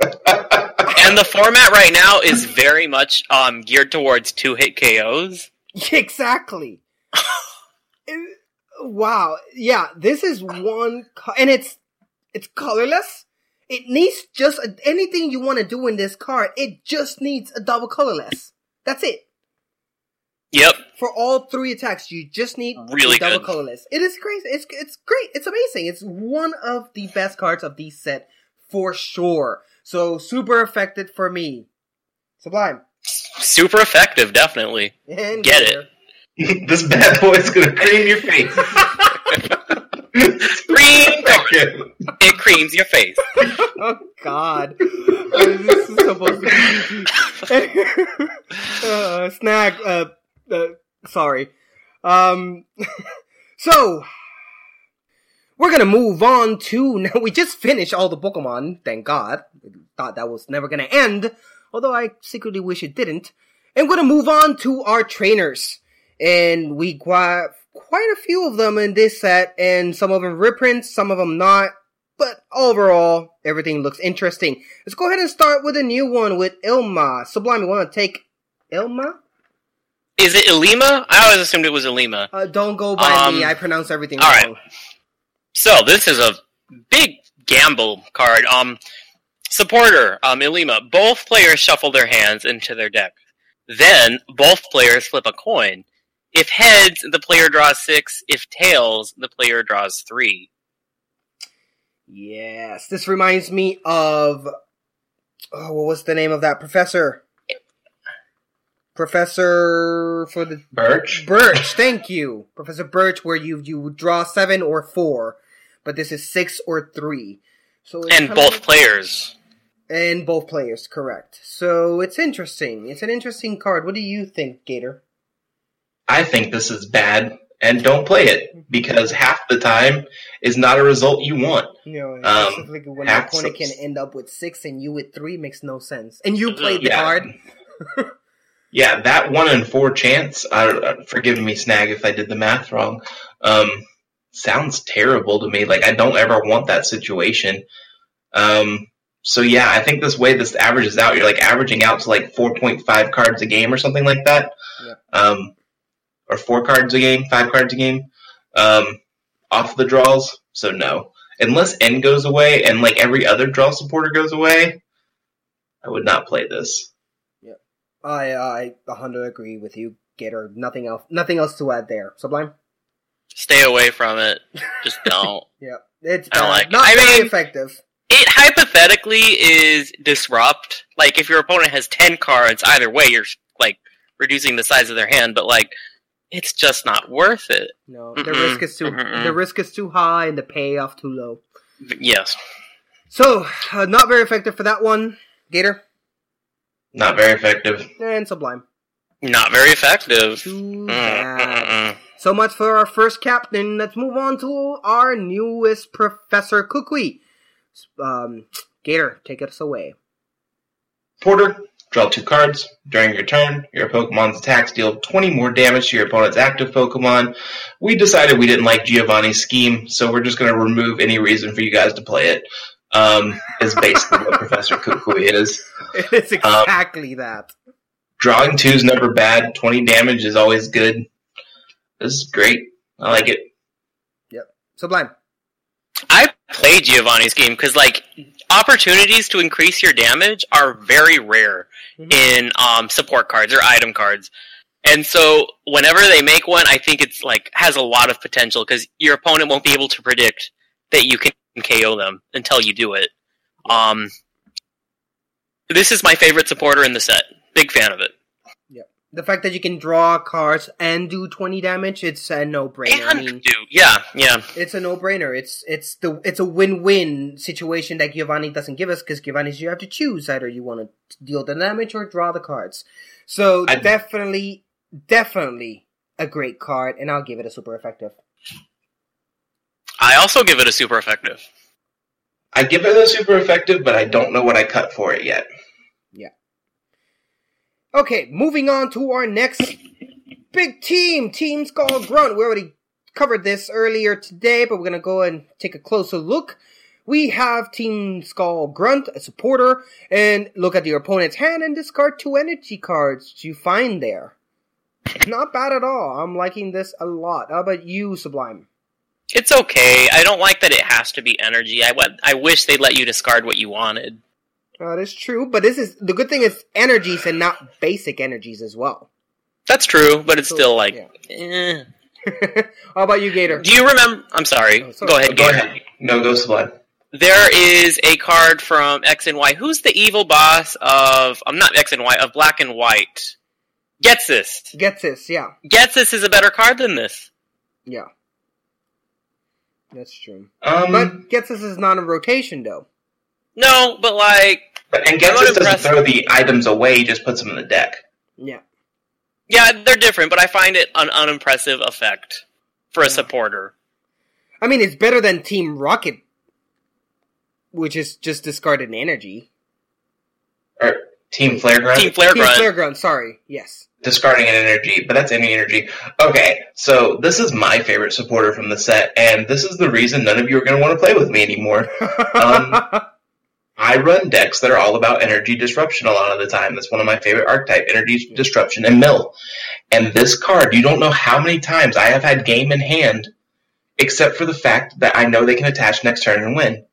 And the format right now is very much um, geared towards two hit KOs. *laughs* Exactly. It- *laughs* wow. Yeah, this is one, co- and it's it's colorless. It needs just a, anything you want to do in this card. It just needs a double colorless. That's it. Yep. For all three attacks, you just need Really a double good. colorless. It is crazy. It's it's great. It's amazing. It's one of the best cards of this set for sure. So super effective for me. Sublime. Super effective, definitely. And Get it. *laughs* this bad boy's gonna cream your face. *laughs* Color. It creams your face. *laughs* oh God, this is supposed to be *laughs* uh, snag. Uh, uh, sorry. Um, *laughs* so we're gonna move on to now. We just finished all the Pokemon. Thank God. Thought that was never gonna end. Although I secretly wish it didn't. And we're gonna move on to our trainers, and we got quite a few of them in this set, and some of them reprints, some of them not. But overall, everything looks interesting. Let's go ahead and start with a new one with Ilma. Sublime, you want to take Ilma? Is it Ilima? I always assumed it was Ilima. Uh, don't go by Um, me. I pronounce everything all right. wrong. So this is a big gamble card. Um, supporter, um, Ilima. Both players shuffle their hands into their deck. Then both players flip a coin. If heads, the player draws six. If tails, the player draws three. Yes, this reminds me of oh, what was the name of that professor? Professor for the Birch. Birch. Thank you, Professor Birch. Where you you draw seven or four, but this is six or three. So And kinda both players. and both players, correct. So it's interesting. It's an interesting card. What do you think, Gator? I think this is bad, and don't play it because half the time is not a result you want. You know, Um, specifically when opponent can end up with six and you with three makes no sense. And you played the Yeah. card. *laughs* Yeah, that one in four chance. I, uh, forgive me, Snag, if I did the math wrong. Um, sounds terrible to me. Like I don't ever want that situation. Um, so yeah, I think this way this averages out. You're like averaging out to like 4.5 cards a game or something like that. Yeah. Um, or four cards a game, five cards a game. Um, off the draws. So no, unless N goes away and like every other draw supporter goes away, I would not play this. Yeah, I I a hundred agree with you, Gator. Nothing else. Nothing else to add there. Sublime. Stay away from it. Just *laughs* don't. Yeah, it's I don't bad. like it. not I very mean- effective. it hypothetically is disrupt. Like if your opponent has ten cards, either way, you're like reducing the size of their hand. But like, it's just not worth it. No, the Mm-mm. risk is too Mm-mm. the risk is too high and the payoff too low. Yes. So uh, not very effective for that one, Gator Not very effective. and Sublime. Not very effective. Too bad. So much for our first captain. Let's move on to our newest Professor Kukui. Um, Gator, take us away. Porter, draw two cards. During your turn, your Pokemon's attacks deal 20 more damage to your opponent's active Pokemon. We decided we didn't like Giovanni's scheme, so we're just going to remove any reason for you guys to play it. Um, is basically what *laughs* Professor Kukui is. It's exactly that. Drawing two is never bad. 20 damage is always good. This is great. I like it. Yep. Sublime. I played Giovanni's game because like opportunities to increase your damage are very rare in um, support cards or item cards. And so whenever they make one, I think it's like has a lot of potential because your opponent won't be able to predict that you can KO them until you do it. Um, this is my favorite supporter in the set. Big fan of it. Yep. The fact that you can draw cards and do 20 damage, it's a no-brainer. I And mean, do yeah, yeah. it's a no-brainer. It's it's the it's a win-win situation that Giovanni doesn't give us because Giovanni's you have to choose either you want to deal the damage or draw the cards. So I- definitely, definitely a great card, and I'll give it a super effective. I also give it a super effective. I give it a super effective, but I don't know what I cut for it yet. Okay, moving on to our next big team, Team Skull Grunt. We already covered this earlier today, but we're gonna go and take a closer look. We have Team Skull Grunt, a supporter, and look at your opponent's hand and discard two energy cards you find there. Not bad at all. I'm liking this a lot. How about you, Sublime? It's okay. I don't like that it has to be energy. I I wish they'd let you discard what you wanted. That is true, but this is the good thing is energies and not basic energies as well. That's true, but it's So, still like. yeah. eh. *laughs* How about you, Gator? Do you remember? I'm sorry. Oh, sorry. Go ahead. Go Gator. ahead. No, go Sublime. There is a card from X and Y. Who's the evil boss of? I'm not X and Y of Black and White. Ghetsis. Gets this, yeah. Ghetsis is a better card than this. Yeah. That's true. Um, But Ghetsis is not in rotation though. No, but like, but, and I'm Ghetsis doesn't impressed. throw the items away; he just puts them in the deck. Yeah. yeah, they're different. But I find it an unimpressive effect for a supporter. I mean, it's better than Team Rocket, which is just discarded energy. Or Team Flare Grunt. Team Flare Team Grunt. Flare Ground, sorry. Yes. discarding an energy, but that's any energy. Okay, so this is my favorite supporter from the set, and this is the reason none of you are going to want to play with me anymore. *laughs* Um, I run decks that are all about energy disruption a lot of the time. That's one of my favorite archetype, energy disruption and mill. And this card, you don't know how many times I have had game in hand, except for the fact that I know they can attach next turn and win.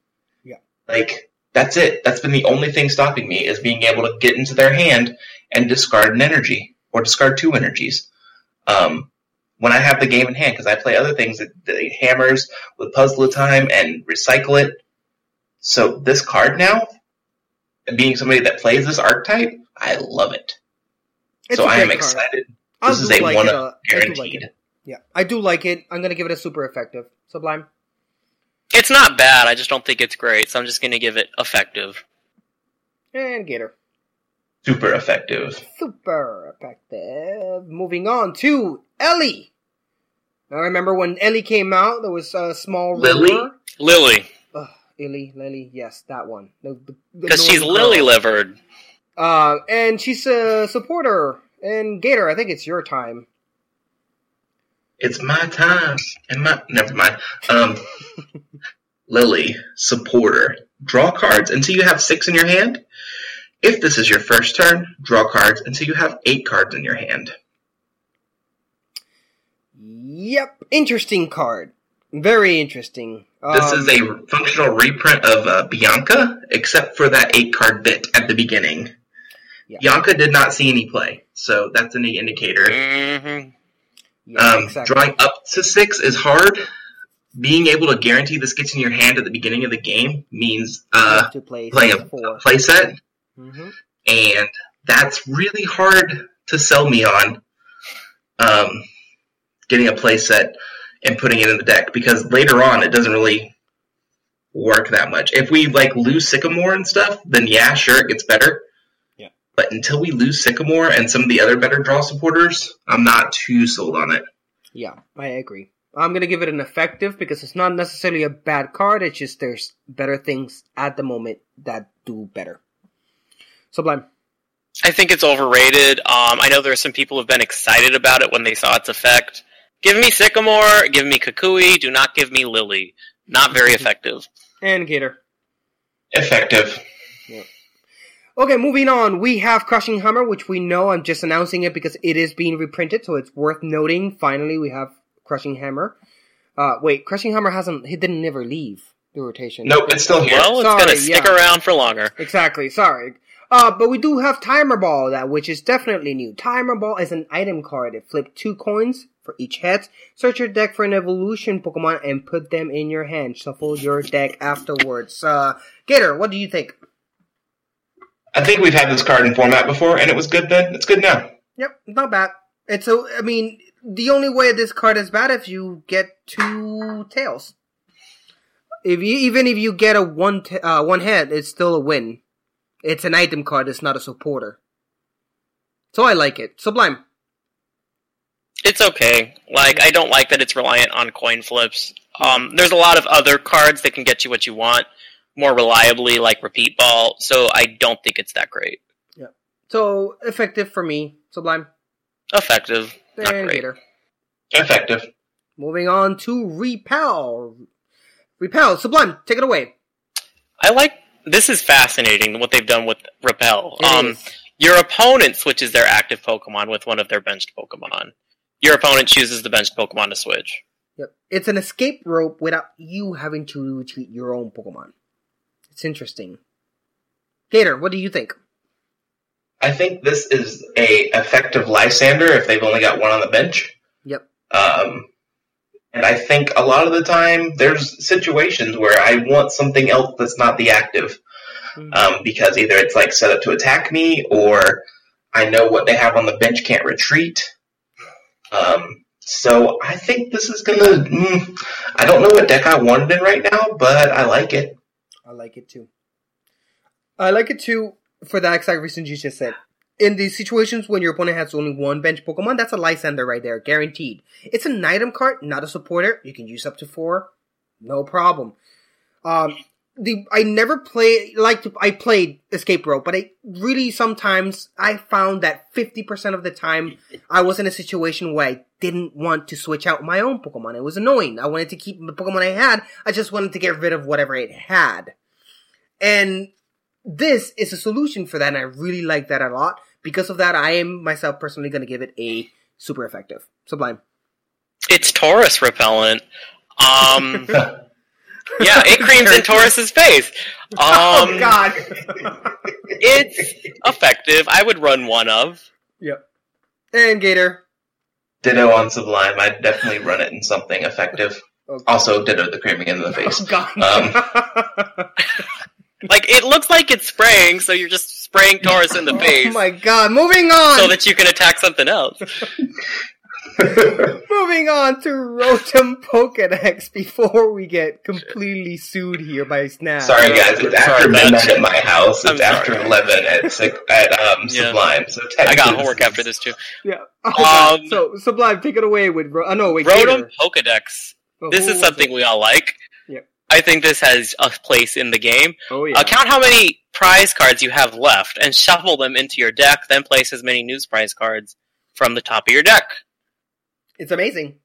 Yeah. Like, that's it. That's been the only thing stopping me, is being able to get into their hand and discard an energy, or discard two energies. Um, when I have the game in hand, because I play other things that, that hammers with puzzle of time and recycle it. So this card now, being somebody that plays this archetype, I love it. It's so a I am great card. excited. I This is do a like one it, up uh, I like yeah, I do like it. I'm gonna give it a super effective. Sublime. It's not bad. I just don't think it's great. So I'm just going to give it effective. And Gator. Super effective. Super effective. Moving on to Ellie. Now remember when Ellie came out, there was a small Lillie? rumor. Lillie, Ugh, Ellie, Lillie, yes, that one. Because she's girl. lily livered. Uh, and she's a supporter. And Gator, I think it's your time. It's my time. And my never mind. Um *laughs* Lillie, supporter. Draw cards until you have six in your hand. If this is your first turn, draw cards until you have eight cards in your hand. Yep, interesting card. Very interesting. This Um, is a functional reprint of uh, Bianca, except for that eight card bit at the beginning. Yeah. Bianca did not see any play, so that's an indicator. hmm yeah, Um, exactly. Drawing up to six is hard. Being able to guarantee this gets in your hand at the beginning of the game means uh, to play playing a, a play set, hmm and that's really hard to sell me on. Um, getting a play set and putting it in the deck because later on it doesn't really work that much. If we like lose Sycamore and stuff, then yeah, sure it gets better. Yeah. But until we lose Sycamore and some of the other better draw supporters, I'm not too sold on it. Yeah, I agree. I'm gonna give it an effective because it's not necessarily a bad card. It's just there's better things at the moment that do better. Sublime. I think it's overrated. Um, I know there are some people who've been excited about it when they saw its effect. Give me Sycamore, give me Kukui, do not give me Lillie. Not very *laughs* effective. And Gator. Effective. Okay, moving on. We have Crushing Hammer, which we know. I'm just announcing it because it is being reprinted, so it's worth noting. Finally, we have Crushing Hammer. Uh, wait, Crushing Hammer hasn't. He didn't never leave the rotation. Nope, it's still here. Well, it's Sorry, gonna stick yeah. around for longer. Exactly. Sorry. Uh, but we do have Timer Ball, that which is definitely new. Timer Ball is an item card. It flip two coins for each head. Search your deck for an evolution Pokemon and put them in your hand. Shuffle your deck afterwards. Uh, Gator, what do you think? I think we've had this card in format before, and it was good then. It's good now. Yep, not bad. It's a. I mean, the only way this card is bad if you get two tails. If you even if you get a one ta- uh, one head, it's still a win. It's an item card. It's not a supporter. So I like it. Sublime. It's okay. Like I don't like that it's reliant on coin flips. Um, there's a lot of other cards that can get you what you want more reliably, like Repeat Ball. So I don't think it's that great. Yeah. So effective for me. Sublime. Effective, not And great. Gator. Effective. Moving on to repel. Repel. Sublime. Take it away. I like this is fascinating what they've done with Repel. It um, is. your opponent switches their active Pokemon with one of their benched Pokemon. Your opponent chooses the bench Pokemon to switch. Yep. It's an escape rope without you having to treat your own Pokemon. It's interesting. Gator, what do you think? I think this is a effective Lysandre if they've only got one on the bench. Yep. Um, and I think a lot of the time there's situations where I want something else that's not the active. Um, because either it's like set up to attack me or I know what they have on the bench can't retreat. Um, so I think this is gonna. Mm, I don't know what deck I wanted in right now, but I like it. I like it too. I like it too for the exact reasons you just said. In these situations when your opponent has only one bench Pokemon, that's a Lysandre right there, guaranteed. It's an item card, not a supporter. You can use up to four, no problem. Um, the I never play like I played Escape Rope, but I really sometimes I found that fifty percent of the time *laughs* I was in a situation where I didn't want to switch out my own Pokemon. It was annoying. I wanted to keep the Pokemon I had. I just wanted to get rid of whatever it had. And this is a solution for that, and I really like that a lot. Because of that, I am myself personally going to give it a super effective. Sublime. It's Tauros repellent. Um, *laughs* yeah, it *laughs* creams in Tauros's face. *laughs* Um, oh, God. it's effective. I would run one of. yep. And Gator. Ditto on Sublime. I'd definitely run it in something effective. Okay. Also, ditto the creaming in the face. Oh, God. Um, *laughs* Like it looks like it's spraying, so you're just spraying Tauros in the face. oh, face my God. Moving on. so that you can attack something else. Moving on to Rotom Pokedex before we get completely sued here by Snap. Sorry, guys. It's after Sorry, midnight at my house. I'm It's after sorry. eleven at six, at um, Yeah. Sublime. So I got homework after this too. Yeah. Oh, Um, *laughs* so Sublime, take it away with. Ro- oh, no, wait. Rotom Gator. Pokedex. Oh, This who is was something we all like. Yep. I think this has a place in the game. Oh yeah. Uh, count how many prize cards you have left and shuffle them into your deck, then place as many news prize cards from the top of your deck. It's amazing.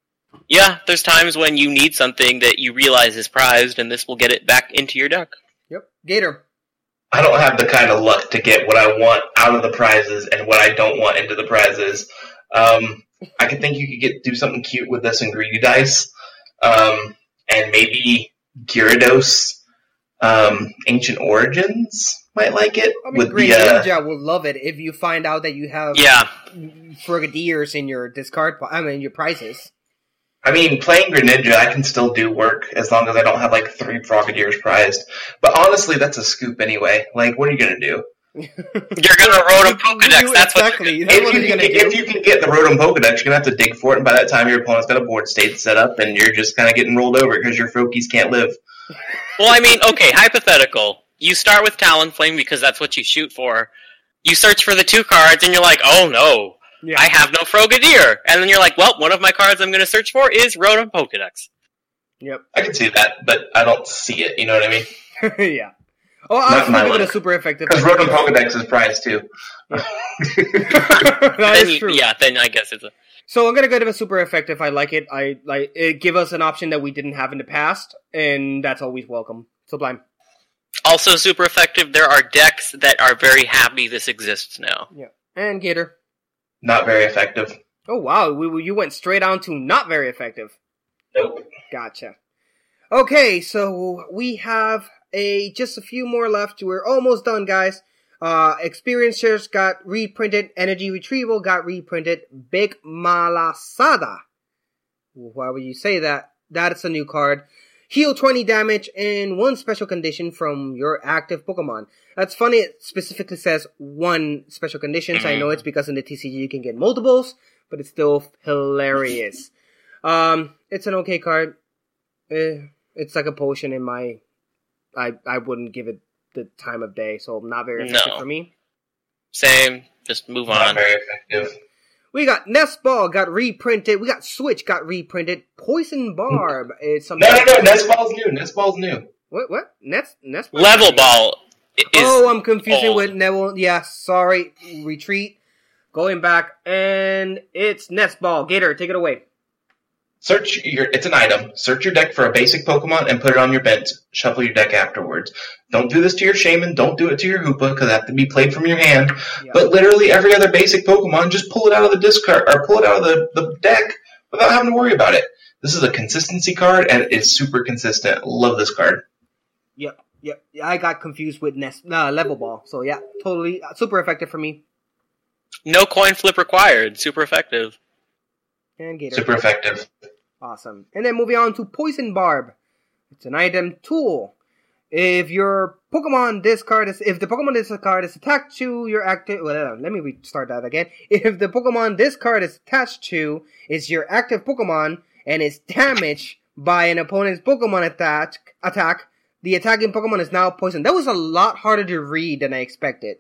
Yeah, there's times when you need something that you realize is prized, and this will get it back into your deck. Yep. Gator. I don't have the kind of luck to get what I want out of the prizes and what I don't want into the prizes. Um, I could think you could get do something cute with this and greedy dice, um, and maybe Gyarados, um, Ancient Origins might like it I mean, with Green the uh, Ninja will love it if you find out that you have Yeah, Frogadiers in your discard. I mean, your prizes. I mean, playing Greninja, I can still do work as long as I don't have like three Frogadiers prized. But honestly, that's a scoop anyway. Like, what are you gonna do? *laughs* you're gonna Rotom Pokedex. That's what exactly. you're That's If what you, you're can gonna get, do. if you can get the Rotom Pokedex, you're gonna have to dig for it, and by that time, your opponent's got a board state set up, and you're just kind of getting rolled over because your Froakies can't live. Well, I mean, okay, hypothetical. You start with Talonflame because that's what you shoot for. You search for the two cards, and you're like, oh no. Yeah. I have no Frogadier. And then you're like, well, one of my cards I'm going to search for is Rotom Pokedex. Yep. I can see that, but I don't see it. You know what I mean? *laughs* yeah. Oh, I'll Not my still give it a super effective. Because Rotom Pokedex is prized too. *laughs* *laughs* that Then is you- true. Yeah, then I guess it's a. So I'm gonna go to a super effective. I like it. I like it. Give us an option that we didn't have in the past, and that's always welcome. Sublime. Also super effective, there are decks that are very happy this exists now. Yeah. And Gator. Not very effective. Oh wow, we, we- you went straight on to not very effective. Nope. Gotcha. Okay, so we have a just a few more left. We're almost done, guys. Uh, experience shares got reprinted. Energy retrieval got reprinted. Big Malasada. Why would you say that? That's a new card. Heal 20 damage and one special condition from your active Pokemon. That's funny. It specifically says one special condition. So I know it's because in the TCG you can get multiples, but it's still hilarious. *laughs* Um, it's an okay card. Eh, it's like a potion in my. I I wouldn't give it the time of day, so not very effective No. for me. Same, just move Not on. very effective. We got Nest Ball got reprinted. We got Switch got reprinted. Poison Barb is something. No, no, no. Nest Ball's new. Nest Ball's new. What? What? Nest Nest Ball? Level Ball is. oh, I'm confusing old. with Neville. Yeah, sorry. Retreat. Going back, and it's Nest Ball. Gator, take it away. Search your. It's an item. Search your deck for a basic Pokemon and put it on your bench. Shuffle your deck afterwards. Don't do this to your Shaymin. Don't do it to your Hoopa because it has to be played from your hand. Yeah. But literally every other basic Pokemon, just pull it out of the discard or pull it out of the, the deck without having to worry about it. This is a consistency card and it is super consistent. Love this card. Yep, yep. I got confused with Nest uh, Level Ball. So yeah, totally uh, super effective for me. No coin flip required. Super effective. And Gator. Super effective. Awesome. And then moving on to Poison Barb. It's an item tool. If your Pokemon discard is if the Pokemon discard is attached to your active well, let me restart that again. If the Pokemon discard is attached to is your active Pokemon and is damaged by an opponent's Pokemon attack attack, the attacking Pokemon is now poisoned. That was a lot harder to read than I expected.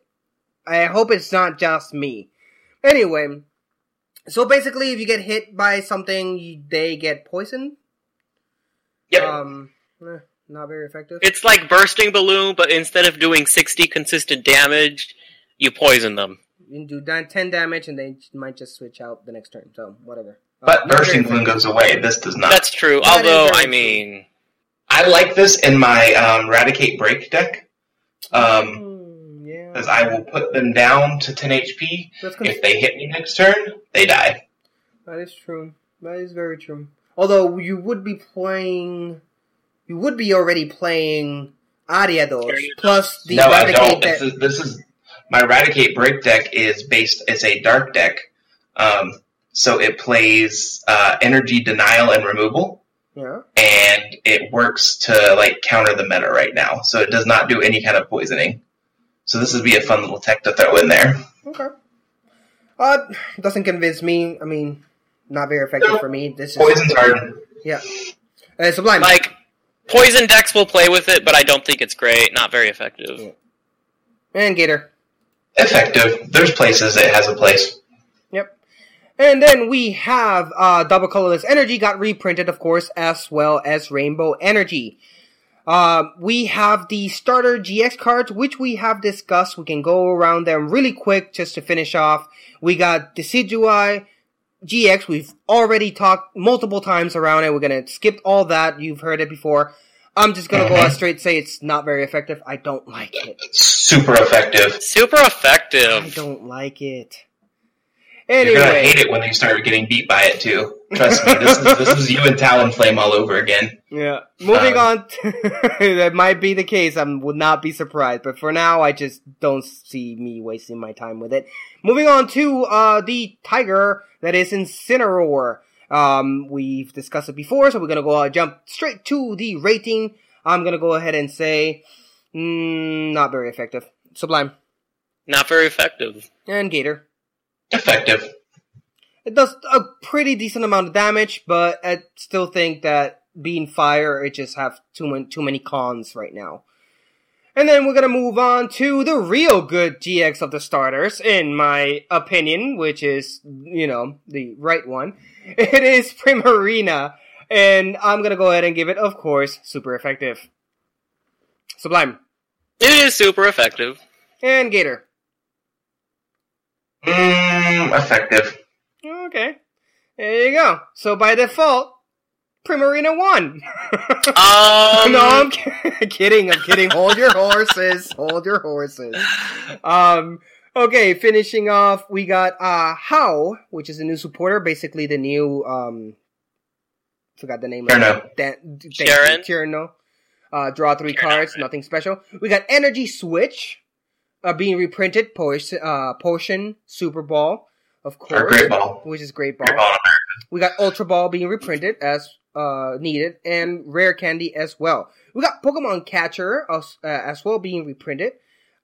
I hope it's not just me. Anyway, so basically, if you get hit by something, you, they get poisoned. Yep. Um, eh, not very effective. It's like bursting balloon, but instead of doing 60 consistent damage, you poison them. you can do ten damage, and they might just switch out the next turn. So whatever. Uh, but not Bursting Balloon goes away. This does not. That's true. That is Although, I mean, I like this in my um, Raticate Break deck. Um, Yeah. because I will put them down to 10 HP. Gonna- If they hit me next turn, they die. That is true. That is very true. Although you would be playing, you would be already playing Ariados plus the no, I Eradicate don't. that- This is, this is my Eradicate Break deck is based. It's a dark deck, um, so it plays uh, Energy Denial and Removal, yeah. and it works to like counter the meta right now. So it does not do any kind of poisoning. So this would be a fun little tech to throw in there. Okay. Uh, doesn't convince me. I mean, not very effective No. for me. This is Poison's hard. Yeah. Uh, Sublime. like, poison decks will play with it, but I don't think it's great. Not very effective. and Gator. Effective. There's places it has a place. Yep. And then we have uh, Double Colorless Energy got reprinted, of course, as well as Rainbow Energy. Uh, we have the starter GX cards, which we have discussed. We can go around them really quick just to finish off. We got Decidueye GX. We've already talked multiple times around it. We're gonna skip all that. You've heard it before. I'm just gonna go out straight say it's not very effective. I don't like it. Super effective. Super effective. I don't like it. You're gonna hate it when they start getting beat by it too. Trust me, this is this is you and Talonflame all over again. Yeah. Moving Um, on, *laughs* that might be the case. I would not be surprised, but for now, I just don't see me wasting my time with it. Moving on to uh the tiger that is Incineroar. Um, we've discussed it before, so we're gonna go uh, jump straight to the rating. I'm gonna go ahead and say, mm, not very effective. Sublime Not very effective. and Gator. Effective. It does a pretty decent amount of damage, but I still think that being fire, it just have too many too many cons right now. And then we're gonna move on to the real good GX of the starters, in my opinion, which is, you know, the right one. *laughs* It is Primarina. And I'm gonna go ahead and give it, of course, super effective. Sublime. It is super effective. And Gator. Mm, effective. Okay. There you go. So by default, Primarina won. Um, *laughs* no, I'm ki- *laughs* kidding. I'm kidding. Hold your horses. Hold your horses. Um. Okay, finishing off, we got uh Hau, which is a new supporter, basically the new um. Forgot the name. Tierno. of. Dan- Sharon? Tierno. Uh, draw three Tierno, cards, right. nothing special. We got Energy Switch, uh, being reprinted. Potion, uh, Potion Super Ball, of course, Or Great Ball. which is Great Ball. Great Ball. We got Ultra Ball being reprinted as uh, needed, and Rare Candy as well. We got Pokemon Catcher as, uh, as well being reprinted.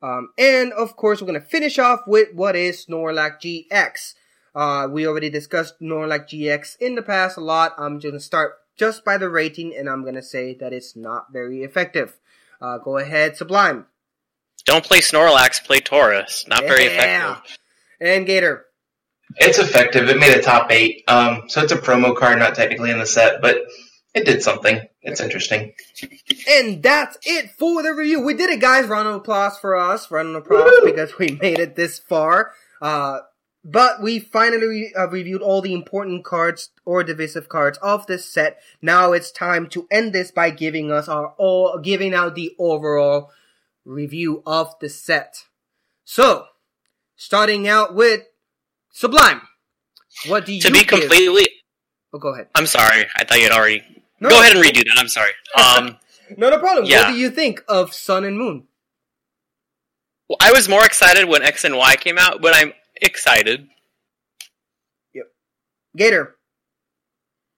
Um, and of course, we're gonna finish off with what is Snorlax GX. Uh, we already discussed Snorlax GX in the past a lot. I'm gonna start just by the rating, and I'm gonna say that it's not very effective. Uh, go ahead, Sublime. Don't play Snorlax, play Tauros. Not very effective. And Gator. It's effective. It made a top eight. Um, so it's a promo card, not technically in the set, but it did something. It's interesting. And that's it for the review. We did it, guys. Round of applause for us. Round of applause because we made it this far. Uh, but we finally uh, reviewed all the important cards or divisive cards of this set. Now it's time to end this by giving us our all, giving out the overall review of the set. So, starting out with Sublime. What do you To be give- completely, Oh, go ahead. I'm sorry. I thought you'd already. No, Go ahead and redo that. I'm sorry. Um, *laughs* No, no problem. Yeah. What do you think of Sun and Moon? well, I was more excited when X and Y came out, but I'm excited. Yep. Gator.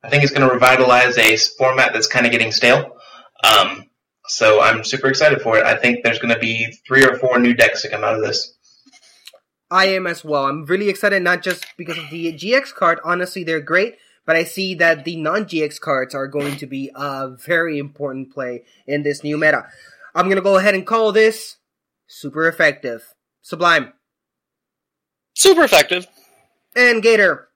I think it's going to revitalize a format that's kind of getting stale. Um, so I'm super excited for it. I think there's going to be three or four new decks to come out of this. I am as well. I'm really excited, not just because of the GX card. Honestly, they're great, but I see that the non-GX cards are going to be a very important play in this new meta. I'm gonna go ahead and call this super effective. Sublime Super effective. and Gator.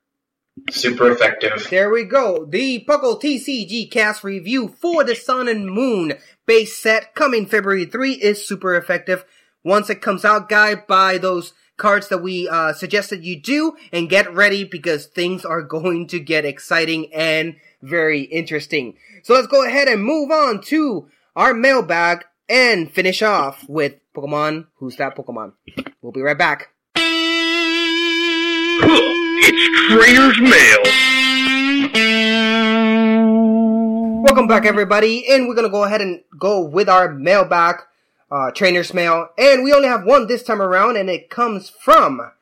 Super effective. There we go. The Puckle TCG cast review for the Sun and Moon base set coming February 3 is super effective. Once it comes out, guys, buy those cards that we uh, suggested you do and get ready because things are *laughs* going to get exciting and very interesting. So let's go ahead and move on to our mailbag and finish off with Pokemon Who's That Pokemon? We'll be right back. It's Trainer's Mail. Welcome back, everybody, and we're gonna go ahead and go with our mailbag, uh, trainer's mail, and we only have one this time around, and it comes from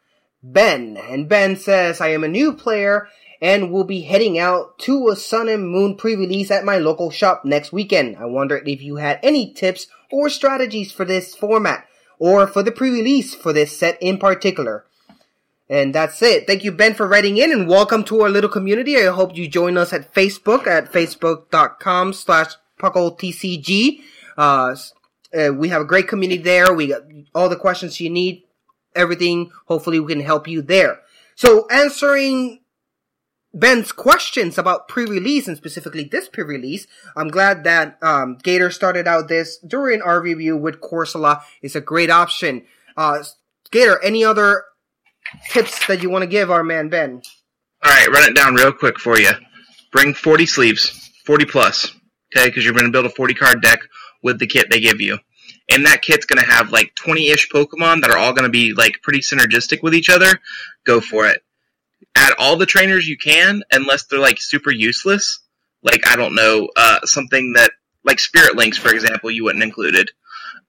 Ben, and Ben says, "I am a new player and will be heading out to a Sun and Moon pre-release at my local shop next weekend. I wondered if you had any tips or strategies for this format, or for the pre-release for this set in particular." And that's it. Thank you, Ben, for writing in and welcome to our little community. I hope you join us at Facebook at facebook.com slash puckletcg. Uh, uh, we have a great community there. We got all the questions you need, everything. Hopefully we can help you there. So answering Ben's questions about pre-release and specifically this pre-release, I'm glad that um, Gator started out this during our review with Corsola. It's a great option. Uh, Gator, any other tips that you want to give our man Ben? All right, run it down real quick for you. Bring 40 sleeves, 40 plus, okay? Because you're going to build a 40 card deck with the kit they give you. And that kit's going to have like 20 ish Pokemon that are all going to be like pretty synergistic with each other. Go for it. Add all the trainers you can, unless they're like super useless. Like, I don't know, uh, something that, like Spirit Links, for example, you wouldn't included.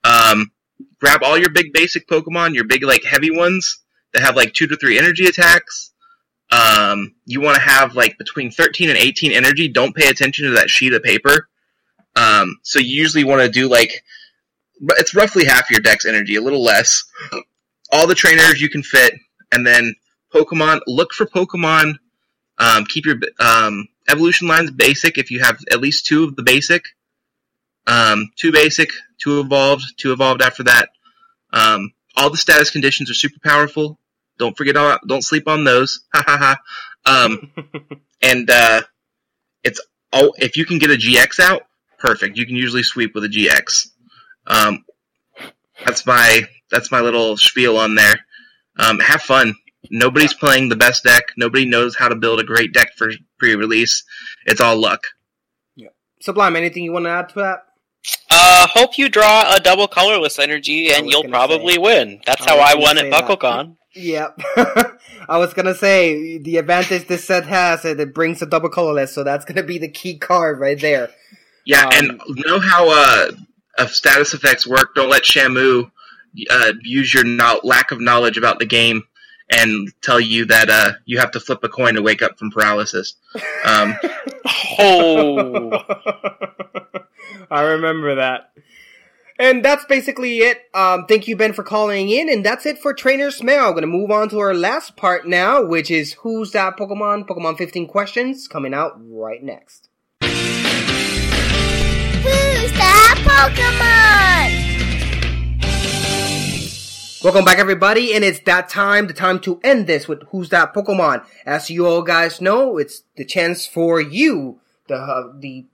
Um, grab all your big basic Pokemon, your big like heavy ones that have like two to three energy attacks. Um, you want to have like between 13 and 18 energy. Don't pay attention to that sheet of paper. Um, so you usually want to do like, but it's roughly half your deck's energy, a little less. All the trainers you can fit, and then Pokemon. Look for Pokemon. Um, keep your um, evolution lines basic if you have at least two of the basic. Um, two basic, two evolved, two evolved after that. Um, all the status conditions are super powerful. Don't forget, all, don't sleep on those. *laughs* Ha ha ha. Um, *laughs* and uh, it's oh, if you can get a GX out, perfect. You can usually sweep with a GX. Um, that's my that's my little spiel on there. Um, have fun. Nobody's playing the best deck. Nobody knows how to build a great deck for pre-release. It's all luck. Yeah. Sublime, anything you want to add to that? Uh, hope you draw a double colorless energy and you'll probably say- win. That's I how I won at. BuckleCon. Yep. *laughs* I was gonna say the advantage this set has is it brings a double colorless, so that's gonna be the key card right there. Yeah, Um, and know how uh, uh, status effects work. Don't let Shamu uh, use your no- lack of knowledge about the game and tell you that uh, you have to flip a coin to wake up from paralysis. Um, *laughs* Oh. I remember that. And that's basically it. Um, thank you, Ben, for calling in, and that's it for Trainer's Mail. I'm gonna move on to our last part now, which is Who's That Pokemon? Pokemon 15 questions coming out right next. That Pokemon? Welcome back, everybody, and it's that time, the time to end this with Who's That Pokemon. As you all guys know, it's the chance for you, the, uh, the,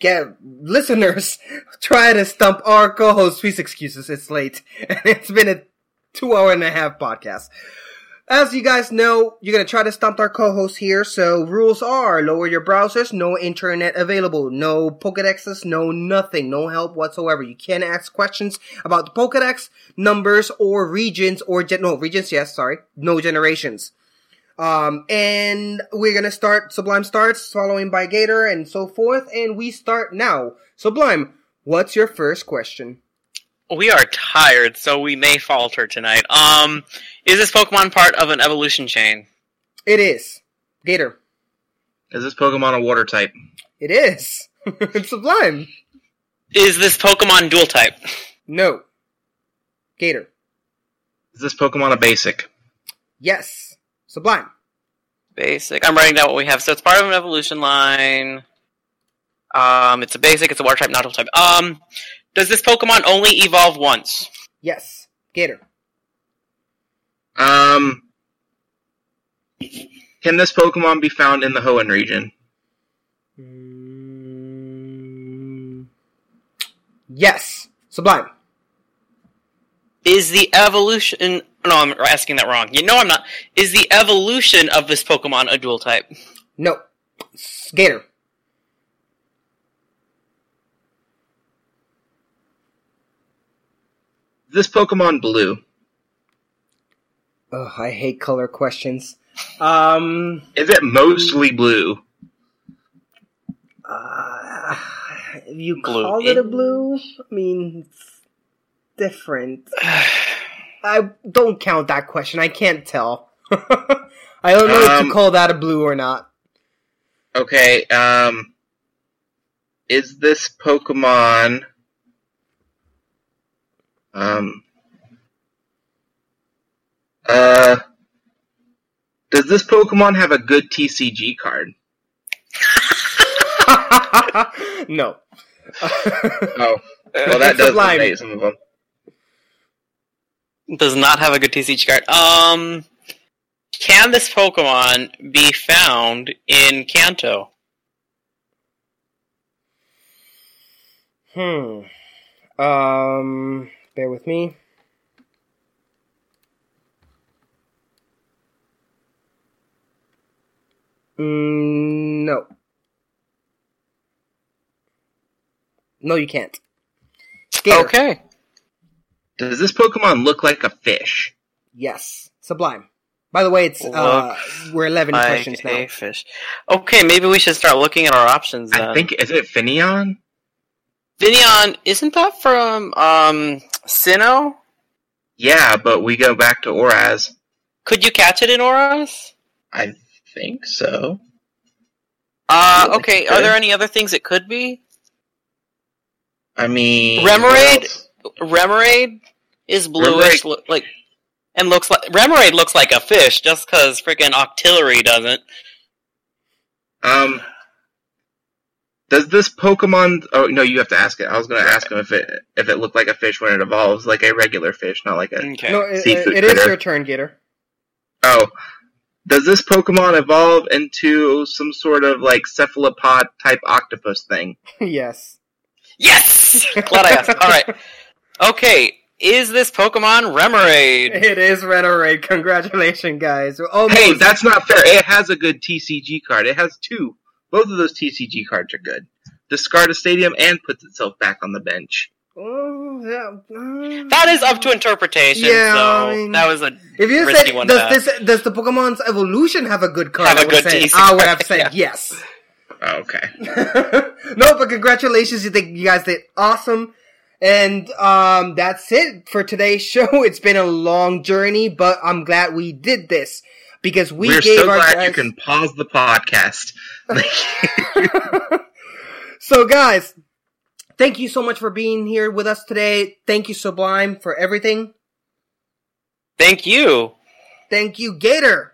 get, listeners, *laughs* try to stump our co-host. Please excuses, it's late. *laughs* And it's been a two hour and a half podcast. As you guys know, you're gonna try to stump our co-host here, so rules are lower your browsers, no internet available, no Pokedexes, no nothing, no help whatsoever. You can't ask questions about the Pokedex, numbers, or regions, or gen- no, regions, yes, sorry, no generations. Um, and we're gonna start, Sublime starts, following by Gator, and so forth, and we start now. Sublime, what's your first question? We are tired, so we may falter tonight. Um, is this Pokemon part of an evolution chain? It is. Gator. is this Pokemon a water type? It is. *laughs* it's Sublime. Is this Pokemon dual type? No. Gator. Is this Pokemon a basic? Yes. Sublime. Basic. I'm writing down what we have. So it's part of an evolution line. Um, it's a basic. It's a water type, not dual type. Um, does this Pokemon only evolve once? Yes. Gator. Um, can this Pokemon be found in the Hoenn region? Yes. Sublime. Is the evolution? No, I'm asking that wrong. You know I'm not. Is the evolution of this Pokemon a dual type? No. Gator. This Pokemon blue? Ugh, I hate color questions. Um, Is it mostly blue? uh, you Blue. call it a blue? I mean, it's different. *sighs* I don't count that question. I can't tell. *laughs* I don't know if Um, you call that a blue or not. Okay, um, is this Pokemon, um, uh, does this Pokemon have a good TCG card? *laughs* no. *laughs* Oh, well that does Sublime. negate some of them. Does not have a good TCG card. Um, can this Pokemon be found in Kanto? Hmm. Um, bear with me. Mm, no. No, you can't. Gator. Okay. Does this Pokemon look like a fish? Yes. Sublime. By the way, it's uh, we're eleven Like questions now. a fish. Okay, maybe we should start looking at our options then. I think, is it Finneon? Finneon, isn't that from um Sinnoh? Yeah, but we go back to ORAS. Could you catch it in ORAS? I think so. Uh, okay. Are there any other things it could be? I mean, Remoraid? Remoraid is bluish, Remoraid- like, and looks like Remoraid looks like a fish, just because freaking Octillery doesn't. Um, Does this Pokemon? Oh no, you have to ask it. I was going to ask him if it if it looked like a fish when it evolves, like a regular fish, not like a Okay. No, it, seafood it is critter. your turn, Gator. Oh, does this Pokemon evolve into some sort of like cephalopod type octopus thing? *laughs* yes. Yes! Glad I asked. All right. Okay. Is this Pokemon Remoraid? It is Remoraid. Congratulations, guys. Almost. Hey, that's not fair. It has a good TCG card. It has two. Both of those TCG cards are good. Discard a stadium and puts itself back on the bench. Oh, yeah, uh, That is up to interpretation. Yeah, so I mean, that was a If you risky said one does this does the Pokemon's evolution have a good card? Have a I would good say, TC I would have said *laughs* yeah. yes. Okay. *laughs* no, but congratulations! You think you guys did awesome, and um, that's it for today's *laughs* show. It's been a long journey, but I'm glad we did this because we We are gave so our glad guys. you can pause the podcast. *laughs* So, guys, thank you so much for being here with us today. Thank you, Sublime, for everything. Thank you. Thank you, Gator.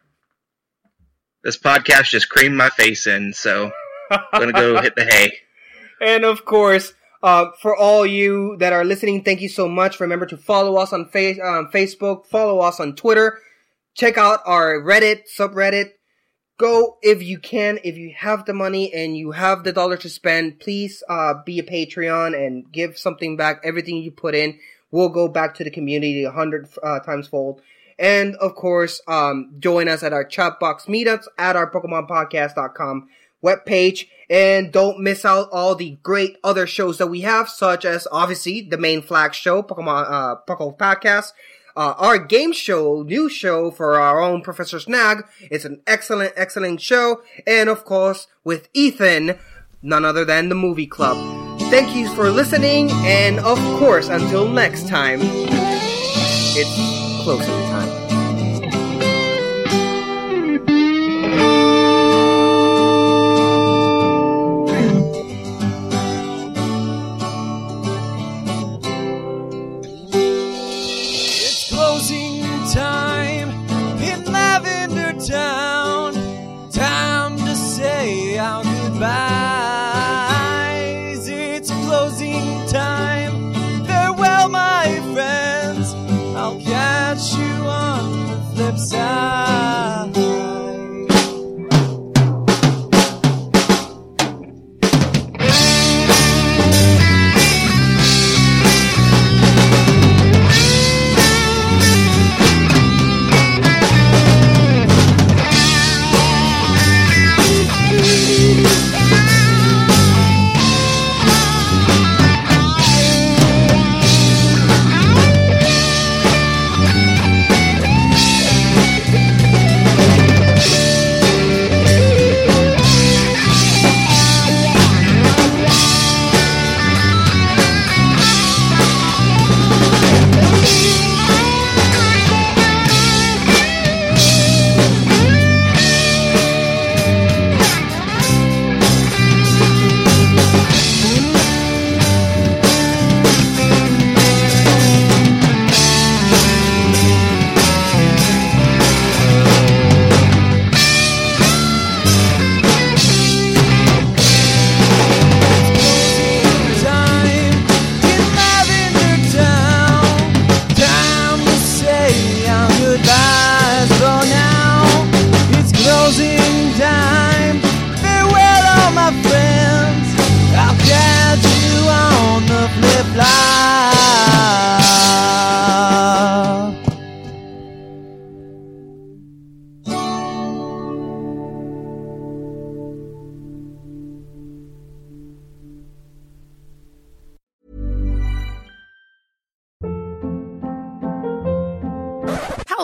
this podcast just creamed my face in, so I'm gonna go hit the hay. *laughs* And of course, uh, for all you that are listening, thank you so much. Remember to follow us on fa- um, Facebook, follow us on Twitter, check out our Reddit subreddit. Go if you can, if you have the money and you have the dollar to spend, please uh, be a Patreon and give something back. Everything you put in will go back to the community a hundred uh, times fold. And of course, um, join us at our chat box meetups at our PokemonPodcast.com webpage. And don't miss out all the great other shows that we have, such as obviously the main flag show, Pokemon, uh, Pokemon Podcast. Uh, our game show, new show for our own Professor Snag. It's an excellent, excellent show. And of course, with Ethan, none other than the movie club. Thank you for listening. And of course, until next time, it's closing time.